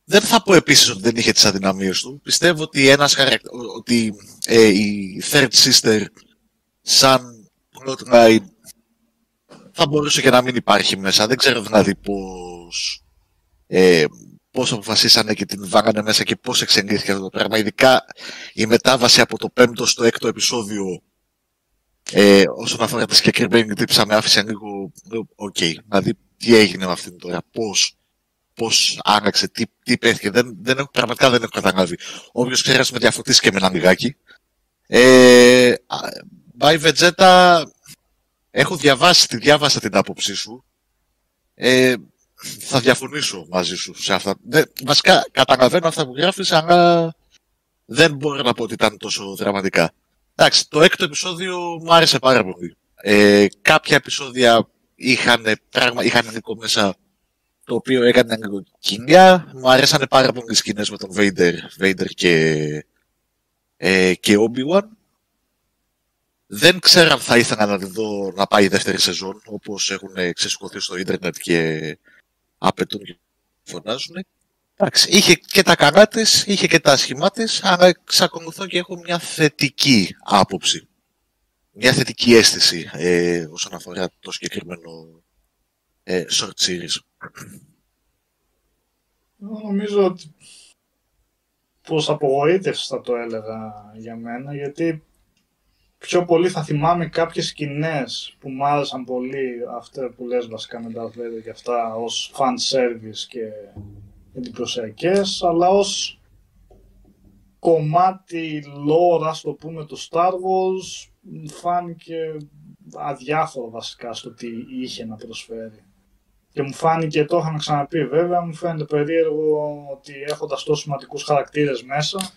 δεν θα πω επίσης ότι δεν είχε τις αδυναμίες του. Πιστεύω ότι, ένας χαρακ... ότι ε, η Third Sister σαν plotline θα μπορούσε και να μην υπάρχει μέσα. Δεν ξέρω δηλαδή πώς, ε, πώς αποφασίσανε και την βάγανε μέσα και πώς εξελίχθηκε αυτό το πράγμα. Ειδικά η μετάβαση από το πέμπτο στο έκτο επεισόδιο ε, όσον αφορά τη συγκεκριμένη τύπισσα με άφησε λίγο οκ. Δηλαδή τι έγινε με αυτήν τώρα, πώς, πώς άλλαξε, τι, τι παίχτηκε. Δεν, δεν έχω, πραγματικά δεν έχω καταλάβει. Όποιος ξέρει ας με διαφωτίσει και με ένα λιγάκι. Ε, α, by Vegeta, έχω διαβάσει, τη διάβασα την άποψή σου. Ε, θα διαφωνήσω μαζί σου σε αυτά. Δεν, βασικά καταλαβαίνω αυτά που γράφεις, αλλά δεν μπορώ να πω ότι ήταν τόσο δραματικά. Εντάξει, το έκτο επεισόδιο μου άρεσε πάρα πολύ. Ε, κάποια επεισόδια είχαν, πράγμα, είχαν λίγο μέσα το οποίο έκανε λίγο κοινιά. Μου αρέσανε πάρα πολύ οι σκηνές με τον Vader, Vader και, ε, και Obi-Wan. Δεν ξέρω αν θα ήθελα να τη δω να πάει η δεύτερη σεζόν, όπως έχουν ξεσηκωθεί στο ίντερνετ και απαιτούν και φωνάζουν. Εντάξει, είχε και τα καλά της, είχε και τα άσχημά της, αλλά εξακολουθώ και έχω μια θετική άποψη. Μια θετική αίσθηση ε, όσον αφορά το συγκεκριμένο ε, short series. Εγώ νομίζω ότι πως απογοήτευση θα το έλεγα για μένα, γιατί πιο πολύ θα θυμάμαι κάποιες σκηνές που μου άρεσαν πολύ, αυτά που λες βασικά με τα Vader και αυτά, ως fan service και εντυπωσιακές, αλλά ως κομμάτι lore, ας το πούμε, του Star Wars, μου φάνηκε αδιάφορο βασικά στο τι είχε να προσφέρει. Και μου φάνηκε, το είχαμε ξαναπεί βέβαια, μου φαίνεται περίεργο ότι έχοντας τόσο σημαντικούς χαρακτήρες μέσα,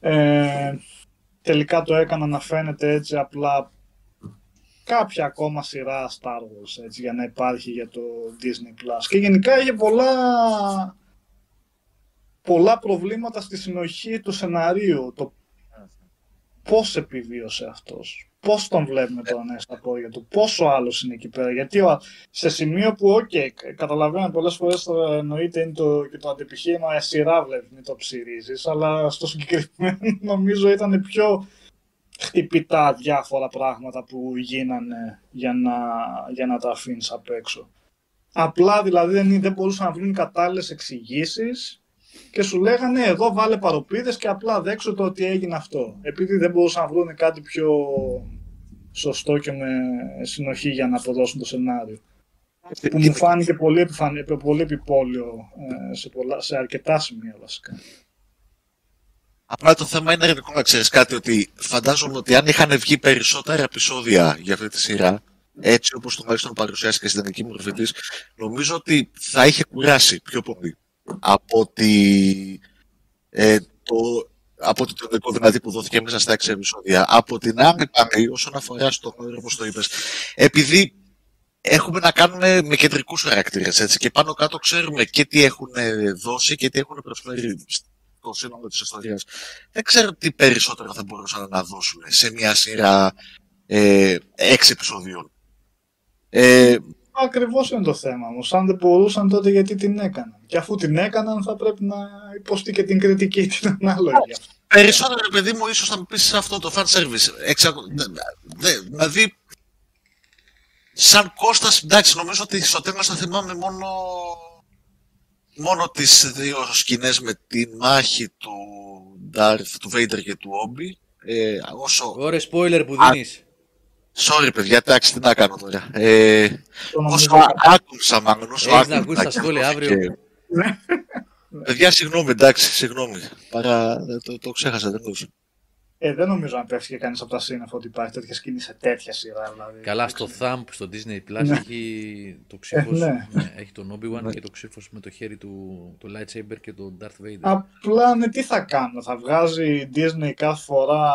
ε, τελικά το έκανα να φαίνεται έτσι απλά κάποια ακόμα σειρά Star Wars έτσι, για να υπάρχει για το Disney Plus. Και γενικά είχε πολλά, πολλά προβλήματα στη συνοχή του σεναρίου. Το πώς επιβίωσε αυτός. Πώς τον βλέπουμε τώρα να είναι στα πόδια του. Πόσο άλλος είναι εκεί πέρα. Γιατί ο- σε σημείο που, οκ, καταλαβαίνω πολλές φορές το εννοείται είναι το, και το αντιπιχείρημα, ε, σειρά βλέπεις, μην το ψειρίζεις, αλλά στο συγκεκριμένο [LAUGHS] νομίζω ήταν πιο χτυπητά διάφορα πράγματα που γίνανε για να, για να τα αφήνεις απ' έξω. Απλά δηλαδή δεν, δεν μπορούσαν να βρουν κατάλληλες εξηγήσεις και σου λέγανε εδώ βάλε παροπίδες και απλά δέξω το ότι έγινε αυτό. Επειδή δεν μπορούσαν να βρουν κάτι πιο σωστό και με συνοχή για να αποδώσουν το σενάριο. Που μου φάνηκε πολύ, επιφανή, πολύ επιπόλαιο ε, σε, πολλά, σε αρκετά σημεία βασικά. Απλά το θέμα είναι ερευνητικό να ξέρεις κάτι, ότι φαντάζομαι ότι αν είχαν βγει περισσότερα επεισόδια για αυτή τη σειρά, έτσι όπως τουλάχιστον παρουσιάστηκε στην ελληνική μορφή της, νομίζω ότι θα είχε κουράσει πιο πολύ από ότι ε, το, από το τελικό δηλαδή που δόθηκε μέσα στα έξι επεισόδια. Από την άλλη πάλι, όσον αφορά στο χώρο, όπως το είπες, επειδή έχουμε να κάνουμε με κεντρικούς χαρακτήρες, έτσι, και πάνω κάτω ξέρουμε και τι έχουν δώσει και τι έχουν προσφέρει το σύνολο της ιστορίας. Δεν ξέρω τι περισσότερο θα μπορούσαν να δώσουν σε μια σειρά ε, έξι επεισοδίων. Ε, Ακριβώς είναι το θέμα όμως. Αν δεν μπορούσαν τότε γιατί την έκαναν; Και αφού την έκαναν θα πρέπει να υποστεί και την κριτική [LAUGHS] την ανάλογη. Περισσότερο, ρε παιδί μου, ίσως θα μου πεις αυτό το fan service. Εξακο... δε- δε- Δηλαδή, σαν Κώστας, εντάξει, νομίζω ότι στο τέλος θα θυμάμαι μόνο, μόνο τις δύο σκηνές με τη μάχη του Darth, του Vader και του Obi. Ε, όσο... Ωραία, spoiler που Α, δίνεις. Sorry, παιδιά, εντάξει, τι να κάνω τώρα. Ε, Το νομίζω όσο κα- άκουσα, μάλλον, όσο Έχεις άκουσα να ακούσεις τα και σχόλια αυτό αύριο. [LAUGHS] [LAUGHS] και- Ναι. Παιδιά, συγγνώμη, εντάξει, συγγνώμη. Παρά, το, το ξέχασα, δεν το Ε, δεν νομίζω να πέφτει και κανείς από τα σύννεφα ότι υπάρχει τέτοια σκηνή σε τέτοια σειρά. Δηλαδή. Καλά, στο Thumb, στο Disney Plus Ναι. έχει το ξύφος. ναι. έχει τον Obi-Wan Ναι. και το ξύφος με το χέρι του, το lightsaber και τον Darth Vader. Απλά ναι, τι θα κάνω. Θα βγάζει η Disney κάθε φορά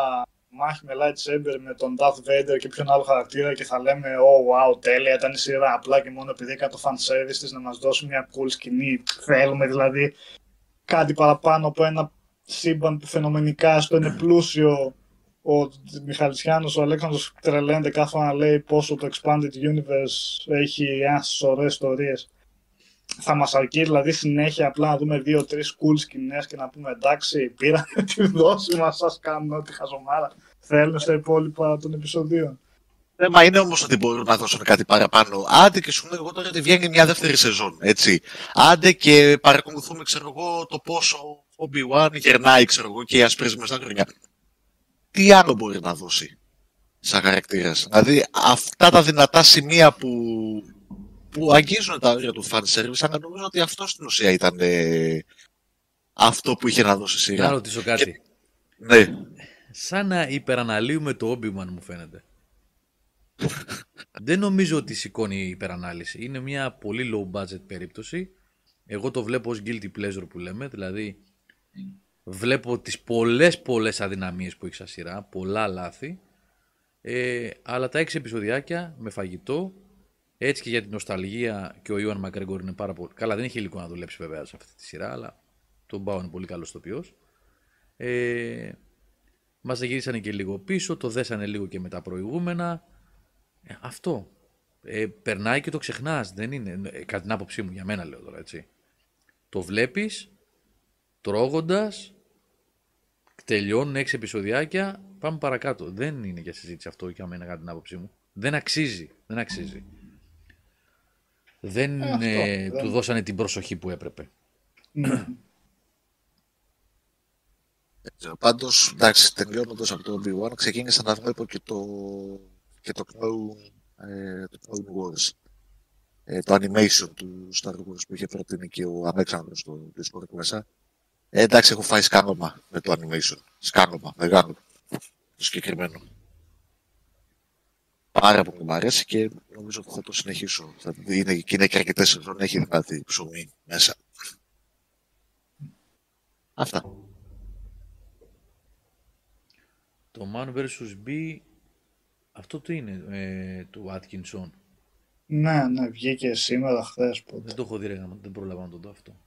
μάχη με lightsaber με τον Darth Vader και ποιον άλλο χαρακτήρα και θα λέμε Oh wow, τέλεια ήταν η σειρά. Απλά και μόνο επειδή έκανε το fan service της να μας δώσει μια cool σκηνή. Θέλουμε δηλαδή κάτι παραπάνω από ένα σύμπαν που φαινομενικά στο είναι πλούσιο. Ο Μιχαλησιάνος, ο Αλέξανδρος τρελαίνεται κάθε φορά να λέει πόσο το Expanded Universe έχει ένα σωρές ιστορίες θα μας αρκεί δηλαδή συνέχεια απλά να δούμε δύο-τρεις cool σκηνές και να πούμε εντάξει πήραμε [LAUGHS] τη δόση μας, σας κάνουμε ό,τι χαζομάρα θέλουν στα υπόλοιπα των επεισοδίων. θέμα είναι όμως ότι μπορούν να δώσουν κάτι παραπάνω. Άντε και σου λέω εγώ τώρα ότι βγαίνει μια δεύτερη σεζόν. Έτσι. Άντε και παρακολουθούμε, ξέρω εγώ, το πόσο ο Obi-Wan γερνάει, ξέρω εγώ, και οι άσπρες μες στα χρόνια. Τι άλλο μπορεί να δώσει σαν χαρακτήρας; Δηλαδή αυτά τα δυνατά σημεία που, που αγγίζουν τα όρια του fan service, αλλά νομίζω ότι αυτό στην ουσία ήταν ε, αυτό που είχε να δώσει η Να σειρά. ρωτήσω κάτι. Ναι. Σαν να υπεραναλύουμε το Obi-Wan μου φαίνεται. Δεν νομίζω ότι σηκώνει η υπερανάλυση. Είναι μια πολύ low budget περίπτωση. Εγώ το βλέπω ως guilty pleasure που λέμε. Δηλαδή βλέπω τις πολλές πολλές αδυναμίες που έχει σαν σειρά. Πολλά λάθη. Ε, αλλά τα έξι επεισοδιάκια με φαγητό. Έτσι και για την νοσταλγία και ο Ιωάνν Μακρέγκορ είναι πάρα πολύ. Καλά, δεν είχε υλικό να δουλέψει βέβαια σε αυτή τη σειρά, αλλά τον Μπάου είναι πολύ καλός τοπίο. Ε, μας γυρίσανε και λίγο πίσω, το δέσανε λίγο και με τα προηγούμενα. Ε, αυτό. Ε, περνάει και το ξεχνάς, δεν είναι, ε, κατά την άποψή μου, για μένα λέω τώρα, έτσι. Το βλέπεις, τρώγοντας, τελειώνουν έξι επεισοδιάκια, πάμε παρακάτω. Δεν είναι για συζήτηση αυτό για μένα, κατά την άποψή μου. Δεν αξίζει, δεν αξίζει. Δεν Ε, αυτό, ε, δεν- του δώσανε την προσοχή που έπρεπε. Πάντως, εντάξει, τελειώνοντας από το Obi-Wan, ξεκίνησα να βλέπω και το, και το, Clone, ε, το Clone Wars. Ε, το animation του Star Wars που είχε προτείνει και ο Αλέξανδρος στο Discord μέσα. Ε, εντάξει, έχω φάει σκάνομα με το animation. Σκάνομα, μεγάλο. Το συγκεκριμένο. Πάρα πολύ μου αρέσει και νομίζω ότι θα το συνεχίσω. Θα, είναι, και είναι και αρκετές σεζόν, έχει δηλαδή ψωμί μέσα. Αυτά. Το Man vs. B, αυτό τι είναι, ε, του Atkinson; ναι, ναι, βγήκε σήμερα, χθες. Πότε. Δεν το έχω δει, ρε, γάμα, δεν πρόλαβα να το δω αυτό.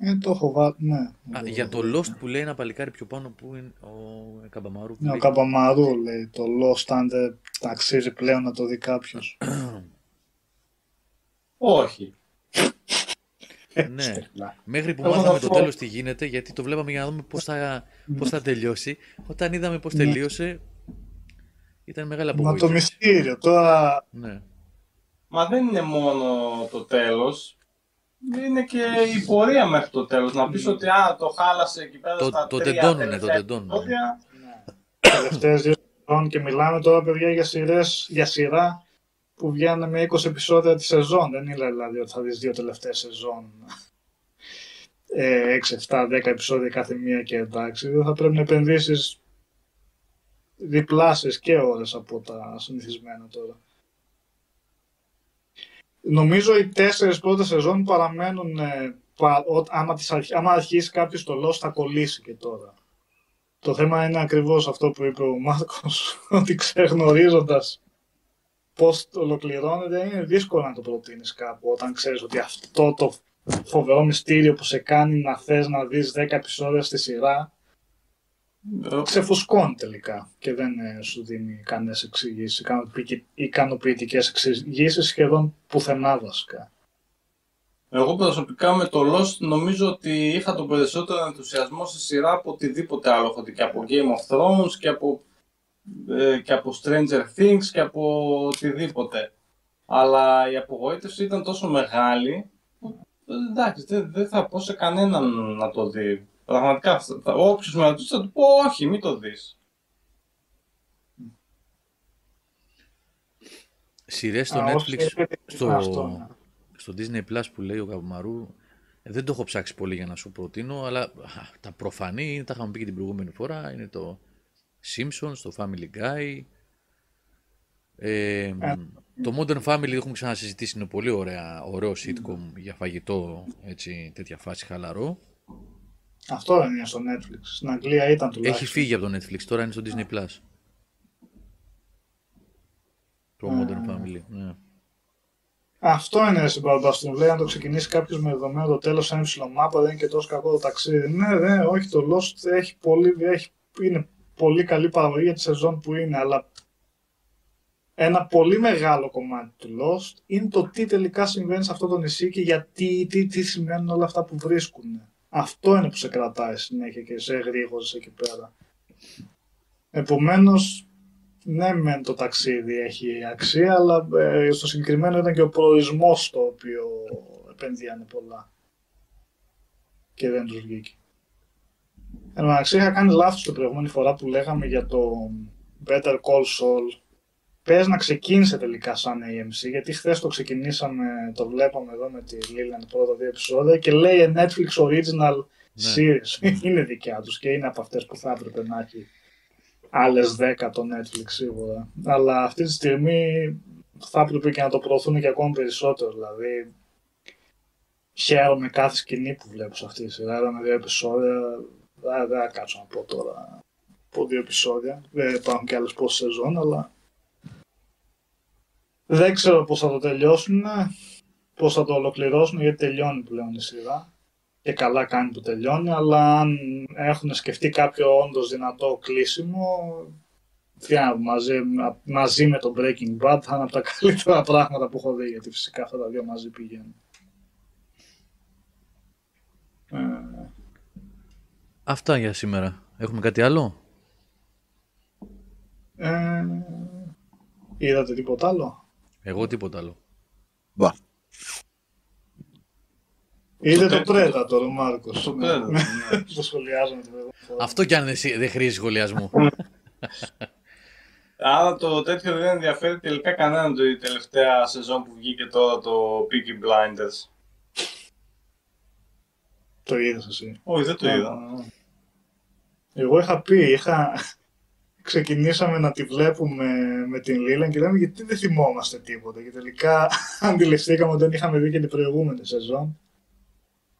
Ε, το έχω βάλει, ναι. Α, για το Lost που λέει ένα παλικάρι πιο πάνω που είναι ο ε, Καμπαμαρού. που Ναι, ο λέει- Καμπαμαρού λέει, το Lost αν δεν αξίζει πλέον να το δει κάποιος. [CLEARS THROAT] Όχι. ναι. Μέχρι που Εγώ θα μάθαμε το πω- τέλος τι γίνεται, γιατί το βλέπαμε για να δούμε πώς θα, πώς θα τελειώσει. Όταν είδαμε πώς Ναι. τελείωσε, ήταν μεγάλη Μα το απογοήτευση. μυστήριο, τώρα Ναι. Μα δεν είναι μόνο το τέλος. Είναι και η πορεία μέχρι το τέλος. Να πεις ότι α, το χάλασε εκεί πέρα Το- στα το τρία τεντώνουνε, το τελευταία τεντώνουνε. επεισόδια. τελευταίες δύο σεζόν και μιλάμε τώρα παιδιά για σειρές, για σειρά που βγαίνουν με 20 επεισόδια τη σεζόν. Δεν είναι δηλαδή ότι θα δεις δύο τελευταίες σεζόν. Ε, 6, 7, 10 επεισόδια κάθε μία και εντάξει. Δεν θα πρέπει να επενδύσεις διπλάσεις και ώρες από τα συνηθισμένα τώρα. Νομίζω οι τέσσερις πρώτες σεζόν παραμένουν ε, πα- ό- άμα, τις αρχ- άμα αρχίσει κάποιος το Lost θα κολλήσει και τώρα. Το θέμα είναι ακριβώς αυτό που είπε ο Μάρκος, [LAUGHS] ότι ξεγνωρίζοντας πώς το ολοκληρώνεται είναι δύσκολο να το προτείνεις κάπου όταν ξέρεις ότι αυτό το φοβερό μυστήριο που σε κάνει να θες να δεις 10 επεισόδια στη σειρά Ε, ξεφουσκώνει τελικά και δεν ε, σου δίνει κανένας εξηγήσεις, ικανοποιη- ικανοποιητικές εξηγήσεις σχεδόν πουθενά βασικά. Εγώ προσωπικά με το Lost νομίζω ότι είχα τον περισσότερο ενθουσιασμό στη σειρά από οτιδήποτε άλλο. Έχω δει και από Game of Thrones και από, ε, και από Stranger Things και από οτιδήποτε. Αλλά η απογοήτευση ήταν τόσο μεγάλη που ε, εντάξει, δεν, δεν θα πω σε κανέναν να το δει. Πραγματικά, θα- θα- όποιος με ρωτήσει θα του πω όχι, μην το δεις. Σειρές στο Α, όσοι Netflix, έχετε- στο, αυτό, ναι. στο Disney Plus που λέει ο Καμπαμαρού, Ε, δεν το έχω ψάξει πολύ για να σου προτείνω, αλλά α, τα προφανή, τα είχαμε πει και την προηγούμενη φορά, είναι το Simpsons, το Family Guy. Ε, το Modern Family έχουμε ξανασυζητήσει, είναι πολύ ωραία, ωραίο sitcom για φαγητό, έτσι, τέτοια φάση χαλαρό. Αυτό δεν είναι στο Netflix. Στην Αγγλία ήταν τουλάχιστον. Έχει φύγει από το Netflix, τώρα είναι στο Disney+. Plus. Το Modern Family, ναι. Αυτό είναι συμπαρμπαστούν. Λέει αν το ξεκινήσει κάποιος με δεδομένο το τέλος ένα ψηλομάπα δεν είναι και τόσο κακό το ταξίδι. Ναι, ναι, όχι, το Lost έχει πολύ, έχει, είναι πολύ καλή παραγωγή για τη σεζόν που είναι, αλλά ένα πολύ μεγάλο κομμάτι του Lost είναι το τι τελικά συμβαίνει σε αυτό το νησί και γιατί, τι, τι σημαίνουν όλα αυτά που βρίσκουν. Αυτό είναι που σε κρατάει συνέχεια και σε γρήγορες εκεί πέρα. Επομένως, ναι μεν το ταξίδι έχει αξία, αλλά ε, στο συγκεκριμένο ήταν και ο προορισμός το οποίο επενδύανε πολλά. Και δεν τους βγήκε. Εν μεταξύ είχα κάνει λάθος την προηγούμενη φορά που λέγαμε για το Better Call Saul. Πες να ξεκίνησε τελικά σαν AMC, γιατί χθες το ξεκινήσαμε, το βλέπαμε εδώ με τη Lilian πρώτα δύο επεισόδια και λέει Netflix Original Ναι. Series. [LAUGHS] είναι δικιά τους και είναι από αυτές που θα έπρεπε να έχει άλλες 10 το Netflix σίγουρα. Αλλά αυτή τη στιγμή θα έπρεπε και να το προωθούν και ακόμη περισσότερο. Δηλαδή, χαίρομαι κάθε σκηνή που βλέπω σε αυτή τη σειρά. Είδαμε δύο επεισόδια. Δεν δεν θα κάτσω να πω τώρα από δύο επεισόδια. Δεν υπάρχουν και άλλες πόσες σεζόν, αλλά δεν ξέρω πώς θα το τελειώσουν, πώς θα το ολοκληρώσουν, γιατί τελειώνει πλέον η σειρά. Και καλά κάνει που τελειώνει, αλλά αν έχουν σκεφτεί κάποιο όντως δυνατό κλείσιμο, τι να πω, μαζί, μαζί με το Breaking Bad θα είναι από τα [LAUGHS] καλύτερα πράγματα που έχω δει, γιατί φυσικά αυτά τα δύο μαζί πηγαίνουν. Ε, Αυτά για σήμερα. Έχουμε κάτι άλλο; ε, είδατε τίποτα άλλο; Εγώ τίποτα άλλο. Μπα. Είδε το τέτοιο- Predator ο Μάρκος. Το ναι. Predator, ναι. Το σχολιάζαμε την προηγούμενη φορά. Αυτό κι αν εσύ δεν χρήζεις σχολιασμού. [LAUGHS] Άρα το τέτοιο δεν ενδιαφέρει τελικά κανέναν το η τελευταία σεζόν που βγήκε τώρα το Peaky Blinders. Το είδες εσύ. Όχι, δεν το Ναι. είδα. Εγώ είχα πει, είχα... ξεκινήσαμε να τη βλέπουμε με την Λίλαν και λέμε γιατί δεν θυμόμαστε τίποτα; Και τελικά [LAUGHS] αντιληφθήκαμε ότι δεν είχαμε δει και την προηγούμενη σεζόν.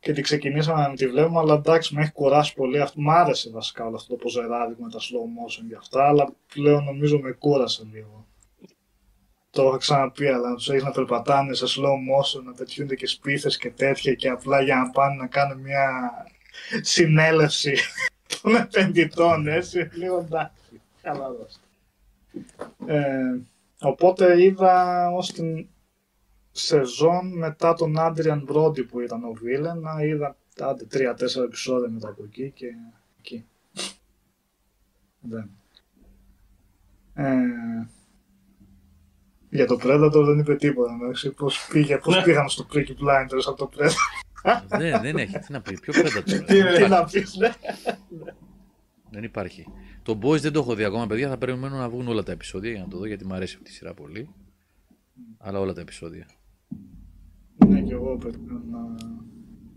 Και τη ξεκινήσαμε να τη βλέπουμε, αλλά εντάξει, με έχει κουράσει πολύ. Αυτό. Μ' άρεσε βασικά όλο αυτό το ποζεράδικο με τα slow motion και αυτά, αλλά πλέον νομίζω με κούρασε λίγο. Το είχα ξαναπεί, αλλά να τους έχεις να περπατάνε σε slow motion, να πετιούνται και σπίθες και τέτοια και απλά για να πάνε να κάνουν μια συνέλευση [LAUGHS] των επενδυτών, έτσι, λίγο εντάξει, καλά δώστε. Ε, οπότε είδα ως την σεζόν μετά τον Adrian Brody που ήταν ο Βίλεν, να είδα άντε τρία-τέσσερα επεισόδια μετά από εκεί και εκεί. Δεν. Ε, για το Predator δεν είπε τίποτα, εντάξει, πώς, πήγε, πώς Ναι. πήγαμε στο Peaky Blinders από το Predator. δεν, δεν έχει. Τι να πει. Ποιο πέντα τώρα. Τι δεν, Τι υπάρχει. να πεις, ναι. δεν υπάρχει. Το Boys δεν το έχω δει ακόμα, παιδιά. Θα περιμένω να βγουν όλα τα επεισόδια για να το δω γιατί μου αρέσει αυτή η σειρά πολύ. Αλλά όλα τα επεισόδια. Ναι, και εγώ περιμένω να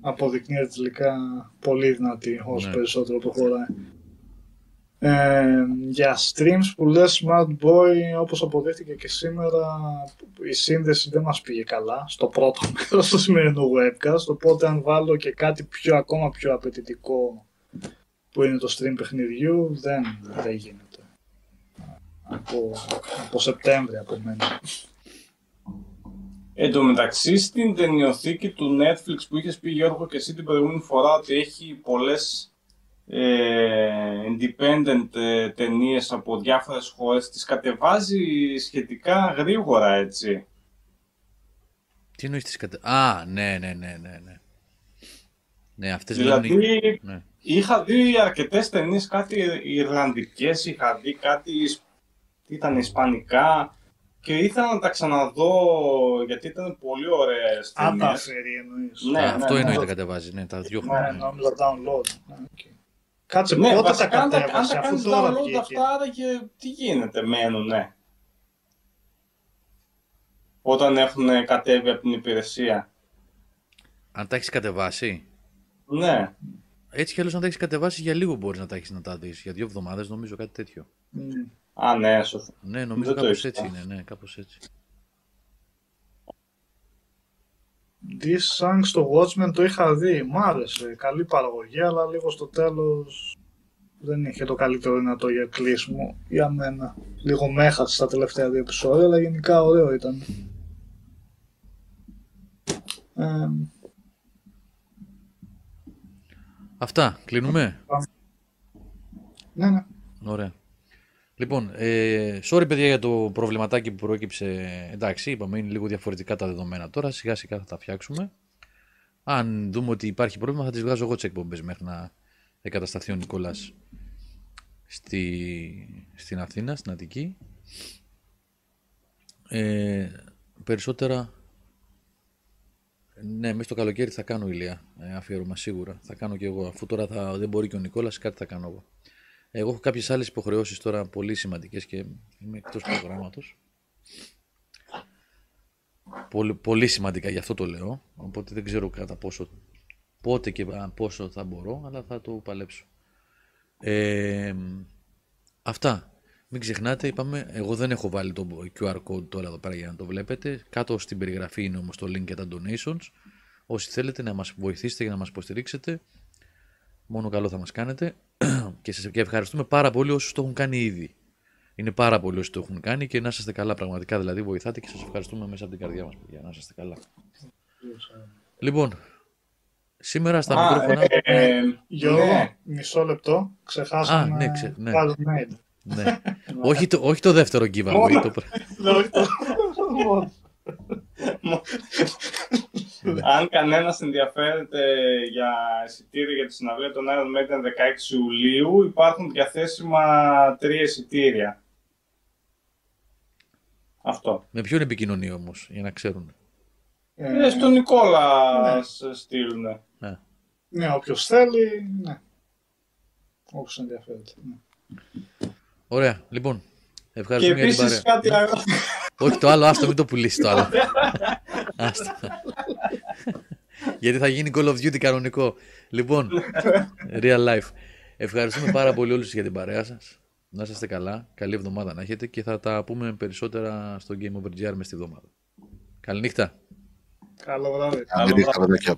αποδεικνύεται τελικά πολύ δυνατή όσο Ναι. περισσότερο προχωράει. Ε, για streams που λες Smart Boy, όπως αποδείχτηκε και σήμερα, η σύνδεση δεν μας πήγε καλά στο πρώτο [LAUGHS] μέρος του σημερινού webcast, οπότε αν βάλω και κάτι πιο, ακόμα πιο απαιτητικό που είναι το stream παιχνιδιού, δεν, δεν γίνεται. Από, από Σεπτέμβρη από μένα. Εν τω μεταξύ στην ταινιοθήκη του Netflix που είχες πει Γιώργο και εσύ την προηγούμενη φορά ότι έχει πολλές ε, independent ε, ταινίες από διάφορες χώρες τις κατεβάζει σχετικά γρήγορα έτσι. Τι εννοείς τις κατε... Α, ναι, ναι, ναι, ναι, ναι. Ναι, αυτές Δηλαδή βγαίνουν... Ναι. Είχα δει αρκετές ταινίες, κάτι Ιρλανδικές, είχα δει κάτι Ισ- τι ήταν Ισπανικά και ήθελα να τα ξαναδώ γιατί ήταν πολύ ωραίες Αν τα ταινίες. αφαιρεί εννοείς. Ναι, Α, αυτό ναι, εννοείται ναι. κατεβάζει, ναι, τα δυο Ναι, χρόνια. νόμιζα download. Ναι, οκ. Κάτσε, Ναι, πότε τα βασικά αν τα, αν κατέβασε, τα αφού κάνεις τώρα download βγήκε. αυτά, άραγε τι γίνεται, μένουν, ναι. Όταν έχουν κατέβει από την υπηρεσία. Αν τα έχεις κατεβάσει. Ναι. Έτσι κι αλλιώς, αν τα έχεις κατεβάσει για λίγο μπορείς να τα έχεις να τα δεις. Για δύο εβδομάδες νομίζω κάτι τέτοιο. Μμ. Α, ναι, σωστά. Ναι, νομίζω Δεν το κάπως ήξερα. έτσι είναι. Ναι, κάπως έτσι. This Sang στο Watchmen το είχα δει, μ' άρεσε. Καλή παραγωγή, αλλά λίγο στο τέλος δεν είχε το καλύτερο δυνατό για κλείσιμο για μένα. Λίγο με έχασε στα τελευταία δύο επεισόδια, αλλά γενικά ωραίο ήταν. Ε, Αυτά. Κλείνουμε; ναι, ναι. Ωραία. Λοιπόν, ε, sorry παιδιά για το προβληματάκι που προέκυψε. Εντάξει, είπαμε είναι λίγο διαφορετικά τα δεδομένα τώρα. Σιγά σιγά θα τα φτιάξουμε. Αν δούμε ότι υπάρχει πρόβλημα, θα τις βγάζω εγώ τις εκπομπές μέχρι να εγκατασταθεί ο Νικόλας στη, στην Αθήνα, στην Αττική. Ε, περισσότερα. Ναι, μέσα στο καλοκαίρι θα κάνω ηλία. Ε, αφιέρωμα σίγουρα. Θα κάνω και εγώ. Αφού τώρα θα, δεν μπορεί και ο Νικόλας, κάτι θα κάνω εγώ. Εγώ έχω κάποιες άλλες υποχρεώσεις τώρα πολύ σημαντικές και είμαι εκτός προγράμματος. Πολύ, πολύ σημαντικά, γι' αυτό το λέω. Οπότε δεν ξέρω κατά πόσο, πότε και α, πόσο θα μπορώ, αλλά θα το παλέψω. Ε, αυτά. Μην ξεχνάτε, είπαμε, εγώ δεν έχω βάλει το QR code τώρα εδώ πέρα για να το βλέπετε. Κάτω στην περιγραφή είναι όμως το link για τα donations. Όσοι θέλετε να μας βοηθήσετε για να μας υποστηρίξετε, μόνο καλό θα μας κάνετε. [CLEARS THROAT] και σας και ευχαριστούμε πάρα πολύ όσους το έχουν κάνει ήδη. Είναι πάρα πολλοί όσοι το έχουν κάνει και να είστε καλά πραγματικά, δηλαδή βοηθάτε και σας ευχαριστούμε μέσα από την καρδιά μας, παιδιά, να είστε καλά. Λοιπόν, σήμερα στα Α, μικρόφωνα... ε, ε, Γιώργο, ναι. μισό λεπτό, ξεχάσαμε Α, ναι, ξε- ναι. άλλο mail. Ναι. [LAUGHS] όχι, το, όχι το δεύτερο giveaway, το, πr- [LAUGHS] Αν κανένας ενδιαφέρεται για εισιτήρια για τη συναυλία των Iron Maiden 16 Ιουλίου, υπάρχουν διαθέσιμα τρία εισιτήρια. Αυτό. με ποιον επικοινωνεί όμως, για να ξέρουν; Ε, Ε, στον Νικόλας σε στείλουνε. Ναι. Ναι, όποιος θέλει, ναι. Όποιος ενδιαφέρεται. Ναι. Ωραία, λοιπόν, Και ευχαριστούμε για την επίσης παρέα. κάτι άλλο. Όχι το άλλο, άστο, μην το πουλήσεις το άλλο. Άστο. Γιατί θα γίνει Call of Duty κανονικό. Λοιπόν, real life. Ευχαριστούμε πάρα πολύ όλους για την παρέα σας. Να είστε καλά, καλή εβδομάδα να έχετε και θα τα πούμε περισσότερα στο Game Over GR μες τη εβδομάδα. Καληνύχτα. Καλό βράδυ. Αν δεν είχα παιδιά.